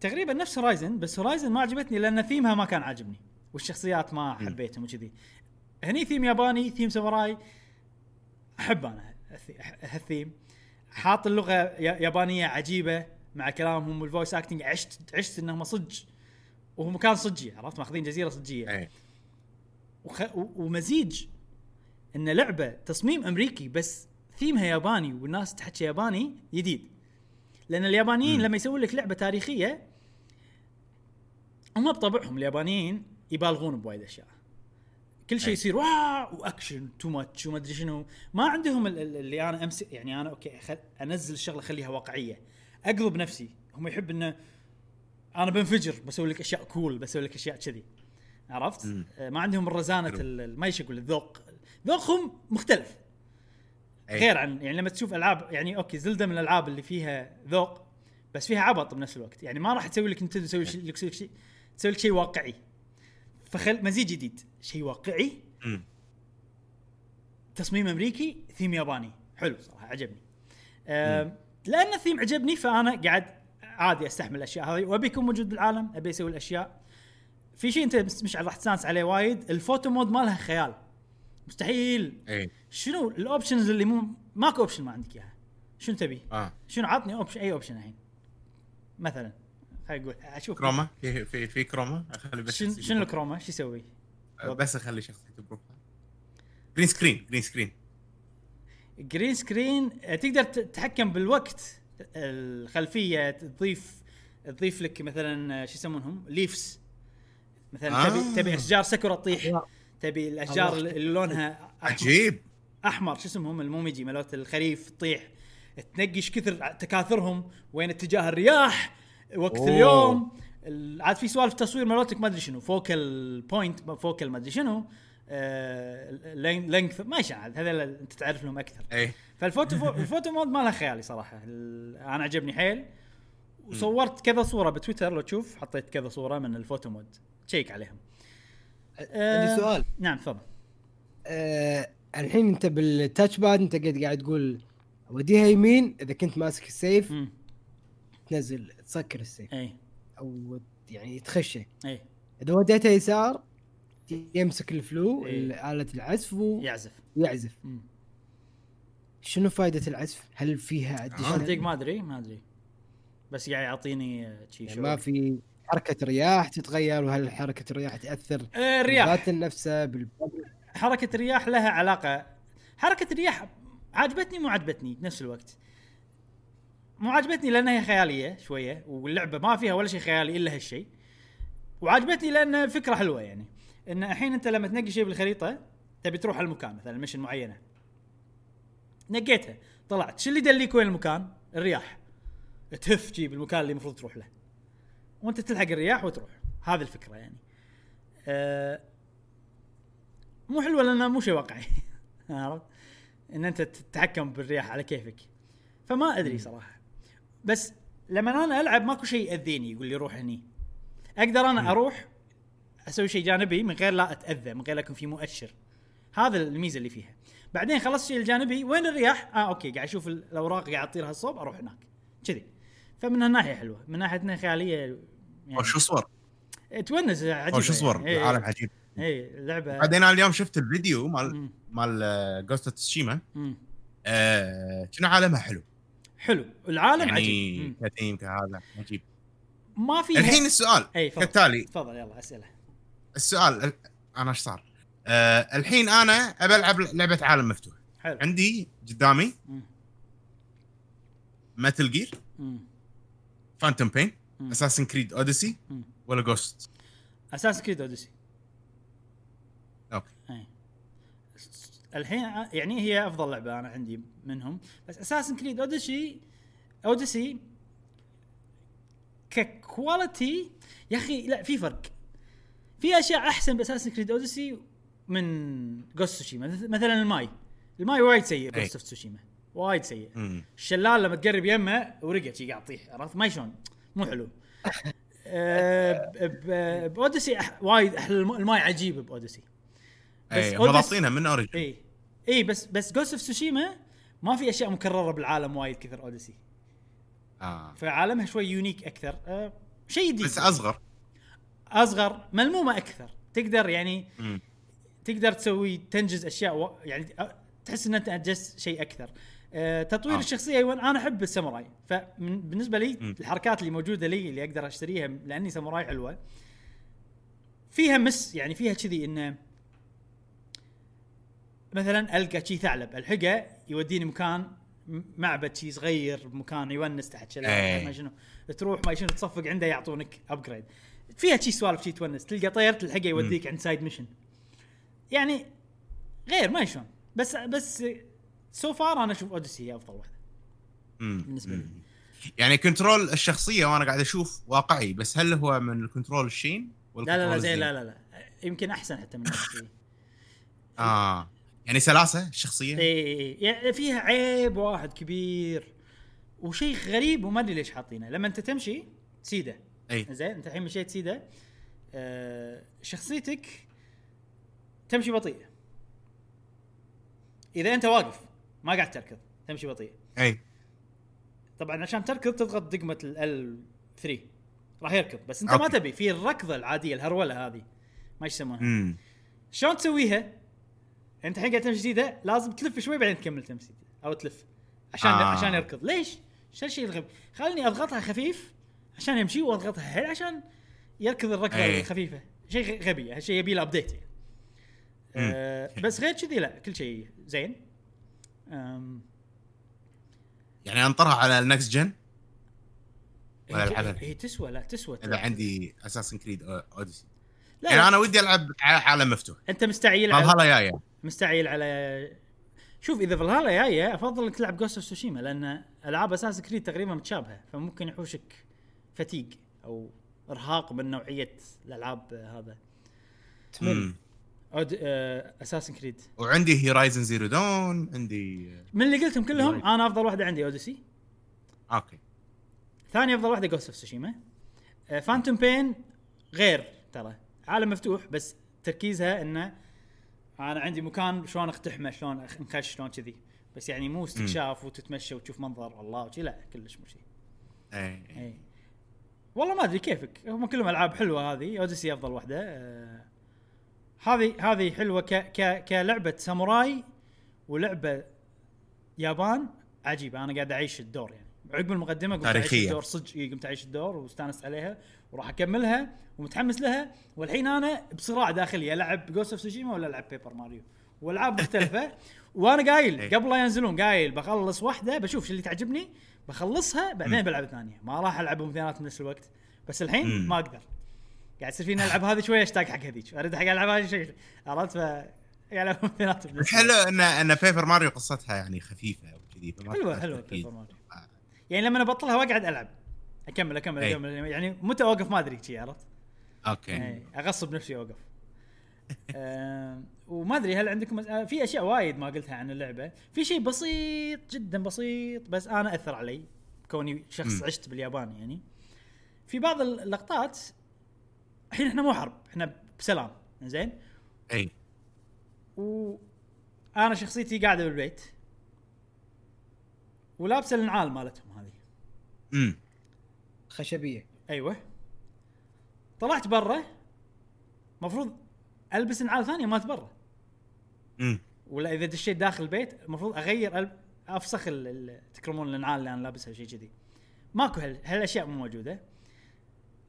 A: تقريبا نفس Horizon بس Horizon ما عجبتني لأن ثيمها ما كان عاجبني. والشخصيات ما حبيتهم وكذي. هني ثيم ياباني ثيم ساموراي. أحب أنا ال the- هال theme. حاط اللغة يا- يابانية عجيبة. مع كلامهم وال voice acting عشت عشت انهم صج وهو مكان صجي عرفت؟ ماخذين جزيرة صجيه
C: إيه.
A: وخ... و- ومزيج إن لعبة تصميم أمريكي بس ثيمها ياباني والناس تحكي ياباني جديد. لأن اليابانيين
C: مم.
A: لما يسوون لك لعبة تاريخية هم بطبعهم اليابانيين يبالغون بوايد أشياء. كل شيء
C: أي.
A: يصير wow و action too much وما أدري شنو. ما عندهم ال- ال- اللي أنا امسك يعني أنا okay خل... أنزل الشغله اخليها واقعية. أقلب نفسي. هم يحب إنه أنا بنفجر بسوي لك أشياء cool بسوي لك أشياء كذي. عرفت؟
C: مم.
A: آه، ما عندهم الرزانة ما إيش أقول الذوق. ذوقهم مختلف.
C: إيه.
A: غير عن يعني لما تشوف ألعاب يعني okay Zelda من الألعاب اللي فيها ذوق بس فيها عبط بنفس الوقت. يعني ما راح تسوي لك انت تسوي لك شيء تسوي لك شيء واقعي. فخل مزيج جديد. شيء واقعي.
C: مم.
A: تصميم أمريكي ثيم ياباني. حلو صراحة عجبني. لأن الثيم عجبني فأنا قاعد عادي أستحمل الأشياء هذه. وأبي يكون موجود بالعالم أبي أسوي الأشياء. في شيء أنت مش مش راح تستانس عليه وايد ال photo mode مالها خيال. مستحيل.
C: إيه
A: شنو ال options اللي مو ماكو option ما عندك إياها. شنو تبي؟
C: آه.
A: شنو عطني option أي option الحين؟ مثلا خلينا نقول أشوف.
C: chroma؟ في في في chroma؟ أخلي بس
A: شنو.
C: ال
A: chroma؟ شو يسوي؟
C: آه، بس أخلي شخصيتي profile green screen green screen
A: green screen آه، تقدر تتحكم بالوقت. الخلفية تضيف تضيف لك مثلا آه، شو يسمونهم؟ leaves مثلا
C: آه.
A: تبي تبي أشجار ساكورا تطيح. تبي الأشجار
B: الله.
A: اللي لونها أحمر-
C: عجيب.
A: أحمر شو اسمهم الموميجي مالت الخريف تطيح. تنقش كثر تكاثرهم وين اتجاه الرياح وقت
C: أوه.
A: اليوم. ال- عاد في سوالف تصوير مالتك ما أدري شنو. focal point focal ما أدري شنو. length ما يشعل عاد هذول أنت تعرف لهم أكثر.
C: إيه.
A: فالفوتو [LAUGHS] فو ال photo mode مالها خيالي صراحة. أنا عجبني حيل. وصورت كذا صورة بتويتر لو تشوف حطيت كذا صورة من ال photo mode تشيك عليهم. آه،
B: عندي سؤال.
A: نعم تفضل.
B: آه الحين أنت بال touchpad أنت قاعد قاعد تقول وديها يمين إذا كنت ماسك السيف
A: امم
B: تنزل تسكر السيف.
A: اي
B: أو يعني تخشه.
A: اي
B: إذا وديتها يسار يمسك الفلو
A: إيه.
B: آلة العزف
A: يعزف.
B: ويعزف
A: مم.
B: شنو فائدة العزف؟ هل فيها
A: صدق؟ ما أدري ما أدري. بس قاعد يعطيني آه، شي
B: يعني ما في حركة رياح تتغير وهل حركة الرياح تأثر
A: الرياح.
B: بالباتن نفسه بالبابل
A: حركة الرياح لها علاقة. حركة الرياح عجبتني مو عجبتني بنفس الوقت. مو عجبتني لأن هي خيالية شوية واللعبة ما فيها ولا شيء خيالي إلا هالشيء وعجبتني لأن فكرة حلوة يعني. إن الحين أنت لما تنقي شيء بالخريطة تبي تروح المكان مثلا مشن معينة. نقيتها طلعت. شو اللي يدليك وين المكان؟ الرياح. تهف جيب المكان اللي المفروض تروح له. وأنت تلحق الرياح وتروح. هذه الفكرة يعني. أه مو حلوة لأنها مو شيء واقعي. [LAUGHS] عرفت؟ إن أنت تتحكم بالرياح على كيفك. فما أدري صراحة. بس لما أنا ألعب ماكو شيء يأذيني يقول لي روح هني. أقدر أنا أروح أسوي شيء جانبي من غير لا أتأذى من غير لا يكون في مؤشر. هذا الميزة اللي فيها. بعدين خلصت الشيء الجانبي وين الرياح؟ آه أوكي قاعد أشوف الأوراق قاعد تطير هالصوب أروح هناك. كذي. فمن هالناحية حلوة. من ناحية إنها خيالية يعني
C: وشو صور؟
A: تونس عجيبة
C: وشو صور؟
A: يعني. إيه،
C: العالم عجيب.
A: اي لعبة.
C: بعدين أنا اليوم شفت الفيديو مال. مال Ghost Tsushima
A: مم.
C: آه كنا عالمها حلو؟
A: حلو. العالم
C: يعني
A: عجيب.
C: كثيم كهذا عجيب.
A: ما في
C: الحين السؤال
A: اي تفضل.
C: كالتالي
A: تفضل يلا أسئلة.
C: السؤال ال- أنا إيش صار؟ آه الحين أنا ابى ألعب لعبة عالم مفتوح
A: حلو
C: عندي قدامي. Metal Gear.
A: Phantom
C: Pain. Assassin's Creed
A: Odyssey.
C: ولا Ghost
A: Assassin's Creed Odyssey
C: okay
A: اي الحين يعني هي أفضل لعبة أنا عندي منهم بس Assassin's Creed Odyssey Odyssey ك quality يا أخي لا في فرق في أشياء أحسن ب Assassin's Creed Odyssey من Ghost Tsushima مثلا الماي. الماي وايد سيء. Ghost of Tsushima وايد سيء. الشلال لما تقرب يمه ورقه شي قاعد تطيح عرفت؟ ما شلون مو حلو. [LAUGHS] ب- ب Odyssey أح- وايد أحلى. الم- الماي عجيب ب
C: Odyssey
A: اي
C: مضبطينها من Origin
A: اي اي بس بس Ghost of Tsushima ما في أشياء مكررة بالعالم وايد كثر Odyssey
C: آه.
A: فعالمها شوي unique أكثر. أه شيء جديد
C: بس أصغر.
A: أصغر ملمومة أكثر تقدر يعني
C: مم.
A: تقدر تسوي تنجز أشياء و... يعني تحس إن أنت انجزت شيء أكثر أه تطوير
C: آه.
A: الشخصية أيوه أنا أحب الساموراي فبالنسبه لي
C: مم.
A: الحركات اللي موجودة لي اللي أقدر أشتريها لأني ساموراي حلوة فيها مس يعني فيها كذي انه مثلا ألقى شي ثعلب ألحقه يوديني مكان م- معبد شي صغير بمكان يونس تحت
C: إيه.
A: شلال ما شنو تروح ما شنو تصفق عنده يعطونك upgrade فيها شي سوالف شي تونس. تلقى طير تلحقه يوديك عند side mission يعني غير ما شلون بس بس so far أنا أشوف Odyssey هي أفضل واحدة.
C: مم.
A: بالنسبة لي.
C: يعني control الشخصية وأنا قاعد أشوف واقعي بس هل هو من ال control الشين ولا
A: لا لا لا
C: ال control
A: زي
C: الزين؟
A: لا لا لا. يمكن أحسن حتى من
C: آه. يعني سلاسة الشخصية؟
A: اي يعني فيها عيب واحد كبير وشيء غريب وما أدري ليش حاطينه. لما أنت تمشي سيدة.
C: أي
A: زين أنت الحين مشيت سيدة آه شخصيتك تمشي بطيء إذا أنت واقف ما قاعد تركض تمشي بطيء
C: أي
A: طبعا عشان تركض تضغط دقمة ال 3 راح يركض بس أنت ما
C: أوكي.
A: تبي في الركضة العادية الهرولة هذه ما يسمونها شلون تسويها؟ أنت الحين قاعد تمشي جديده لازم تلف شوي بعدين تكمل تمشي أو تلف عشان.
C: آه.
A: عشان يركض ليش؟ شو الشيء الغبي؟ خلني أضغطها خفيف عشان يمشي واضغطها حيل عشان يركض الركضة
C: أي.
A: الخفيفه شيء غبي هالشيء يبي له update يعني. آه بس غير كذي لا كل شيء زين.
C: يعني انطرها على ال next gen ولا
A: هي-
C: ألعبها
A: هي؟ تسوى لا تسوى
C: إذا عندي Assassin's Creed Odyssey
A: لا,
C: يعني أنا ودي ألعب على عالم مفتوح.
A: أنت مستعجل على
C: فالهالا جاية.
A: مستعجل على شوف إذا فالهالا جاية أفضل إنك تلعب جوست اوف سوشيما لأن ألعاب Assassin's Creed تقريبا متشابهة فممكن يحوشك. fatigue أو إرهاق من نوعية الألعاب هذا.
B: تمل.
A: أود... آه... Assassin's Creed
C: وعندي Horizon Zero Dawn عندي
A: من اللي قلتهم كلهم
C: Right.
A: أنا أفضل واحدة عندي Odyssey
C: okay.
A: ثاني أفضل واحدة Ghost of Tsushima Phantom Pain غير ترى. عالم مفتوح بس تركيزها إنه أنا عندي مكان شلون أقتحمه شلون أخ- نخش شلون كذي. بس يعني مو استكشاف وتتمشى وتشوف منظر الله وشي لا كلش مو شي.
C: اي
A: اي والله ما أدري كيفك. هم كلهم ألعاب حلوة هذه. اوديسي أفضل واحدة. آه، هذه هذه حلوة ك ك كلعبة ساموراي ولعبة يابان. عجيبة. أنا قاعد أعيش الدور يعني. عقب المقدمة قمت
C: أعيش.
A: الدور. صدق قمت أعيش الدور واستانست عليها وراح أكملها ومتحمس لها. والحين أنا بصراع داخلي. ألعب Ghost of Tsushima ولا ألعب Paper Mario والعاب مختلفة. [LAUGHS] وأنا قايل. قبل لا ينزلون قايل بخلص واحدة بشوف شو اللي تعجبني. بخلصها بعدين بلعب الثانية ما راح ألعبهم اثنيناتهم بنفس الوقت بس الحين. ما أقدر قاعد يصير فيني ألعب هذه شوية أشتاق حق هذيك أريد حق ألعب هذه شوي عرفت ف [LAUGHS] الوقت.
C: ان إن Paper Mario قصتها يعني خفيفة وكذي
A: حلوة
C: حلوة.
A: Paper Mario. يعني لما ابطلها واقعد ألعب أكمل أكمل
C: إيه.
A: أكمل يعني متى أوقف ما أدري شي عرفت؟
C: أوكي
A: إيه، أغصب نفسي اوقف وما أدري هل عندكم آه، في أشياء وايد ما قلتها عن اللعبة. في شيء بسيط جدا بسيط بس أنا أثر علي كوني شخص
C: مم.
A: عشت باليابان يعني. في بعض اللقطات الحين إحنا مو حرب إحنا بسلام زين؟
C: إي.
A: وأنا شخصيتي قاعدة بالبيت. ولابسة النعال مالتهم هذه.
C: امم
B: خشبية.
A: أيوه. طلعت برا. مفروض ألبس نعال ثانية مالت برا.
C: امم
A: ولا إذا دشيت داخل البيت المفروض أغير أل- أفسخ ال- ال- تكرمون النعال اللي أنا لابسها شيء كذي. ماكو هال هالأشياء مو موجودة.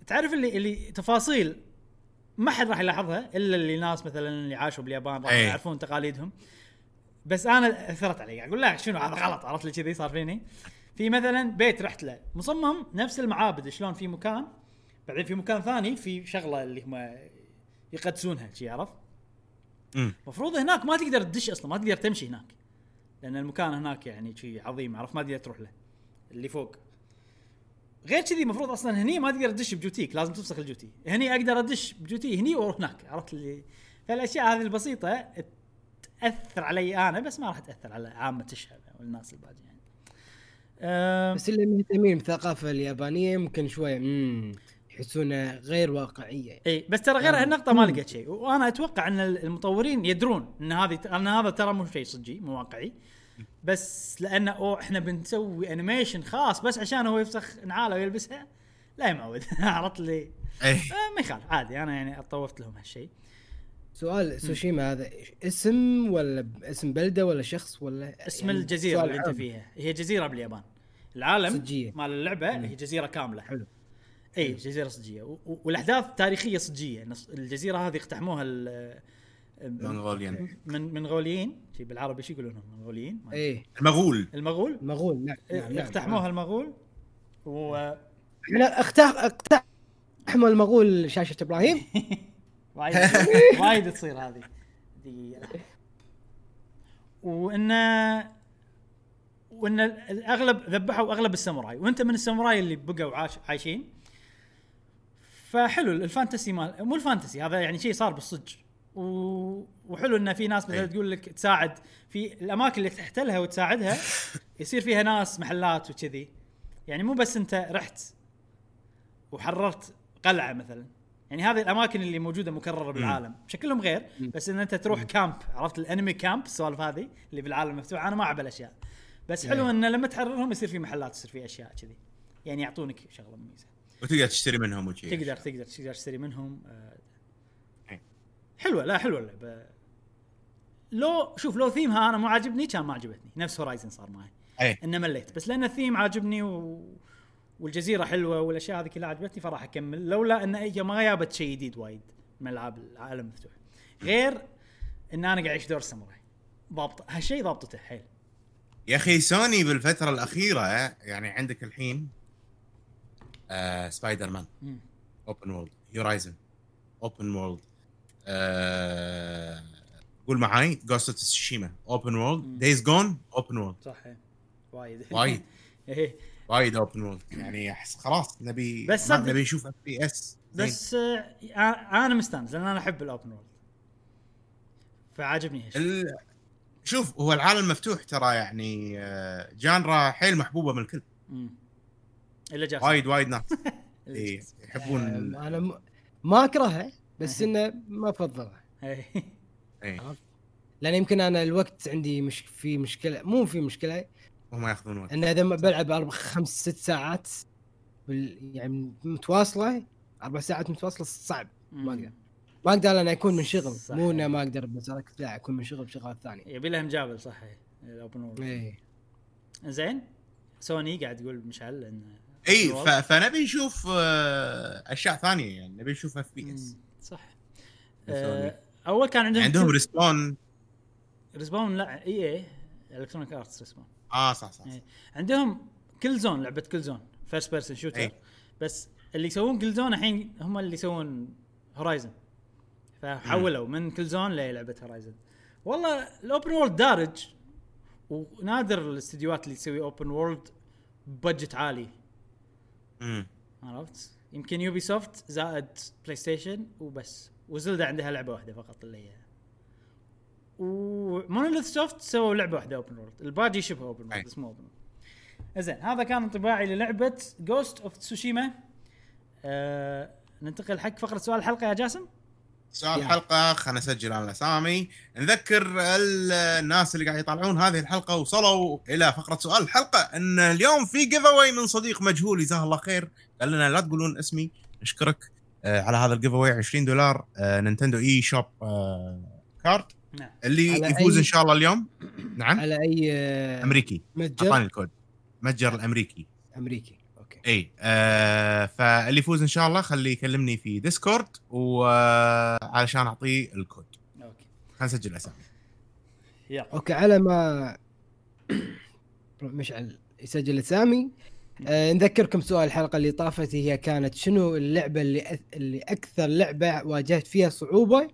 A: تعرف اللي اللي تفاصيل ما حد راح يلاحظها إلا اللي ناس مثلا اللي عاشوا باليابان راح
C: أي.
A: يعرفون تقاليدهم. بس أنا أثرت علي أقول لا شنو هذا غلط؟ عرفت لي كذي صار فيني؟ في مثلا بيت رحت له مصمم نفس المعابد شلون في مكان بعدين في مكان ثاني في شغلة اللي هم يقدسونها شي عرفت؟
C: امم
A: المفروض هناك ما تقدر تدش أصلا ما تقدر تمشي هناك لأن المكان هناك يعني شيء عظيم عرفت؟ ما تقدر تروح له اللي فوق. غير كذي المفروض أصلا هني ما تقدر تدش بجوتيك لازم تفسخ الجوتي. هني أقدر أدش بجوتي هني وأروح هناك عرفت؟ اللي فالأشياء هذه البسيطة تأثر علي أنا بس ما راح تأثر على عامة الشعب والناس الباقيين. يعني أم،
B: بس اللي مهتمين بالثقافه اليابانية ممكن شوية امم يحسونها غير واقعية.
A: إي بس ترى غير. هالنقطة ما لقيت شيء. وأنا أتوقع إن المطورين يدرون إن هذه إن هذا ترى مو شيء صجي مو واقعي. بس لأنه أوه إحنا بنسوي animation خاص بس عشان هو يفسخ نعاله ويلبسها لا يا معود. [LAUGHS] عرفت لي؟ آه ما يخالف عادي. أنا يعني طورت لهم هالشيء.
B: سؤال سوشيما هذا اسم ولا اسم بلدة ولا شخص ولا
A: اسم
B: يعني
A: الجزيرة
B: سؤال
A: اللي
B: أنت.
A: فيها. هي جزيرة باليابان. العالم
B: صجية.
A: مال اللعبة هي جزيرة كاملة.
B: حلو.
A: اي جزيرة صجية. و- و- والأحداث تاريخية صجية. نص- الجزيرة هذه اقتحموها ال-
C: منغوليان
A: من منغوليين؟ بالعربي شو يقولونهم؟ منغوليين؟ أدري.
B: إيه.
C: المغول.
A: المغول؟
B: مغول نعم نعم نعم.
A: اقتحموها المغول و
B: اقتحموا المغول شاشة إبراهيم. [LAUGHS]
A: وايد وايد تصير هذه. وان وإن الأغلب ذبحوا أغلب الساموراي. وأنت من الساموراي اللي بقوا عاش عايشين؟ فحلو ال fantasy مال مو ال fantasy هذا يعني شيء صار بالصج. و... وحلو إن في ناس مثلا
C: أي.
A: تقول لك تساعد في الأماكن اللي تحتلها وتساعدها [LAUGHS] يصير فيها ناس محلات وكذي. يعني مو بس أنت رحت وحررت قلعة مثلا. يعني هذه الأماكن اللي موجودة مكررة بالعالم. شكلهم غير بس إن أنت تروح كامب عرفت؟ الانمي كامب السوالف هذه اللي بالعالم المفتوح أنا ما اعب الاشياء بس حلو
B: إيه.
A: انه لما تحررهم يصير في محلات يصير في أشياء كذي. يعني يعطونك شغلة مميزة.
C: وتقدر تشتري منهم وشي.
A: تقدر تقدر تقدر تشتري منهم آه.
C: إيه.
A: حلوة لا حلوة اللعبة. لو شوف لو ثيمها أنا مو عاجبني كان ما عجبتني. نفس هورايزن صار معي.
C: إيه.
A: إنه مليت. بس لأن الثيم عاجبني و... والجزيرة حلوة والأشياء هذه كلها عجبتني فراح أكمل. لولا إن هي ما جابت شيء جديد وايد من ألعاب العالم المفتوح غير إن أنا قاعد أعيش دور الساموراي. ضابط هالشيء ضابطته حيل.
C: يا أخي سوني بالفترة الأخيرة يعني عندك الحين آه
A: Spider-Man.
C: open world Horizon open world آه قول معاي Ghost of Tsushima open
A: world.
C: Days Gone open world
A: صح إيه. وايد. [LAUGHS]
C: وايد.
A: إيه.
C: وايد open world يعني أحس خلاص نبي
A: بس
C: نبي نشوف FPS
A: بس آه أنا مستانس لأن أنا أحب ال open world فعاجبني هالشيء
C: ال... شوف هو العالم مفتوح ترى يعني آه، genre حيل محبوبة من الكل.
A: مم. إلا جاسم.
C: وايد وايد ناس. [LAUGHS] إيه،
A: جاسم.
C: يحبون
B: آه، أنا م... ما اكرهها بس إنه ما افضلها
A: إيه.
C: إيه،
B: لأن يمكن أنا الوقت عندي مش في مشكلة مو في مشكلة.
C: هم ياخذون وقت.
B: ان إذا ما بلعب أربع خمس ست ساعات بال... يعني متواصلة أربع ساعات متواصلة صعب. ما أقدر. ما أقدر أنا أكون من شغل.
A: صح.
B: مو إنه ما أقدر بس لا أكون من شغل بشغلات ثانية.
A: يبي لها مجابل صح. إيه. ال open
B: world إيه.
A: زين؟ سوني قاعد تقول مشعل إنه
C: اي ف... فنبي نشوف آه، أشياء ثانية يعني نبي نشوف
A: FPS. صح. آه، أول كان عندهم
C: عندهم Respawn
A: Respawn لا إي إي Electronic Arts Respawn
C: آه صح صح, صح.
A: إيه. عندهم Killzone لعبة Killzone first person
C: shooter.
A: بس اللي يسوون Killzone الحين هم اللي يسوون Horizon فحولوا من Killzone للعبة Horizon والله ال open world دارج ونادر الاستديوهات اللي تسوي open world budget عالي عرفت؟ يمكن Ubisoft زائد PlayStation وبس. و Zelda عندها لعبة واحدة فقط اللي هي. و Monolith Soft سووا لعبة واحدة open world الباقي شبه
C: open.
A: world اسمه open زين هذا كان انطباعي للعبة Ghost of Tsushima آه ننتقل حق فقرة سؤال الحلقة يا جاسم.
C: سؤال
B: يا.
C: الحلقة خلينا نسجل على الاسامي نذكر ال- الناس اللي قاعد يطالعون هذه الحلقة وصلوا إلى فقرة سؤال الحلقة. إن اليوم في giveaway من صديق مجهول جزاه الله خير. قال لنا لا تقولون اسمي نشكرك آه، على هذا ال giveaway 20 دولار آه، Nintendo eShop آه، card
A: نعم.
C: اللي يفوز
B: أي-
C: إن شاء الله اليوم. نعم.
B: على أي
C: أمريكي.
B: متجر؟
C: أعطاني الكود. متجر
B: الأمريكي. أمريكي.
C: إي آه فاللي يفوز إن شاء الله خليه يكلمني في Discord وعلشان أعطيه الكود.
A: أوكي.
C: خلينا نسجل أسامي.
A: يلا.
B: أوكي على ما [COUGHS] مشعل يسجل أسامي. آه نذكركم سؤال الحلقة اللي طافت هي كانت شنو اللعبة اللي أث... اللي أكثر لعبة واجهت فيها
A: صعوبة.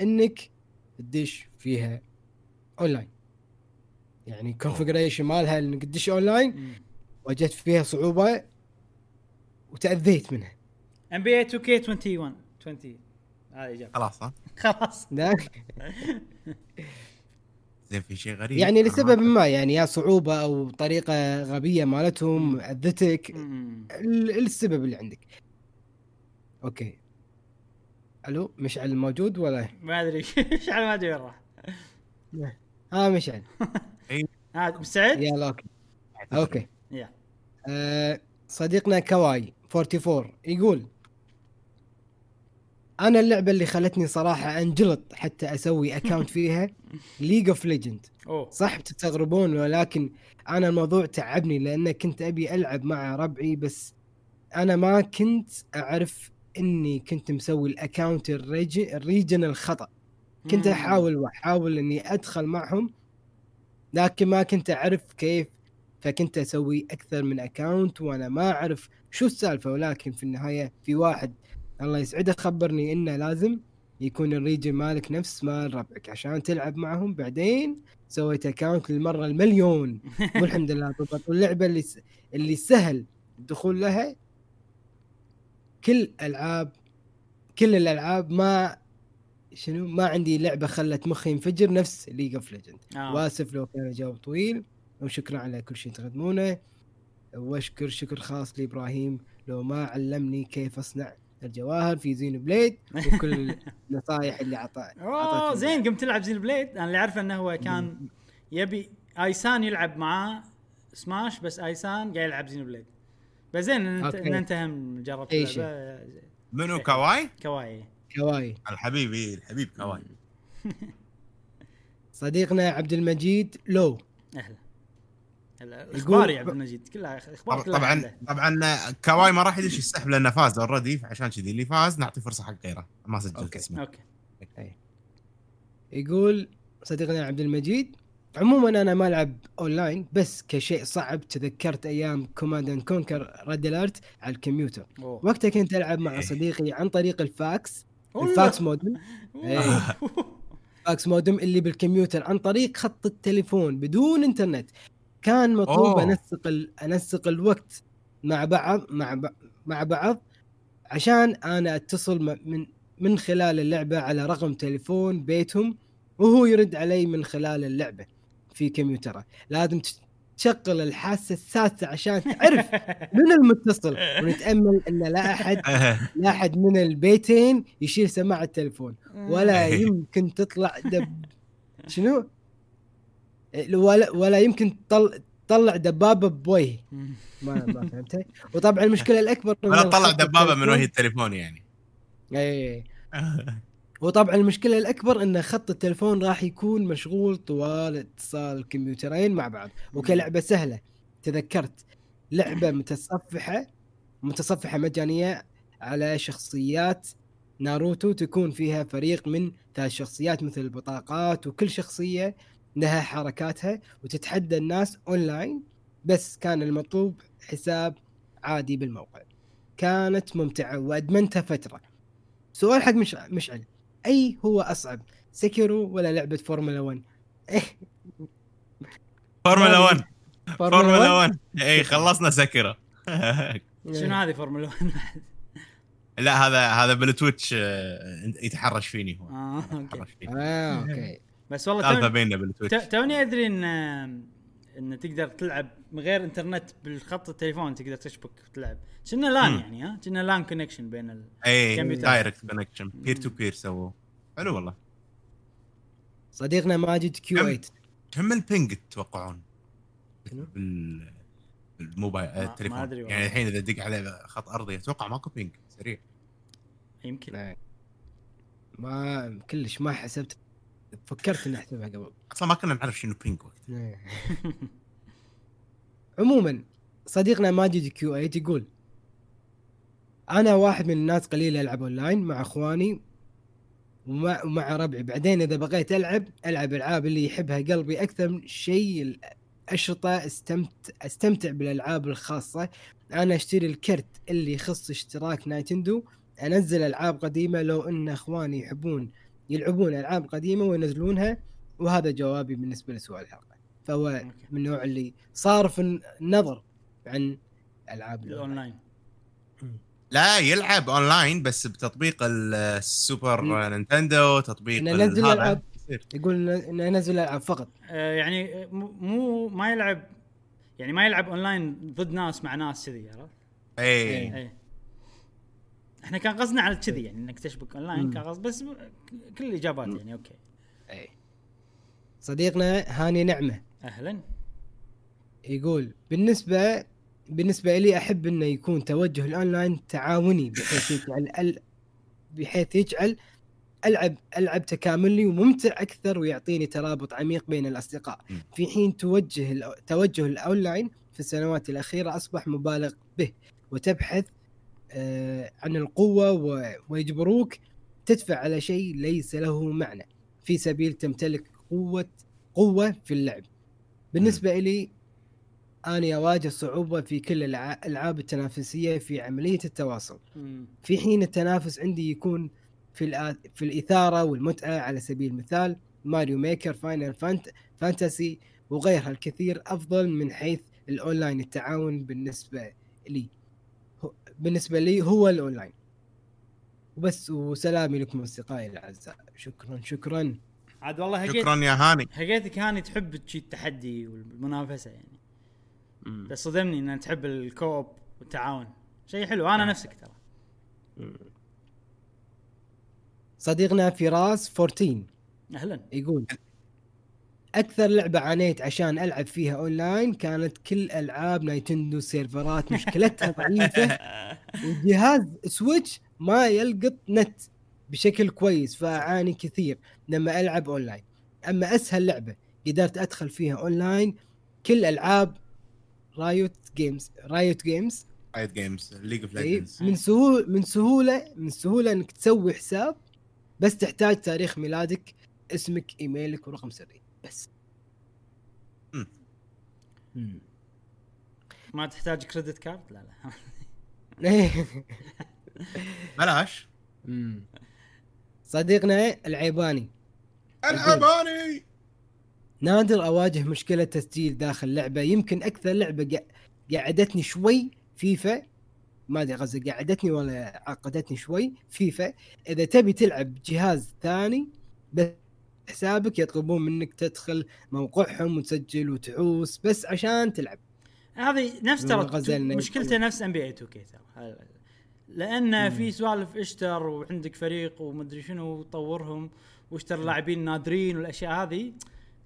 B: إنك تدش فيها أونلاين. يعني configuration مالها إنك تدش أونلاين.
A: مم.
B: واجهت فيها صعوبة وتأذيت منها.
A: NBA 2K 21 20 هذه إجابة.
C: خلاص ها؟
A: خلاص.
B: لا.
C: زين في شيء غريب؟
B: يعني لسبب
C: ما-
B: يعني يا صعوبة أو طريقة غبية مالتهم أذتك السبب اللي عندك. أوكي. ألو مشعل موجود ولا؟
A: ما أدري. [LAUGHS] إيش على ما أدري وين راح.
B: ها مشعل. [LAUGHS]
A: ها مستعد؟
B: يلا أوكي. أوكي.
A: يلا.
B: صديقنا كواي 44 يقول أنا اللعبة اللي خلتني صراحة أنجلط حتى أسوي account [LAUGHS] فيها League of
A: Legends
B: صح بتستغربون ولكن أنا الموضوع تعبني لأن كنت أبي ألعب مع ربعي بس أنا ما كنت أعرف إني كنت مسوي ال account ال reg- ال region الخطا كنت. أحاول وأحاول إني أدخل معهم لكن ما كنت أعرف كيف فكنت أسوي أكثر من account وأنا ما أعرف شو السالفة ولكن في النهاية في واحد الله يسعده خبرني إنه لازم يكون ال region مالك نفس مال ربعك عشان تلعب معهم. بعدين سويت account للمرة المليون. [LAUGHS] والحمد لله ضبط. واللعبة اللي س... اللي سهل الدخول لها كل ألعاب كل الألعاب ما شنو ما عندي لعبة خلت مخي ينفجر نفس League of
A: Legends.
B: وأسف لو كان الجواب طويل. وشكرا على كل شيء تقدمونه. وأشكر شكر خاص لإبراهيم لو ما علمني كيف أصنع الجواهر في Xenoblade وكل [LAUGHS] النصائح اللي عطى أوه
A: زين قمت تلعب Xenoblade. أنا اللي أعرفه إنه هو كان يبي آيسان يلعب معاه سماش بس آيسان قاعد يلعب Xenoblade. بس زين. إن انت هم جربت.
C: منو كواي؟
A: كواي.
B: كواي.
C: الحبيب إيه، الحبيب كواي. [LAUGHS]
B: صديقنا عبد المجيد لو.
A: أهلا. هلا
B: الأخبار
A: يا عبد المجيد كلها
C: أخبار
A: كلها
C: طبعا. طبعا كواي ما راح يدش يسحب لأنه فاز already عشان كذي اللي فاز نعطي فرصة حق غيره ما سجلت
B: okay.
C: اسمه
A: okay
B: يقول صديقنا عبد المجيد عموما أنا ما ألعب اونلاين بس كشيء صعب تذكرت أيام Command and Conquer Red Alert على الكمبيوتر
A: أوه.
B: وقتها كنت ألعب مع
C: إيه.
B: صديقي عن طريق الفاكس. ال fax
A: modem. [LAUGHS]
B: إيه. fax modem اللي بالكمبيوتر عن طريق خط التليفون بدون إنترنت كان مطلوب
C: أوه.
B: أنسق ال... أنسق الوقت مع بعض مع ب... مع بعض عشان أنا أتصل من من خلال اللعبة على رقم تليفون بيتهم وهو يرد علي من خلال اللعبة في كمبيوتره لازم تش- تشغل الحاسة السادسة عشان تعرف [LAUGHS] من المتصل ونتأمل إن لا أحد [LAUGHS] لا أحد من البيتين يشيل سماعة التليفون ولا [LAUGHS] يمكن تطلع دب شنو؟ ولا ولا يمكن تطل... تطلع دبابة بوجهي. ما ما فهمت وطبعا المشكلة الأكبر
C: ولا طلع
B: الخط
C: دبابة من وجه التليفون يعني.
B: اي اي [LAUGHS] وطبعا المشكلة الأكبر إن خط التليفون راح يكون مشغول طوال اتصال الكمبيوترين مع بعض. وكلعبه سهلة. تذكرت. لعبة متصفحة متصفحة مجانية على شخصيات ناروتو تكون فيها فريق من ثلاث شخصيات مثل البطاقات وكل شخصية لها حركاتها وتتحدى الناس اونلاين بس كان المطلوب حساب عادي بالموقع. كانت ممتعة وأدمنتها فترة. سؤال حق مش مشعل. أي هو أصعب Sekiro ولا لعبة فورمولا 1 [LAUGHS]
C: فورمولا 1
B: فورمولا
C: فورمولا 1 اي خلصنا Sekiro [LAUGHS]
A: شنو هذه فورمولا 1
C: لا هذا هذا بال Twitch آه، يتحرش فيني هو.
A: آه okay.
C: يتحرش فيني.
B: آه okay.
A: بس والله
C: سالفه
A: توني-
C: بيننا بال Twitch.
A: تو- توني أدري إن إن تقدر تلعب من غير إنترنت بالخط التليفون تقدر تشبك وتلعب. كنا LAN
C: مم.
A: يعني ها؟ كنا LAN connection بين ال...
C: اي. direct connection peer to peer سووا حلو والله.
B: صديقنا ماجد Q8
C: كم ال ping
B: تتوقعون؟
C: بال بالموبايل التليفون
A: ما أدري.
C: يعني الحين إذا دق عليه خط أرضي أتوقع ماكو ping سريع.
A: يمكن.
B: ما كلش ما حسبت فكرت إني احسبها قبل.
C: أصلا ما كنا نعرف شنو ping وقت [LAUGHS]
B: عموما صديقنا ماجد Q8 يقول أنا واحد من الناس قليل ألعب اونلاين مع أخواني ومع, ومع ربعي. بعدين إذا بغيت ألعب ألعب العاب اللي يحبها قلبي أكثر من شيء. الأشرطة استمتع أستمتع بالألعاب الخاصة. أنا أشتري الكرت اللي يخص اشتراك Nintendo. أنزل ألعاب قديمة لو إن أخواني يحبون. يلعبون ألعاب قديمة وينزلونها وهذا جوابي بالنسبة لسؤال الحلقة فهو
A: okay.
B: من النوع اللي صارف النظر عن ألعاب
A: الأونلاين
C: لا يلعب أونلاين بس بتطبيق السوبر
B: مم.
C: Nintendo تطبيق.
B: ألعاب.
C: يصير.
B: يقول إنه ينزل ألعاب فقط
A: آه يعني مو- مو ما يلعب يعني ما يلعب أونلاين ضد ناس مع ناس كذي عرفت؟
C: اي
A: اي إحنا كان قصدنا على كذي يعني إنك تشبك اونلاين. كان قصد بس كل الإجابات يعني okay.
B: اي صديقنا هاني نعمة.
A: أهلا.
B: يقول بالنسبة بالنسبة لي أحب إنه يكون توجه الأونلاين تعاوني بحيث يجعل ال... بحيث يجعل ألعب ألعب تكاملي وممتع أكثر ويعطيني ترابط عميق بين
C: الأصدقاء.
B: في حين توجه توجه الأونلاين في السنوات الأخيرة أصبح مبالغ به وتبحث عن القوة ويجبروك تدفع على شيء ليس له معنى. في سبيل تمتلك قوه قوة في اللعب. بالنسبة لي أنا أواجه صعوبة في كل الألعاب التنافسية في عملية التواصل. في حين التنافس عندي يكون في في الإثارة والمتعة على سبيل المثال Mario Maker Final Fant Fantasy وغيرها الكثير أفضل من حيث الأونلاين التعاون بالنسبة لي. بالنسبة لي هو الأونلاين. وبس وسلامي لكم أصدقائي الأعزاء. شكرا شكرا.
A: عاد والله هقيت
C: شكرا يا هاني.
A: هقيتك هاني تحب شي التحدي والمنافسة يعني. بس صدمني إن تحب ال co-op والتعاون. شيء حلو. أنا نفسك ترى.
B: صديقنا فراس 14
A: أهلا.
B: يقول أكثر لعبة عانيت عشان ألعب فيها أونلاين كانت كل ألعاب Nintendo سيرفرات مشكلتها ضعيفة. [LAUGHS] وجهاز Switch ما يلقط نت بشكل كويس فأعاني كثير لما ألعب أونلاين. أما أسهل لعبة قدرت أدخل فيها أونلاين كل ألعاب Riot Games Riot
C: Games Riot Games League
B: of
C: Legends
B: من سهوله من سهولة من سهولة إنك تسوي حساب بس تحتاج تاريخ ميلادك اسمك إيميلك ورقم سري. بس.
C: مم.
B: مم.
A: ما تحتاج كريدت كارد لا لا. [LAUGHS]
C: بلاش.
B: صديقنا العيباني.
C: العباني
B: نادر أواجه مشكلة تسجيل داخل لعبة. يمكن أكثر لعبة قعدتني شوي فيفا. ما أدري قصدي قعدتني ولا عقدتني شوي. فيفا. إذا تبي تلعب جهاز ثاني بس حسابك يطلبون منك تدخل موقعهم وتسجل وتعوس بس عشان تلعب.
A: هذه نفس ترى مشكلته. نفس NBA 2K ترى. لأن في سوالف إشتر وعندك فريق ومدري شنو وطورهم وإشتر لاعبين نادرين والأشياء هذه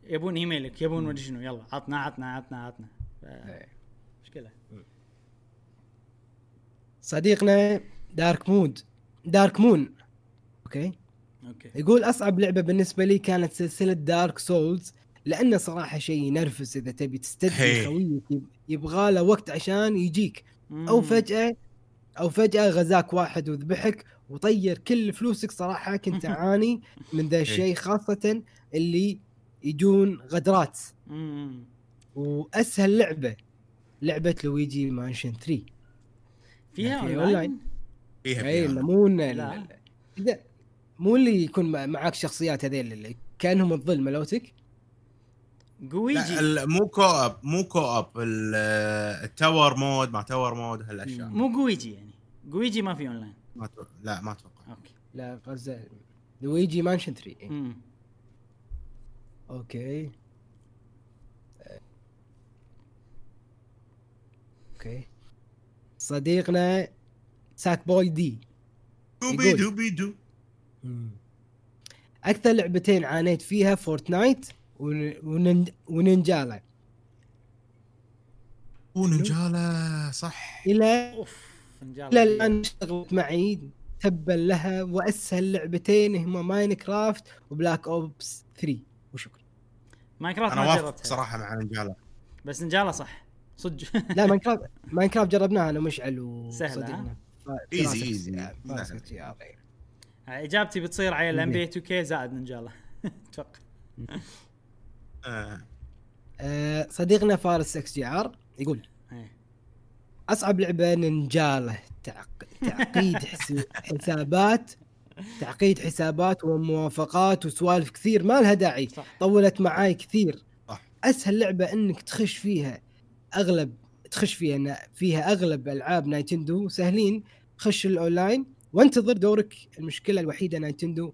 A: يبون إيميلك يبون مدري شنو يلا عطنا عطنا عطنا عطنا. ف-
B: إيه.
A: مشكلة.
B: صديقنا دارك مود. دارك مون. okay؟
A: okay
B: يقول أصعب لعبة بالنسبة لي كانت سلسلة دارك سولز لأنه صراحة شيء ينرفز إذا تبي تستدعي. خويك يب- يبغى له وقت عشان يجيك
A: أو.
B: فجأة أو فجأة غزاك واحد وذبحك وطير كل فلوسك صراحة كنت [LAUGHS] أعاني من ذا الشيء خاصة اللي يجون غدرات. وأسهل لعبة لعبة لويجي مانشن 3
A: فيها
B: في
A: اونلاين
B: أونلاين.
C: فيها
B: اي
C: فيها
B: مو
A: لا.
B: مو اللي يكون مع- معاك شخصيات هذيل اللي كأنهم الظل ملوتك
A: جويجي
C: مو كو اب مو كو اب ال- التاور مود مع تاور مود هالأشياء
A: مو جويجي يعني جويجي ما في اونلاين
C: ما لا ما أتوقع
A: okay
B: لا قصدي لويجي مانشن 3 إيه.
A: مم.
B: okay. okay صديقنا ساك بوي دي
C: دوبي. دوبي دو
B: أكثر لعبتين عانيت فيها فورتنايت ون- ونن- وننجالا
C: ونجاله صح.
A: إلى أوف
B: إلى الآن اشتغلت معي تبا لها وأسهل لعبتين هما ماين كرافت وبلاك أوبس 3 وشكرا.
A: ماينكرافت
C: أنا
A: ما
C: وافق
A: جربتها.
C: صراحة مع نجاله
A: بس نجاله صح. صدق. [LAUGHS]
B: لا ماين كرافت ماين كرافت جربناها أنا ومشعل
A: سهلة،
B: وصديقنا
C: easy،
B: فارس
A: إجابتي بتصير على الام بي 2 كي زائد نجاله [LAUGHS] أتوقع
C: آه.
B: صديقنا فارس إكس جي آر يقول
A: إيه.
B: أصعب لعبة نينجاله تعق... تعقيد حس... حسابات تعقيد حسابات وموافقات وسوالف كثير ما لها داعي
A: صح
B: طولت معاي كثير
C: صح.
B: أسهل لعبة إنك تخش فيها أغلب تخش فيها إن فيها أغلب ألعاب نايتندو سهلين خش الأونلاين وانتظر دورك. المشكلة الوحيدة نايتندو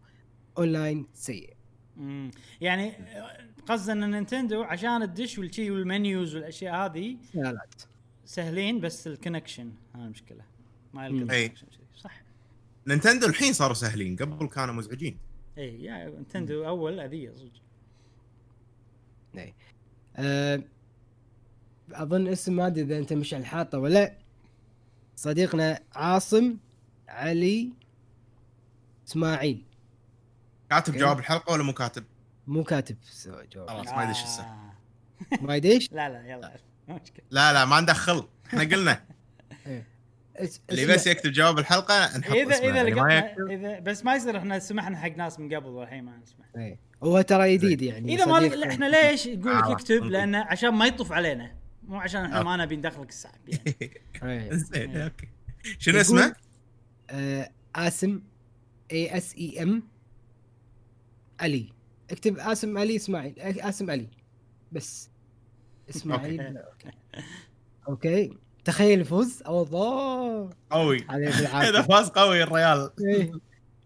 B: أونلاين سيء.
A: مم. يعني قصد أن نينتندو عشان تدش والشي وال menus والأشياء هذه
B: سهالات
A: سهلين بس ال connection. هاي المشكلة. ما شي. صح.
C: نينتندو الحين صاروا سهلين. قبل كانوا مزعجين.
A: اي يا نينتندو أول أذية صدق.
B: أه أظن اسم ما أدري إذا أنت مش الحاطة ولا صديقنا عاصم علي إسماعيل.
C: كاتب. جواب الحلقة ولا مو كاتب؟
B: مو كاتب جواب.
C: خلاص ما يدش السالفه
A: آه. [LAUGHS]
B: ما يدش؟
A: لا لا يلا. ما مشكلة.
C: لا لا ما ندخل. إحنا قلنا. [LAUGHS]
B: اس-
C: اللي بس يكتب جواب الحلقة نحط
A: اذا
C: اسمه.
A: إذا
C: يعني يكتب.
A: اذا بس ما يصير إحنا سمحنا حق ناس من قبل والحين ما نسمح.
B: إيه. هو ترى جديد يعني
A: إذا ما إحنا ليش يقول لك
C: آه،
A: اكتب
C: ممكن.
A: لأن عشان ما يطوف علينا. مو عشان إحنا
C: آه.
A: ما نبي ندخلك السحب يعني. [LAUGHS]
B: إيه.
C: زين okay. شنو اسمه؟
B: آه، آسم A S A M علي اكتب آسم علي إسماعيل آسم علي بس. إسماعيل okay. okay. تخيل فوز أو الله
C: قوي. [LAUGHS] اذا
B: بالعافية.
C: فاز قوي الريال.
B: إيه.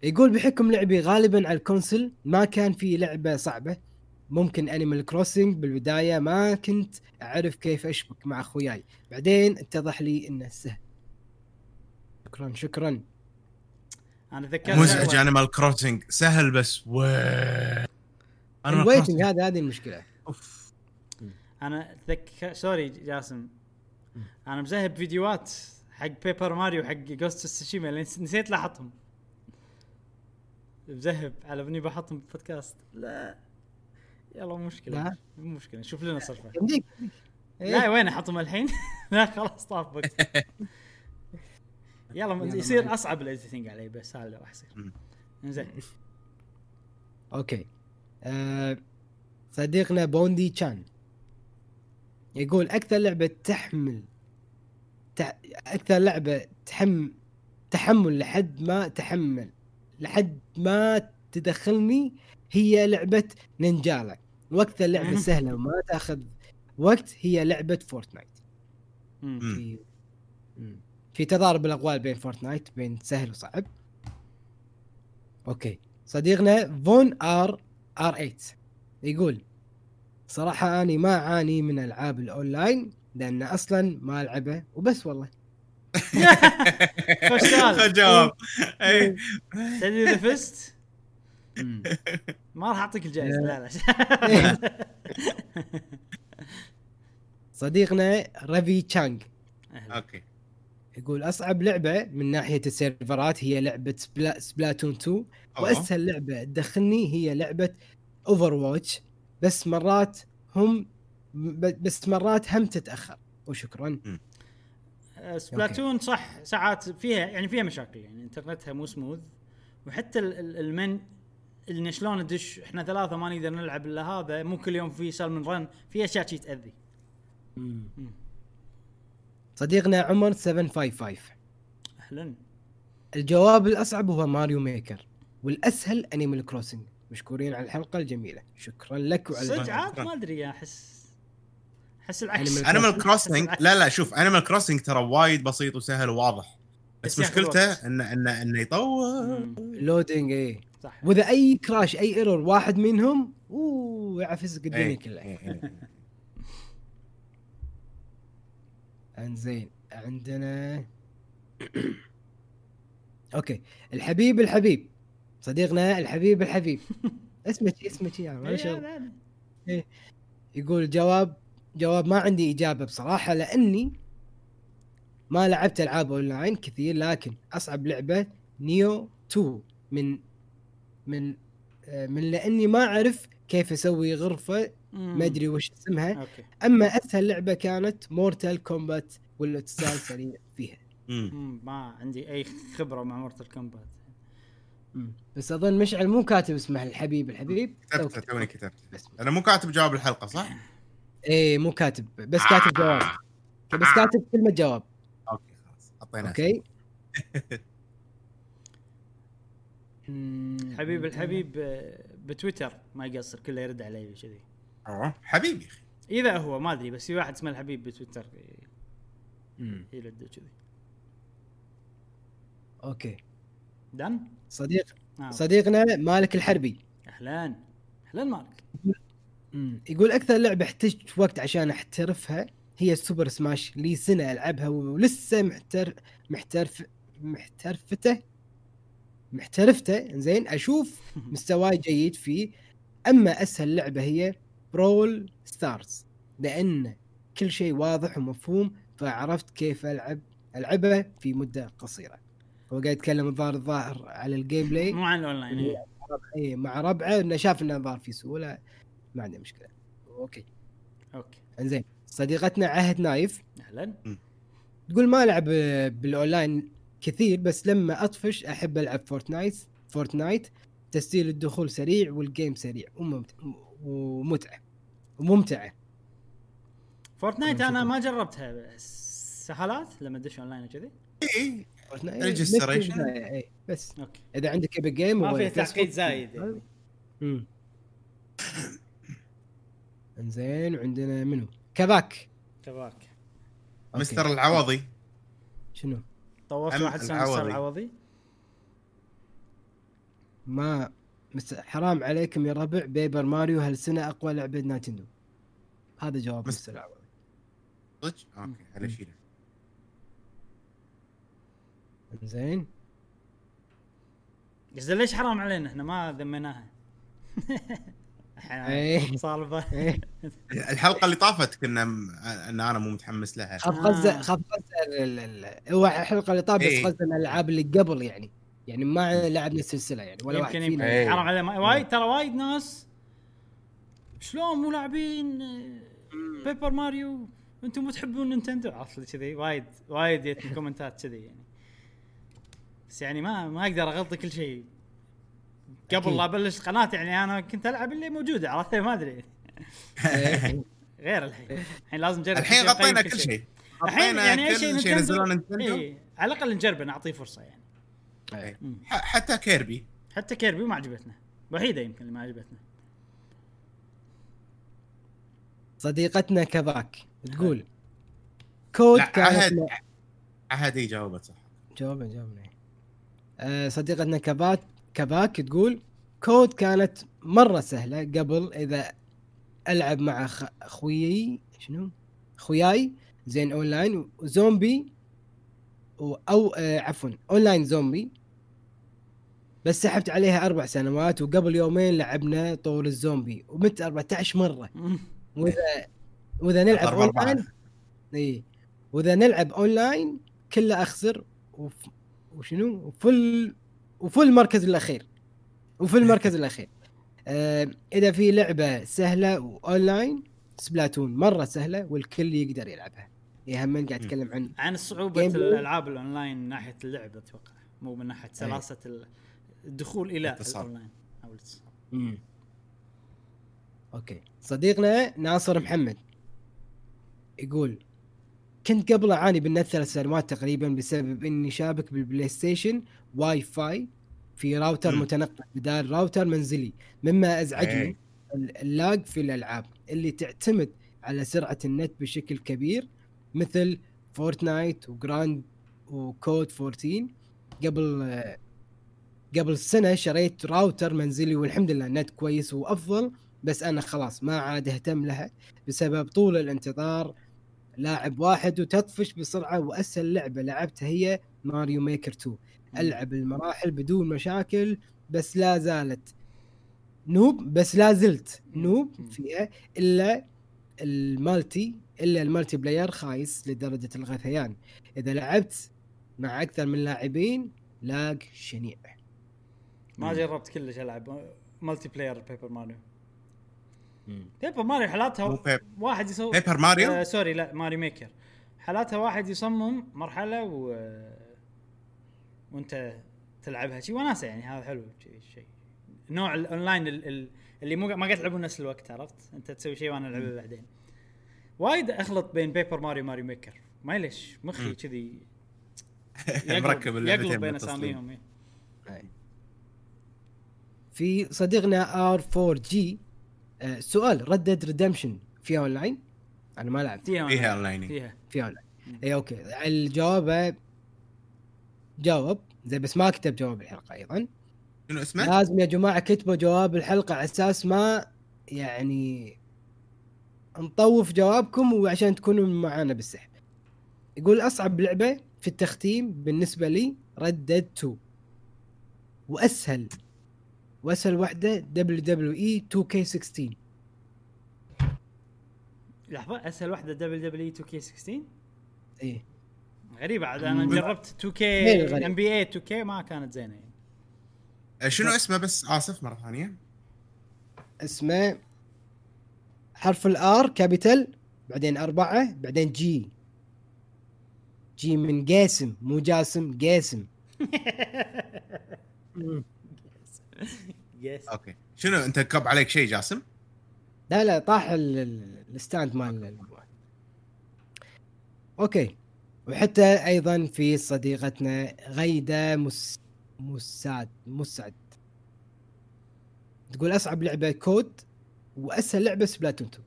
B: يقول بحكم لعبي غالبا على ال console ما كان في لعبة صعبة. ممكن انيمال كروسنج بالبداية ما كنت أعرف كيف أشبك مع أخوياي. بعدين اتضح لي إنه سهل. شكرا شكرا.
A: أنا ذكرت
C: مزعج انيمال كروسنج سهل بس و
B: ال
C: waiting.
B: هذا هذه المشكلة.
C: أوف.
A: أنا ذك sorry جاسم. أنا مذهب فيديوهات حق بيبر ماريو حق جوست تسوشيما اللي نس- نسيت لاحطهم مذهب على إني بحطهم بالبودكاست لا. يلا مو مشكلة.
B: لا.
A: مو مشكلة. نشوف لنا
B: صرفة.
A: لا
B: إيه.
A: وين أحطهم الحين؟ [LAUGHS] لا خلاص طاف وقت [LAUGHS] يلا يصير.
B: أصعب
A: ال editing علي بس هذا اللي راح يصير. زين
B: okay آه صديقنا بوندي تشان يقول أكثر لعبة تحمل. أكثر لعبة تحم تحمل لحد ما تحمل لحد ما تدخلني هي لعبة نينجالا وأكثر لعبه. سهلة وما تاخذ وقت هي لعبة فورتنايت
A: مم.
C: مم.
B: في تضارب الأقوال بين فورتنايت بين سهل وصعب. okay. صديقنا فون آر آر 8 يقول صراحة أنا ما أعاني من ألعاب الأونلاين لأن أصلا ما ألعبه وبس والله.
A: خوش سؤال.
C: خذ جواب.
A: تدري اذا فزت ما راح أعطيك الجائزة لا. لا [LAUGHS]
B: صديقنا رافي تشانغ.
A: أهلا.
C: okay.
B: يقول أصعب لعبة من ناحية السيرفرات هي لعبة سبلا سبلاتون 2
C: أوه.
B: وأسهل لعبة تدخلني هي لعبة اوفر واتش بس مرات هم ب- بس مرات هم تتأخر. وشكرا.
A: آه، سبلاتون صح ساعات فيها يعني فيها مشاكل يعني إنترنتها مو سموث وحتى ال- ال- المن اللي شلون ندش إحنا ثلاثة ما نقدر نلعب إلا هذا مو كل يوم في سلمون رن في أشياء شي تأذي.
B: صديقنا عمر 755
A: أهلا.
B: الجواب الأصعب هو ماريو ميكر والأسهل أنيمال كروسنج. مشكورين على الحلقة الجميلة. شكرا لك وعلى
A: صدق. عاد ما أدري أحس أحس العكس.
B: Animal
C: Animal Crossing لا لا شوف Animal Crossing ترى وايد بسيط وسهل وواضح. بس
A: بس ياخذ
C: مشكلته. انه انه إنه يطول.
B: loading إيه.
A: صح.
B: وإذا أي crash أي error واحد منهم أوه يعفسك الدنيا كلها
C: إيه، إيه.
B: انزين عندنا [COUGHS] okay الحبيب الحبيب صديقنا الحبيب الحبيب اسمه شي اسمه شي يعني. يقول جواب جواب ما عندي إجابة بصراحة لأني ما لعبت ألعاب أونلاين كثير لكن أصعب لعبة Nioh 2 من من آه، من لأني ما أعرف كيف أسوي
A: غرفة.
B: ما أدري وش اسمها.
A: okay.
B: أما أسهل لعبة كانت Mortal Kombat والاتصال سريع فيها.
A: ما عندي أي خبرة مع مورتال كومبات
B: بس أظن مشعل مو كاتب اسمه الحبيب الحبيب.
C: كتبته توني كتبته.
B: بس
C: أنا مو كاتب جواب الحلقة صح؟
B: إيه مو كاتب بس كاتب جواب. بس كاتب كلمة جواب.
C: okay خلاص. حطينا
B: okay. [LAUGHS]
A: حبيب الحبيب آه، بتويتر ما يقصر كله يرد علي كذي
C: أوه، حبيبي أخي.
A: إذا هو ما أدري بس في واحد اسمه الحبيب بتويتر
B: مم.
A: يرد كذي.
B: okay.
A: Done؟
B: صديق
A: آه.
B: صديقنا مالك الحربي.
A: أهلا. أهلا مالك.
B: يقول أكثر لعبة احتجت وقت عشان أحترفها هي ال Super Smash. لي سنة ألعبها ولسه محتر محترف محترفته. محترفته. زين أشوف [LAUGHS] مستواي جيد فيه. أما أسهل لعبة هي Brawl Stars لأن كل شيء واضح ومفهوم فعرفت كيف ألعب ألعبه في مدة قصيرة. هو قاعد يتكلم الظاهر الظاهر على ال gameplay
A: مو عن الاونلاين إيه.
B: اي مع ربعة إنه شاف إنه ظهر في سهولة. ما عنده مشكلة. okay.
A: okay.
B: إنزين صديقتنا عهد نايف.
A: أهلا.
B: تقول ما ألعب بالاونلاين كثير بس لما أطفش أحب ألعب Fortnite Fortnite تسجيل الدخول سريع وال game سريع. ومتعة
A: وممتعة.
B: Fortnite.
A: أنا ما جربتها سهالات لما ادش أونلاين وكذي؟
C: اي
B: البداية، إيه، بس.
A: okay.
B: إذا عندك Epic Game
A: ما في تعقيد زايد يعني.
B: امم إنزين وعندنا منو؟ كباك.
A: كذاك
B: okay.
C: Mister العوضي.
B: شنو؟
A: طورت واحد سنه
C: العوضي.
A: صار عوضي
B: ما مس... حرام عليكم يا ربع Paper Mario هالسنه أقوى لعبة Nintendo هذا جواب
C: مس-
B: العوضي
C: صدق؟ okay هلا شيله
B: زين.
A: زين ليش حرام علينا؟ إحنا ما ذميناها.
B: إيه.
A: ب-
B: إيه.
C: الحلقة اللي طافت كنا م... إن أنا مو متحمس لها.
B: خاف
A: آه.
B: غزه خاف غزة ال- ال- هو الحلقة اللي طافت
C: إيه.
B: غزة من الألعاب اللي قبل يعني. يعني ما لعبنا السلسلة يعني ولا واحد
A: يمكن يمكن
B: فينا.
C: إيه.
A: حرام علينا ما- وايد ترى وايد ناس شلون مو لاعبين آه، Paper Mario أنتم مو تحبون Nintendo؟ عرفت كذي. وايد وايد جتني [LAUGHS] comment ات كذي يعني. بس يعني ما ما أقدر اغطي كل شيء. قبل. لا ابلش قناه يعني أنا كنت العب اللي موجوده عرفت؟ ما ادري.
B: إيه. [LAUGHS]
A: غير الحين. الحين لازم نجرب
C: الحين غطينا كل شيء.
A: الحين
C: غطينا
A: يعني أي
C: كل
A: شيء
C: شيء نزلوه
A: Nintendo
C: Nintendo؟
A: إيه. على الأقل نجربه نعطيه فرصة يعني.
B: إيه.
C: ح- حتى Kirby.
A: حتى Kirby ما عجبتنا. وحيدة يمكن اللي ما عجبتنا.
B: صديقتنا كباك تقول COD
C: لا
B: كانت
C: عهد عهد إيه جاوبت صح.
B: جاوبنا جاوبنا آه صديقتنا كبات كباك تقول COD كانت مرة سهلة قبل إذا ألعب مع خ- اخويي شنو؟ أخوياي زين online و zombie أو آه عفوا online zombie. بس سحبت عليها أربع سنوات وقبل يومين لعبنا طور الزومبي ومت 14 مرة. وإذا وإذا نلعب. اونلاين إي. وإذا نلعب اونلاين كله أخسر وف... وشنو؟ وفل وفل المركز الأخير. وفي المركز الأخير. [LAUGHS] آه إذا في لعبة سهلة و online Splatoon مرة سهلة والكل يقدر يلعبها. يهمني قاعد اتكلم عن
A: عن
B: صعوبة.
A: الألعاب الأونلاين من ناحية اللعب أتوقع. مو من ناحية سلاسة ال- الدخول
C: إلى.
A: الأونلاين أو الاتصال.
B: okay صديقنا ناصر محمد يقول كنت قبل أعاني بالنت ثلاث سنوات تقريبا بسبب إني شابك بال PlayStation WiFi في راوتر. متنقل بدال راوتر منزلي مما أزعجني
C: إيه.
B: ال lag في الألعاب اللي تعتمد على سرعة النت بشكل كبير مثل Fortnite و Grand و COD 14 قبل قبل سنة شريت راوتر منزلي والحمد لله النت كويس وأفضل بس أنا خلاص ما عاد أهتم لها بسبب طول الانتظار. لاعب واحد وتطفش بسرعة وأسهل لعبة لعبتها هي Mario Maker 2 ألعب المراحل بدون مشاكل بس لا زالت noob بس لا زلت
A: noob.
B: فيها إلا ال multi إلا ال multiplayer خايس لدرجة الغثيان. إذا لعبت مع أكثر من لاعبين lag شنيع.
A: ما. جربت كلش ألعب multiplayer Paper Mario Paper Mario حالاتها واحد يسوي
C: Paper Mario
A: آه sorry لا Mario Maker حالاتها واحد يصمم مرحلة و وأنت تلعبها شي. وناسة يعني هذا حلو شي شيء نوع الاونلاين ال- ال- اللي مو ما قاعد تلعبون نفس الوقت عرفت؟ أنت تسوي شيء وأنا العبه بعدين. وايد أخلط بين Paper Mario Mario Maker ما ليش مخي. كذي [LAUGHS]
C: مركب
A: يقلب بين. أساميهم إيه.
B: في صديقنا R 4 G سؤال Red Dead Redemption فيها اونلاين؟ أنا ما لعبت.
A: فيها
C: فيها اونلاين
A: فيها.
B: فيها اونلاين
A: مم.
B: اي okay. الجواب جاوب زي بس ما كتب جواب الحلقة أيضا.
C: شنو اسمه؟
B: لازم يا جماعة كتبوا جواب الحلقة على أساس ما يعني نطوف جوابكم وعشان تكونوا معانا بالسحب. يقول أصعب لعبة في التختيم بالنسبة لي Red Dead 2 وأسهل. وأسهل واحدة دبليو دبليو اي 2 كي 16
A: لحظة أسهل واحدة دبليو دبليو 2 كي 16
B: إيه.
A: غريبة عاد
C: أنا.
A: جربت 2
B: غير
A: K
B: غريب.
A: NBA 2K ما كانت زينة. يعني
C: شنو اسمه بس؟ آسف مرة ثانية.
B: اسمه حرف ال R capital بعدين أربعة بعدين G G من قاسم مو جاسم قاسم [LAUGHS]
A: yes
C: okay. شنو أنت كب عليك شيء جاسم؟
B: لا لا طاح ال- ال- ال stand مال okay. وحتى أيضا في صديقتنا غيدة مس مسعد مسعد. تقول أصعب لعبة COD وأسهل لعبة Splatoon 2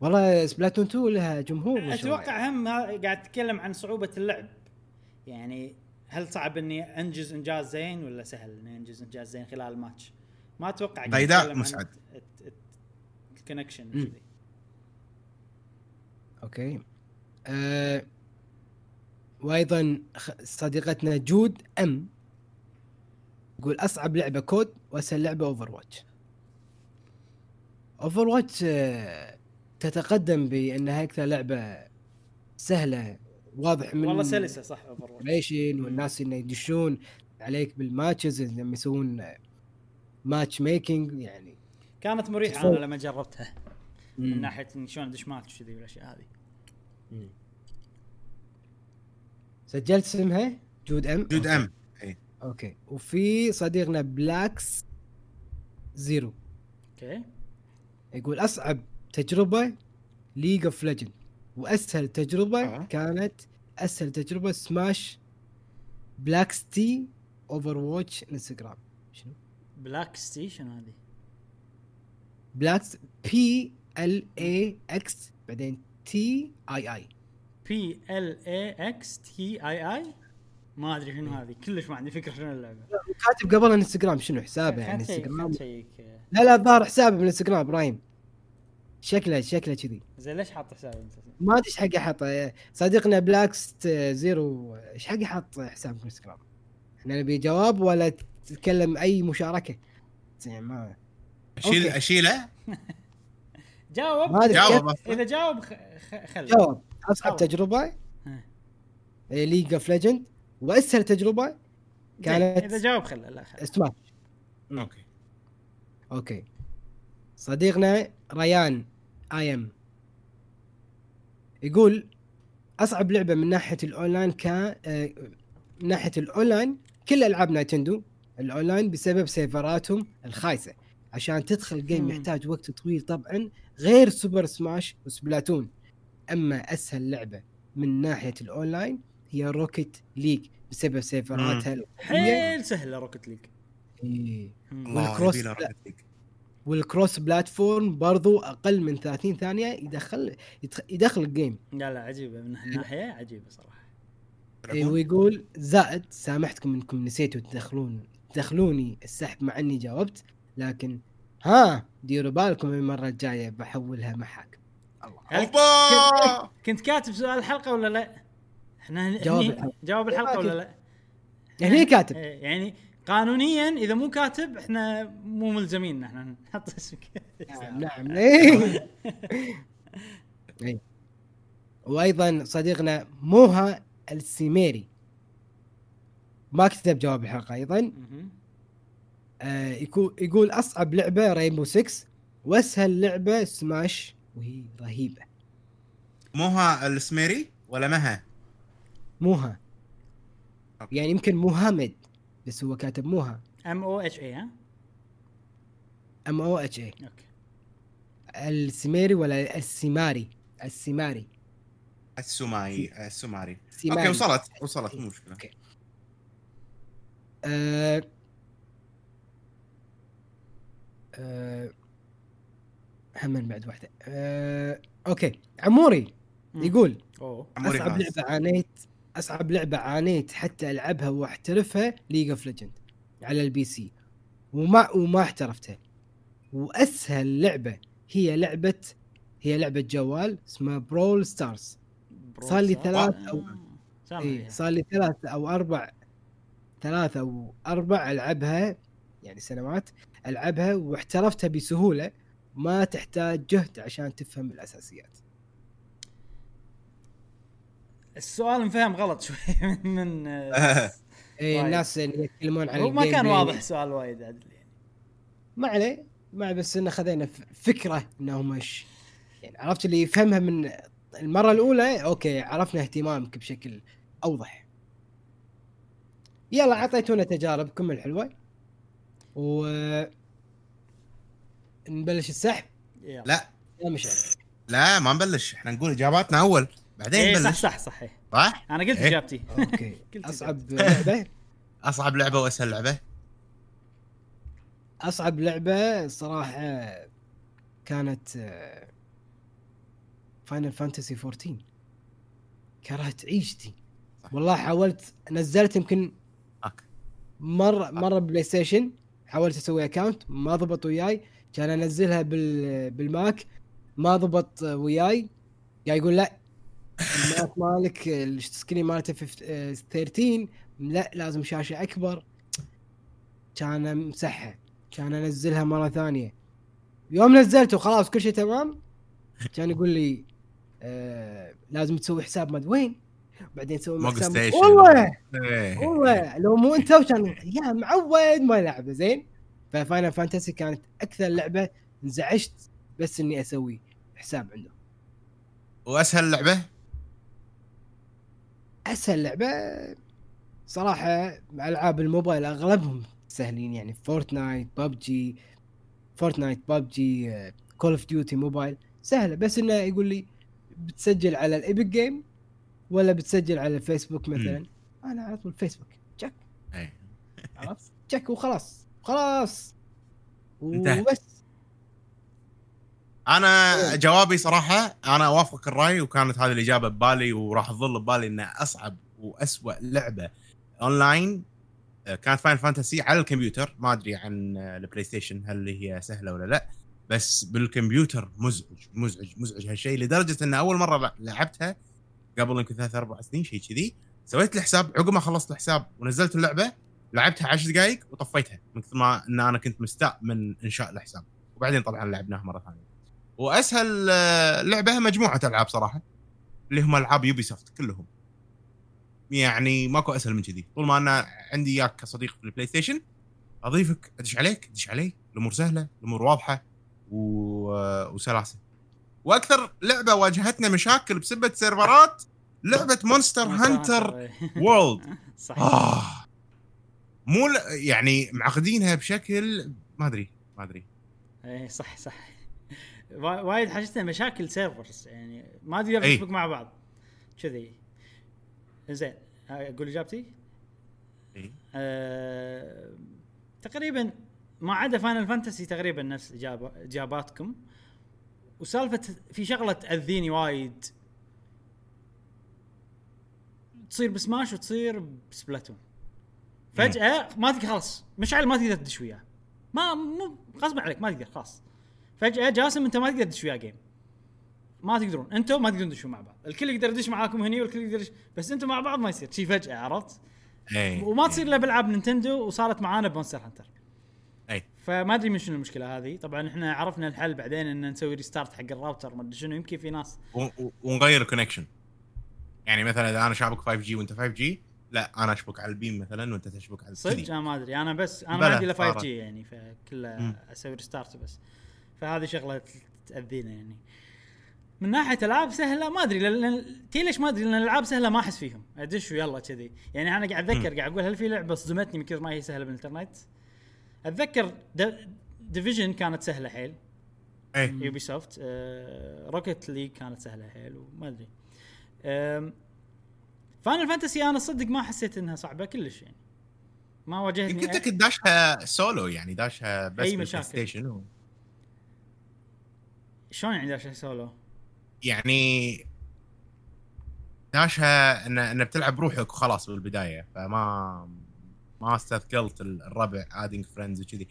B: والله Splatoon 2 لها جمهور.
A: أتوقع هم ها- قاعد تتكلم عن صعوبة اللعب. يعني هل صعب إني أنجز إنجاز زين ولا سهل إني أنجز إنجاز زين خلال الماتش؟ ما أتوقع عن
C: مسعد.
B: ال
A: connection.
B: okay أه وأيضا صديقتنا جود أم تقول أصعب لعبة COD وأسهل لعبة Overwatch Overwatch تتقدم بأنها أكثر لعبة سهلة واضح من
A: والله سلسة صح
B: Over والناس إنه يدشون عليك بال matches لما يسوون matchmaking يعني.
A: كانت مريحة
B: تفوق.
A: أنا لما جربتها من ناحية إن شلون أدش ماتش كذي والأشياء هذه
B: مم. سجلت اسمها؟ جود أم؟
C: جود أم.
B: أوكي. وفي صديقنا بلاكس زيرو
A: أوكي.
B: يقول أصعب تجربة ليج اوف ليجند وأسهل تجربة
C: آه.
B: كانت أسهل تجربة سماش بلاكس تي اوفر واتش انستغرام شنو؟
A: بلاك ستي شنو هذه؟
B: بلاكس بي ال اي إكس بعدين تي اي اي
A: بي ال اي إكس تي اي اي ما أدري شنو هذه. كلش ما عندي فكرة شنو اللعبة.
B: كاتب قبل انستغرام شنو حسابه يعني انستغرام لا لا الظاهر حسابه بالانستغرام إبراهيم. شكله شكله كذي.
A: زين ليش حاط حساب انت؟
B: ما أدري إيش حق حط صديقنا بلاكست زيرو إيش حق حط حساب في انستغرام إحنا نبي جواب ولا تتكلم أي مشاركة؟ يعني ما
C: اشيل
B: أوكي.
C: أشيله؟ [LAUGHS]
A: جاوب.
C: جاوب
A: إذا جاوب خ... خ... خل
B: جواب اصعب
A: جاوب. تجربة.
B: League of Legends وأسهل تجربة كانت-
A: إذا جاوب خل لا خل
B: Smash
C: okay.
B: okay. صديقنا ريان. A M يقول أصعب لعبة من ناحية الأونلاين كان آه، من ناحية الأونلاين كل ألعاب Nintendo ال online بسبب سيرفراتهم الخايسة عشان تدخل ال
A: game.
B: يحتاج وقت طويل طبعا غير Super Smash و Splatoon أما أسهل لعبة من ناحية الأونلاين هي Rocket League بسبب سيرفراتها.
A: حيل سهلة Rocket League
B: إيه.
C: وال
B: cross
C: يبينا Rocket League.
B: وال cross platform برضو أقل من 30 ثانية يدخل يدخل, يدخل ال game
A: لا لا عجيبة. من هالناحية عجيبة صراحة.
B: اي ويقول زائد سامحتكم إنكم نسيتوا تدخلون تدخلوني السحب مع إني جاوبت لكن ها ديروا بالكم المرة الجاية بحولها محاكم الله.
A: كنت كاتب سؤال الحلقة ولا لا؟ إحنا
B: جواب
A: هني-
B: الحلقة.
A: جواب الحلقة ولا لا؟
B: يعني كاتب.
A: إيه، يعني قانونيا إذا مو كاتب إحنا مو ملزمين إن إحنا نحط اسمك
B: نعم نعم إيه. إيه. وأيضا صديقنا موها السيميري ما كتب جواب الحلقة
A: أيضا.
B: آه يقول أصعب لعبة Rainbow 6 وأسهل لعبة سماش وهي رهيبة
C: موها السميري ولا مها؟
B: موها. يعني يمكن موهامد بس هو كاتب موها
A: ام أو اتش اي ها؟
B: M O H A
A: okay
B: السميري ولا السماري السماري
C: السماي السماري
B: سماري.
C: okay وصلت وصلت مو مشكلة
B: okay. آه آه هم بعد واحدة آه okay عموري. يقول
C: أصعب.
B: لعبة عانيت أصعب لعبة عانيت حتى ألعبها وأحترفها League of Legend على ال PC وما وما احترفتها. وأسهل لعبة هي لعبه هي لعبة جوال اسمها Brawl
A: Stars
B: صار لي. ثلاث اي
A: فيها.
B: صار لي ثلاث أو أربع ثلاث أو أربع ألعبها يعني سنوات ألعبها واحترفتها بسهولة. ما تحتاج جهد عشان تفهم الأساسيات.
A: السؤال انفهم غلط شوي [LAUGHS] من آه،
B: اي. الناس اللي يتكلمون عن
A: هو ما كان واضح سؤال وايد عدل يعني.
B: ما عليه ما بس إنه خذينا ف- فكرة انهم إيش. يعني عرفت اللي يفهمها من المرة الأولى okay عرفنا اهتمامك بشكل أوضح. يلا أعطيتونا تجاربكم الحلوة. و نبلش السحب؟
A: يلا.
C: لا.
B: يا مشعل.
C: لا ما نبلش. إحنا نقول إجاباتنا أول. بعدين
A: إيه صح صح صح إيه.
C: صح؟
A: أنا قلت
C: إيه.
A: إجابتي. [LAUGHS]
B: okay.
A: قلت
B: أصعب [LAUGHS] لعبة.
C: أصعب لعبة وأسهل لعبة؟
B: أصعب لعبة صراحة كانت Final Fantasy 14 كرهت عيشتي. والله حاولت نزلت يمكن okay مرة مرة PlayStation حاولت أسوي account ما ضبط وياي. كان أنزلها بال بال Mac ما ضبط وياي. قاعد يقول لا ال Mac مالك ال screen مالته فيف- آه، 13 لا لازم شاشة أكبر. كان امسحها كان أنزلها مرة ثانية. يوم نزلته خلاص كل شيء تمام كان يقول لي آه لازم تسوي حساب مدري وين. بعدين تسوي حساب. والله
C: إيه.
B: والله لو مو أنت وكان يا معود ما يلعبه زين. ف Final Fantasy كانت أكثر لعبة انزعجت بس إني أسوي حساب عنده.
C: وأسهل لعبة؟
B: أسهل لعبة صراحة ألعاب الموبايل أغلبهم سهلين يعني Fortnite PUBG Fortnite PUBG Call of Duty Mobile سهلة بس إنه يقول لي بتسجل على ال Epic Game ولا بتسجل على الفيسبوك مثلا؟ أنا على طول فيسبوك تشك
C: إيه.
B: عرفت؟ تشك وخلاص. خلاص. وبس.
C: أنا جوابي صراحة أنا أوافقك الرأي وكانت هذه الإجابة ببالي وراح تظل ببالي ان أصعب وأسوأ لعبة أونلاين. آه، كانت Final Fantasy على الكمبيوتر. ما أدري عن آه، ال PlayStation هل هي سهلة ولا لا بس بالكمبيوتر مزعج مزعج مزعج هالشيء لدرجة إن أول مرة لعبتها قبل يمكن ثلاث أربع سنين شيء كذي سويت لي حساب عقب ما خلصت الحساب ونزلت اللعبة لعبتها 10 دقائق وطفيتها من كثر ما إن أنا كنت مستاء من إنشاء الحساب. وبعدين طبعا لعبناها مرة ثانية. وأسهل آه، لعبه مجموعة ألعاب صراحة. اللي هم ألعاب Ubisoft كلهم. يعني ماكو أسهل من كذي. طول ما أنا عندي إياك كصديق في ال PlayStation أضيفك أدش عليك أدش علي. الأمور سهلة الأمور واضحة و... وسلاسة. وأكثر لعبة واجهتنا مشاكل بسبه سيرفرات لعبة Monster
A: Hunter.
C: World
A: صح
C: آه. مو يعني معقدينها بشكل ما أدري ما أدري.
A: إيه صح صح. وايد واجهتنا مشاكل servers يعني ما تقدر. تشبك مع بعض. كذي. زين أقول اجابتي؟
C: إي.
A: أه... تقريبا ما عدا Final Fantasy تقريبا نفس اجابه إجاباتكم. وسالفة في شغلة تأذيني وايد. تصير بسماش وتصير ب Splatoon. فجأة ما تقدر خلاص مشعل ما تقدر تدش وياه. ما مو غصب عليك ما تقدر خلاص. فجأة جاسم أنت ما تقدر تدش وياه game ما تقدرون. أنتم ما تقدرون تدشون مع بعض. الكل يقدر يدش معاكم هني والكل يقدر يدش بس أنتم مع بعض ما يصير. شي فجأة عرفت؟
C: أي
A: وما تصير إلا بالعاب Nintendo وصارت معانا ب Monster
C: Hunter. أي.
A: فما أدري من شنو المشكلة هذه. طبعا إحنا عرفنا الحل بعدين إن نسوي restart حق الراوتر ما أدري شنو. يمكن في ناس
C: و- و- ونغير ال connection يعني مثلا إذا أنا شابك 5 G وأنت 5 G لا أنا أشبك على البيم مثلا وأنت تشبك على
A: صدق؟
C: الكذي
A: أنا ما أدري. أنا بس أنا ما عندي إلا 5
C: صارت.
A: G يعني فكله. أسوي restart بس. فهذه شغلة تأذينا يعني. من ناحية ألعاب سهلة ما أدري لأن تي ليش ما أدري؟ لأن الألعاب سهلة ما أحس فيهم. أدش ويلا كذي. يعني أنا قاعد أتذكر قاعد أقول هل في لعبة صدمتني من كثر ما هي سهلة بالإنترنت؟ أتذكر Division كانت سهلة حيل.
C: اي
A: Ubisoft Rocket League كانت سهلة حيل وما أدري. Final Fantasy أنا صدق ما حسيت إنها صعبة كلش يعني. ما واجهتني
C: يمكن انت كنت داشها سولو يعني داشها بس
A: بال
C: Play
A: مشاكل.
C: Station
A: شلون يعني داش سولو؟
C: يعني داشها ان ان بتلعب بروحك وخلاص بالبداية فما ما استثقلت الربع adding friends وكذي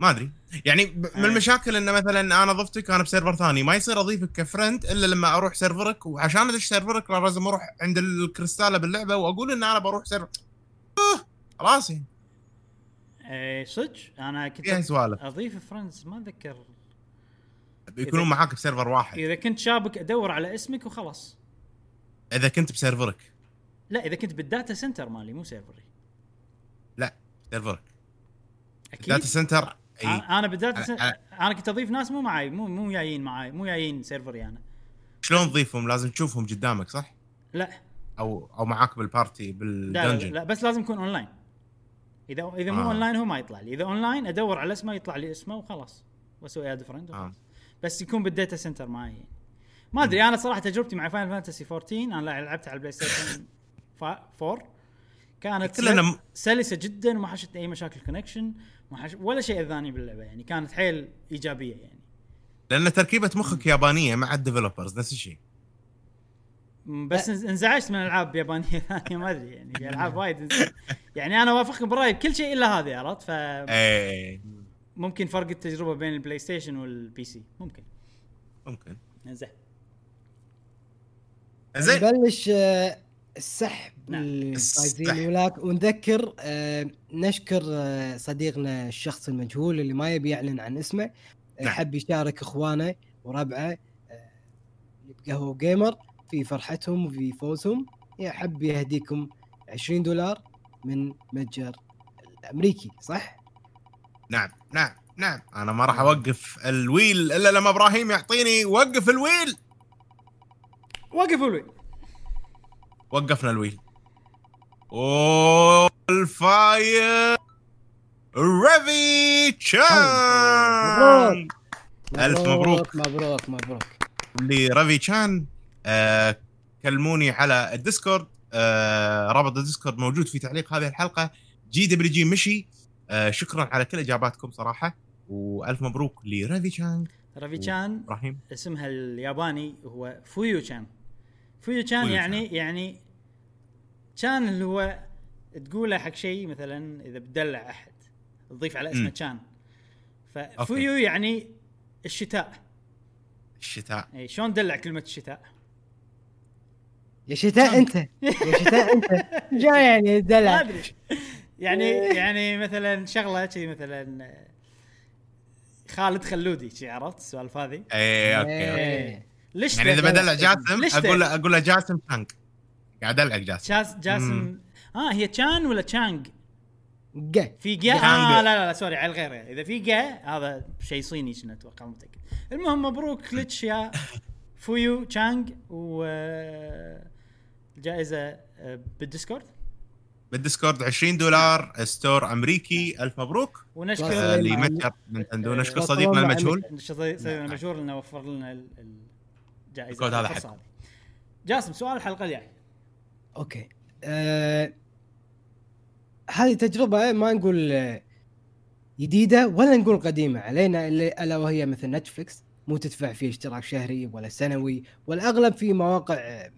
C: ما أدري يعني من
A: أي.
C: المشاكل ان مثلا أنا ضفتك أنا ب server ثاني ما يصير اضيفك ك friend إلا لما أروح server ك وعشان أدش server ك لازم أروح عند الكريستالة باللعبة وأقول إن أنا بروح server آه، خلاص يعني
A: اي صدق أنا كنت
C: فيها سوالف
A: أضيف friends ما أتذكر
C: بيكونون معاك ب server واحد.
A: إذا كنت شابك أدور على اسمك وخلاص.
C: إذا كنت ب server ك.
A: لا إذا كنت بال data center مالي مو server ي.
C: لا server
A: ك.
C: أكيد. data center
A: إي. أنا بال
C: data
A: center أنا كنت أضيف ناس مو معي مو مو جايين معي مو جايين server ي أنا.
C: شلون تضيفهم؟ لازم تشوفهم قدامك صح؟
A: لا.
C: أو أو معاك بال party
A: لا, لا,
C: بالدنجن.
A: لا بس لازم يكون أونلاين. اذا إذا مو
C: آه.
A: أونلاين هو ما يطلع لي. إذا أونلاين أدور على اسمه يطلع لي اسمه وخلاص. وأسوي add friend
C: آه.
A: بس يكون بال data center معي يعني. ما أدري أنا صراحة تجربتي مع Final Fantasy 14 أنا لعبتها على ال PlayStation 4 كانت سل- سلسة جدا وما حشتني أي مشاكل connection ما حش ولا شيء أذاني باللعبة يعني. كانت حيل إيجابية يعني.
C: لأن تركيبة مخك يابانية مع ال developers نفس الشيء.
A: بس إنز- انزعجت من ألعاب يابانية [LAUGHS] ثانية ما أدري يعني. في العاب وايد يعني أنا وافقكم بالراي بكل شيء إلا هذه عرفت؟ ف
C: إيه.
A: ممكن فرق التجربة بين ال PlayStation وال PC ممكن
C: ممكن
A: زين
C: زين
B: نبلش آه، السحب
A: نعم.
B: الفايزين. ولاك ونذكر آه، نشكر آه، صديقنا الشخص المجهول اللي ما يبي يعلن عن اسمه
C: نعم.
B: حب يشارك اخوانه وربعه اللي بقهوة gamer في فرحتهم وفي فوزهم يحب يهديكم 20 دولار من متجر الأمريكي صح؟
C: نعم نعم نعم. أنا ما راح أوقف ال wheel إلا لما إبراهيم يعطيني وقف ال wheel.
A: وقف ال whee
C: وقفنا ال wheel. اوه الفاير ريفي تشان ألف مبروك.
B: مبروك. مبروك
C: لريفي تشان. آه كلموني على الديسكورد. آه رابط الديسكورد موجود في تعليق هذه الحلقة. جي دبليو جي مشي. آه شكرا على كل إجاباتكم صراحة وألف مبروك لريفي تشان
A: رافي تشان
C: إبراهيم.
A: اسمها الياباني هو فويو تشان فويو تشان
C: فويو
A: يعني يعني تشان اللي هو تقوله حق شيء مثلا إذا بتدلع أحد تضيف على اسمه. تشان ففويو يعني الشتاء.
C: الشتاء.
A: إي شلون دلع كلمة الشتاء؟
B: يا شتاء أنت. يا شتاء أنت. [LAUGHS] جاي يعني
A: ما
B: دلع
A: أدري. يعني يعني مثلا شغلة كذي مثلا آه، خالد خلودي شي عرفت السوالف هذه؟
C: اي أوكي أوكي.
B: إيه.
A: ليش
C: يعني
A: إذا؟
C: بدلع جاسم
A: أقول؟
C: له أقول له جاسم تانك قاعد ادلعك جاسم.
A: جاس جاسم. آه هي تشان ولا تشانج؟
B: جا.
A: في جا. آه لا لا, لا سوري على الغير. إذا في جا هذا شيء صيني شنو أتوقع متاكد المهم مبروك [LAUGHS] كلتش يا فويو تشانج و الجائزه آه، بالديسكورد.
C: بالديسكورد 20 دولار ستور أمريكي ألف مبروك.
A: ونشكر
B: آه،
C: اللي
B: مع-
C: متجر نينتندو.
A: آه،
C: نشكر صديقنا المجهول
A: صديقنا المشهور إنه وفر لنا ال- ال- الجائزة.
C: الكود هذا حق.
A: جاسم سؤال الحلقة الجاية.
B: أوكي. آه هذه تجربة ما نقول آه، جديدة ولا نقول قديمة. علينا اللي ألا وهي مثل Netflix مو تدفع فيه اشتراك شهري ولا سنوي والأغلب في مواقع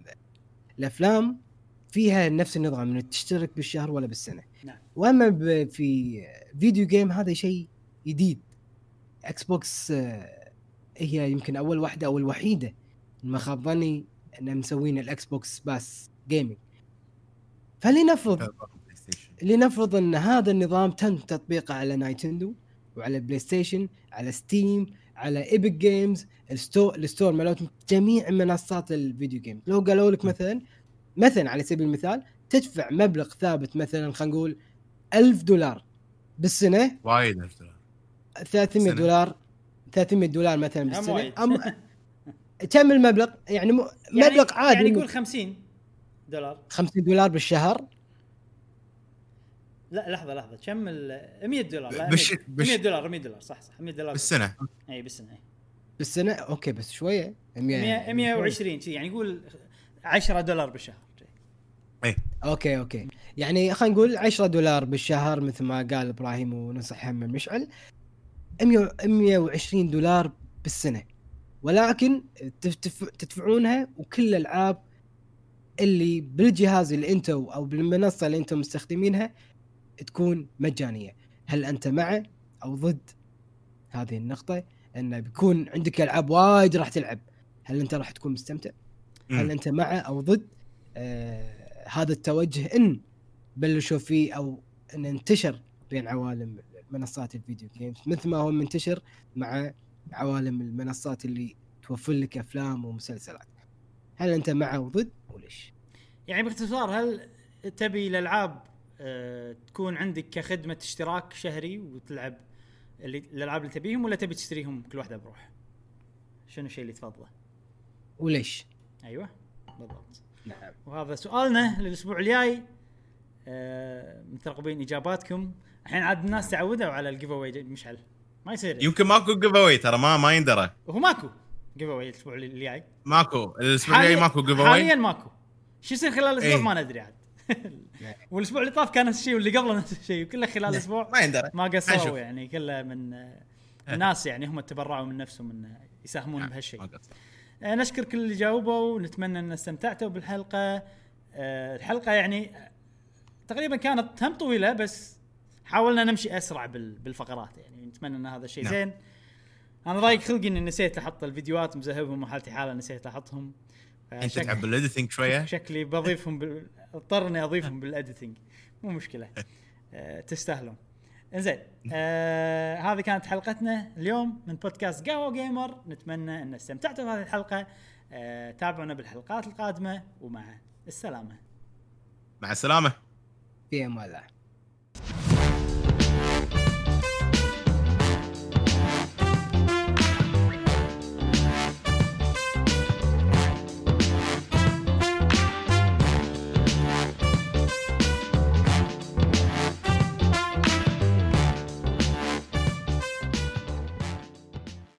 B: الأفلام. فيها نفس النظام انك تشترك بالشهر ولا بالسنة.
A: نعم.
B: وأما ب- في video game هذا شيء جديد. Xbox آه، هي يمكن أول واحدة أو الوحيدة. ما خاب ظني إن مسوين ال Xbox Pass gaming فلنفرض. لنفرض إن هذا النظام تم تطبيقه على Nintendo وعلى PlayStation على Steam على Epic Games ال store ال store مالتهم جميع منصات ال video game لو قالوا لك مثلا مثلا على سبيل المثال تدفع مبلغ ثابت مثلا خلينا نقول ألف دولار بالسنة.
C: وايد 1000 دولار.
B: 300
C: سنة.
B: دولار 300 دولار مثلا
A: بالسنة.
B: أم كم المبلغ؟ يعني م- مبلغ عادي
A: يعني قول 50 دولار.
B: 50 دولار بالشهر.
A: لا لحظة لحظة. كم ال 100 دولار؟ لا
C: بش-
A: 100
C: بش-
A: 100 دولار 100 دولار صح صح. 100 دولار.
C: بالسنة.
A: إي بالسنة إي.
B: بالسنة؟ أوكي بس شوية.
A: 100 120 شي يعني قول 10 دولار بالشهر.
B: أوكي أوكي. يعني خلينا نقول 10 دولار بالشهر مثل ما قال إبراهيم ونصح هم 100 120 دولار بالسنة. ولكن تدفع- تدفعونها وكل الألعاب اللي بالجهاز اللي أنتم أو بالمنصة اللي أنتم مستخدمينها تكون مجانية. هل أنت مع أو ضد؟ هذه النقطة. انه بيكون عندك ألعاب وايد راح تلعب. هل أنت راح تكون مستمتع؟ هل. أنت مع أو ضد؟ آه هذا التوجه إن بلشوا فيه أو إن انتشر بين عوالم منصات الفيديو جيمز مثل ما هو منتشر مع عوالم المنصات اللي توفر لك أفلام ومسلسلات هل أنت مع أو ضد وليش؟
A: يعني باختصار هل تبي الألعاب آه، تكون عندك كخدمة اشتراك شهري وتلعب اللي الألعاب اللي تبيهم ولا تبي تشتريهم كل واحدة بروح؟ شنو الشيء اللي تفضله؟
B: وليش؟
A: أيوه بالضبط
B: نعم.
A: وهذا سؤالنا للأسبوع الجاي. آه، مترقبين إجاباتكم. الحين عاد الناس تعودوا على ال giveaway مشعل. ما يصير.
C: يمكن ماكو giveaway ترى ما ما يندرى.
A: وهو ماكو giveaway الأسبوع اللي جاي
C: ماكو. الأسبوع الجاي ماكو give
A: حاليا
C: away
A: ماكو. شو يصير خلال الأسبوع؟
C: إيه.
A: ما ندري عاد. [LAUGHS] والأسبوع اللي طاف كان نفس الشيء واللي قبله نفس الشيء وكله خلال الأسبوع.
C: ما يندرى.
A: ما. قصروا يعني كله من آه، الناس يعني هم تبرعوا من نفسهم إن يساهمون بهالشيء.
C: ما قصر.
A: نشكر كل اللي جاوبوا ونتمنى أن استمتعتوا بالحلقة. آه، الحلقة يعني آه، تقريبا كانت هم طويلة بس حاولنا نمشي أسرع بال- بالفقرات يعني. نتمنى أن هذا الشيء
C: نعم.
A: زين. أنا ضايق خلقي إني نسيت أحط الفيديوهات مذهبهم وحالتي حالة نسيت
C: أحطهم.
A: أنت
C: تتعب بال editing شوية؟ [LAUGHS]
A: شكلي بضيفهم بال... اضطر اني أضيفهم بال editing مو مشكلة. أه تستاهلون. إنزين أه هذه كانت حلقتنا اليوم من بودكاست قهوة جيمر. نتمنى أن استمتعتوا بهذه الحلقة. أه تابعونا بالحلقات القادمة ومع السلامة.
C: مع السلامة.
B: في أمان الله.